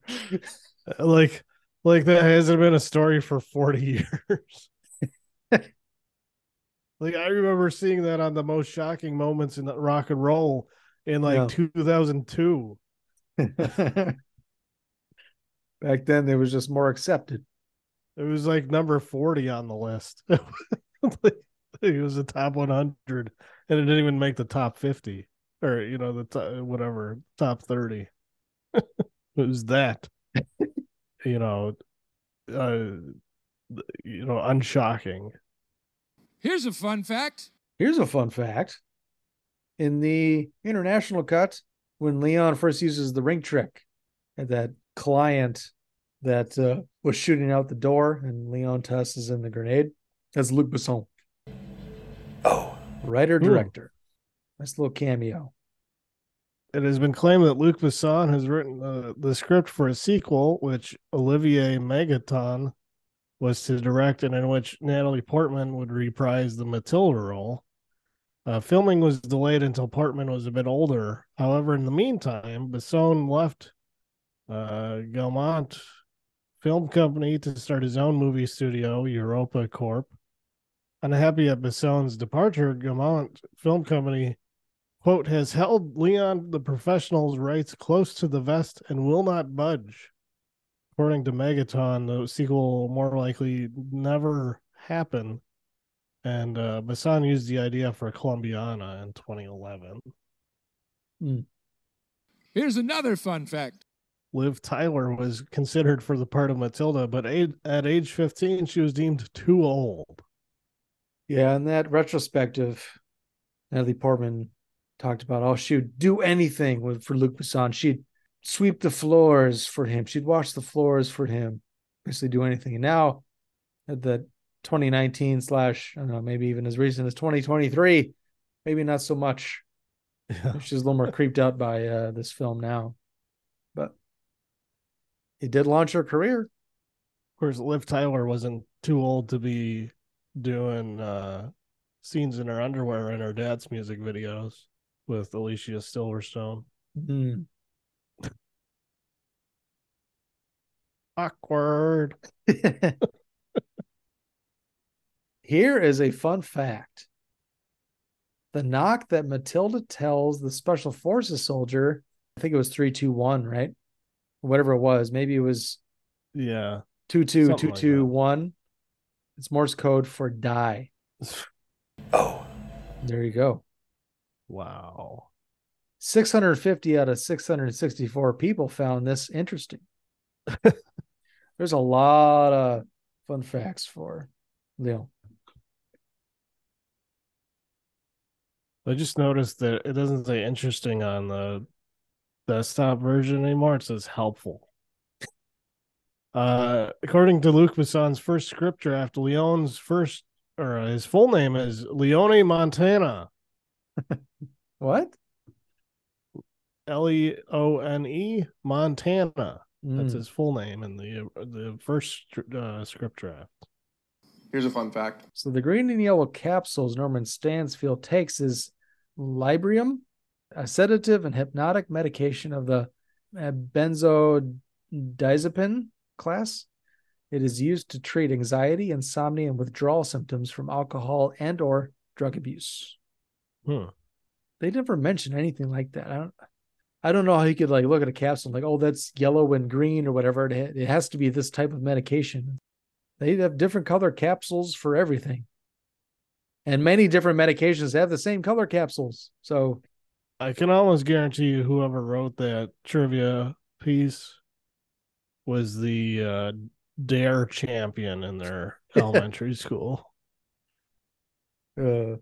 Like, like that hasn't been a story for 40 years. like I remember seeing that on the most shocking moments in rock and roll in like Yeah. 2002. Back then, it was just more accepted. It was like number 40 on the list. Like, it was the top 100 and it didn't even make the top 50 or, you know, the top, whatever, top 30. it was that, you know, uh, you know, unshocking. Here's a fun fact. Here's a fun fact. In the international cut, when Leon first uses the ring trick at that client that uh, was shooting out the door and Leon tosses in the grenade, that's Luc Besson. Oh. Writer, Hmm. director. Nice little cameo. It has been claimed that Luc Besson has written uh, the script for a sequel, which Olivier Megaton was to direct, and in which Natalie Portman would reprise the Matilda role. Uh, filming was delayed until Portman was a bit older. However, in the meantime, Besson left uh, Gaumont Film Company to start his own movie studio, Europa Corp. Unhappy at Besson's departure, Gaumont Film Company quote has held Leon the professional's rights close to the vest and will not budge. According to Megaton, the sequel will more likely never happen. And uh, Besson used the idea for Colombiana in 2011. Here's another fun fact. Liv Tyler was considered for the part of Matilda, but at age 15, she was deemed too old. Yeah, in that retrospective, Natalie Portman talked about oh she would do anything with for Luc Besson. She'd sweep the floors for him. She'd wash the floors for him. Basically do anything. And now at the 2019 slash I don't know, maybe even as recent as 2023, maybe not so much. She's a little more creeped out by uh, this film now. But it did launch her career. Of course, Liv Tyler wasn't too old to be doing uh, scenes in her underwear in her dad's music videos with Alicia Silverstone. Hmm. Awkward. Here is a fun fact. The knock that Matilda tells the special forces soldier, I think it was 321, right? Whatever it was. Maybe it was Yeah. 22221. It's Morse code for die. Oh. There you go. Wow. 650 out of 664 people found this interesting. There's a lot of fun facts for Leo. I just noticed that it doesn't say interesting on the desktop version anymore. It says helpful. Uh, according to Luc Besson's first script draft, Leon's first or his full name is Leone Montana. What? L E O N E Montana. That's Mm. his full name in the the first uh, script draft. Here's a fun fact. So the green and yellow capsules Norman Stansfield takes is Librium. a sedative and hypnotic medication of the uh, benzodiazepine class. It is used to treat anxiety, insomnia, and withdrawal symptoms from alcohol and or drug abuse. Hmm. They never mention anything like that. I don't. I don't know how you could like look at a capsule like, oh, that's yellow and green or whatever. It, ha- it has to be this type of medication. They have different color capsules for everything, and many different medications have the same color capsules. So I can almost guarantee you whoever wrote that trivia piece was the uh, dare champion in their elementary school. Uh,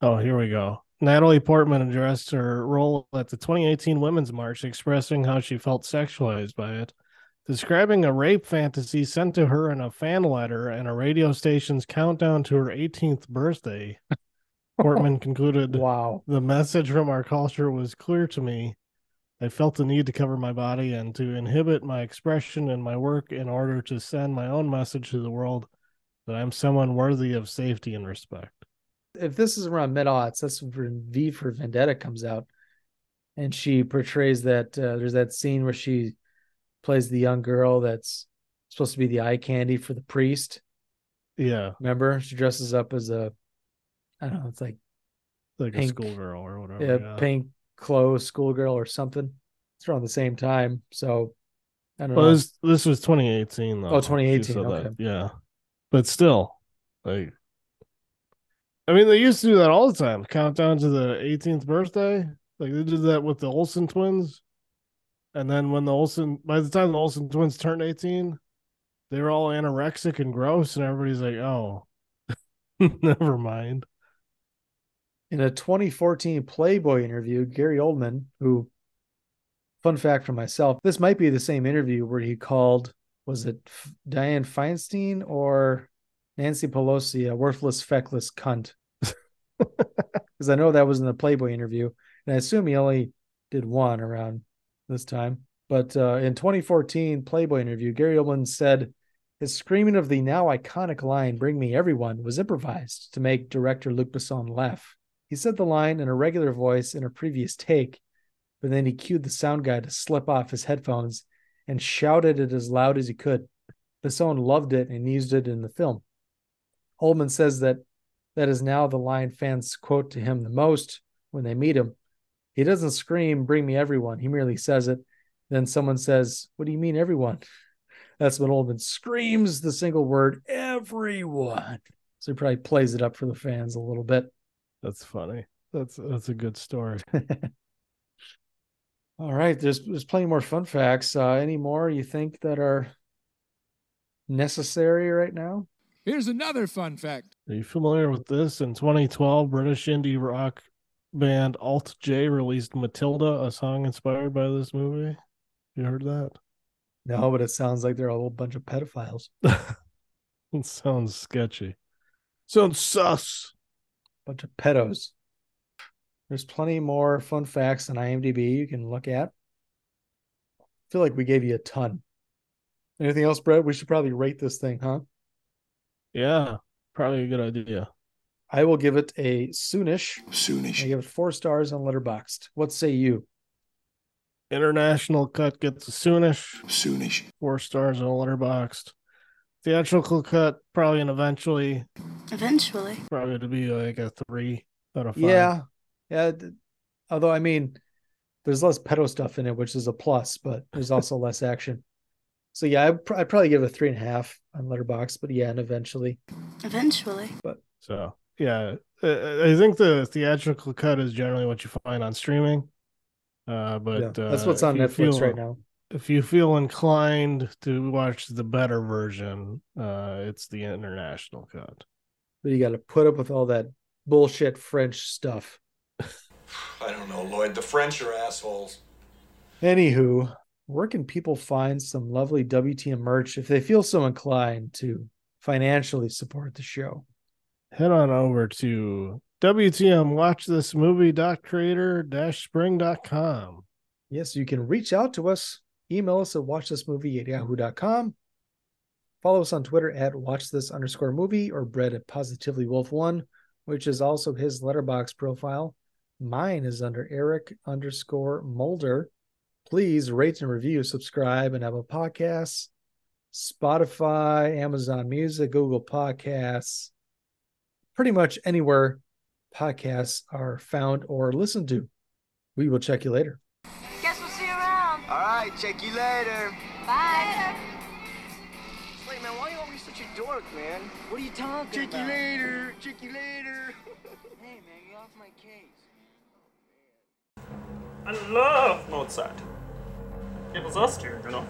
oh, here we go. Natalie Portman addressed her role at the 2018 Women's March, expressing how she felt sexualized by it, describing a rape fantasy sent to her in a fan letter and a radio station's countdown to her 18th birthday. Portman concluded, Wow. The message from our culture was clear to me. I felt the need to cover my body and to inhibit my expression and my work in order to send my own message to the world that I'm someone worthy of safety and respect. If this is around mid aughts, that's when V for Vendetta comes out, and she portrays that uh, there's that scene where she plays the young girl that's supposed to be the eye candy for the priest. Yeah, Remember, she dresses up as a, I don't know, it's like like a Pink. schoolgirl or whatever. yeah, yeah. pink clothes, schoolgirl or something. It's around the same time, so I don't Well, know. this, this was 2018 though. Oh, 2018, She said that, okay. Yeah, but still, like, I mean, they used to do that all the time. Countdown to the 18th birthday. Like they did that with the Olsen twins, and then when the Olsen, by the time the Olsen twins turned 18, they were all anorexic and gross, and everybody's like, "Oh, never mind." In a 2014 Playboy interview, Gary Oldman, who, fun fact for myself, this might be the same interview where he called, was it Dianne Feinstein or Nancy Pelosi a worthless, feckless cunt? Because I know that was in the Playboy interview, and I assume he only did one around this time. But uh, in 2014 Playboy interview, Gary Oldman said his screaming of the now iconic line "Bring me everyone" was improvised to make director Luc Besson laugh. He said the line in a regular voice in a previous take, but then he cued the sound guy to slip off his headphones and shouted it as loud as he could. Besson loved it and used it in the film. Oldman says that that is now the line fans quote to him the most when they meet him. He doesn't scream, Bring me everyone. He merely says it. Then someone says, What do you mean, everyone? That's when Oldman screams the single word, Everyone. So he probably plays it up for the fans a little bit. That's funny. That's that's a good story. All right, there's there's plenty more fun facts. Uh, any more you think that are necessary right now? Here's another fun fact. Are you familiar with this? In 2012, British indie rock band Alt J released Matilda, a song inspired by this movie. You heard that? No, but it sounds like they're a whole bunch of pedophiles. It sounds sketchy. Sounds sus. bunch of pedos. There's plenty more fun facts on IMDb you can look at. I feel like we gave you a ton. Anything else, Brett? We should probably rate this thing, huh? Yeah, probably a good idea. I will give it a soonish. Soonish. I give it four stars on Letterboxd. What say you? International cut gets a soonish. Soonish. Four stars on Letterboxd. Theatrical cut probably and eventually Eventually. probably to be like a three out of five. Yeah, yeah. Although I mean, there's less pedo stuff in it, which is a plus, but there's also less action. So yeah, I'd, pr- I'd probably give it a three and a half on Letterboxd, but yeah, and eventually. Eventually. But So yeah, I I think the theatrical cut is generally what you find on streaming. Uh, but yeah, that's uh, what's on if Netflix feel- right now. If you feel inclined to watch the better version, uh, it's the international cut. But you got to put up with all that bullshit French stuff. I don't know, Lloyd. The French are assholes. Anywho, where can people find some lovely WTM merch if they feel so inclined to financially support the show? Head on over to WTMWatchThisMovie.creator-spring.com. Yes, you can reach out to us. Email us at watchthismovie at yahoo.com. Follow us on Twitter at watchthis underscore movie or Brett at positively wolf one, which is also his Letterboxd profile. Mine is under Eric underscore Mulder. Please rate and review, subscribe, and have a podcast. Spotify, Amazon Music, Google Podcasts, pretty much anywhere podcasts are found or listened to. We will check you later. Guess we'll see you around. All right, check you later. Bye. Wait, man, why are you always such a dork, man? What are you talking check about? Check you later. Check you later. hey, man, get off my case. I love Mozart. It was Austria, you know.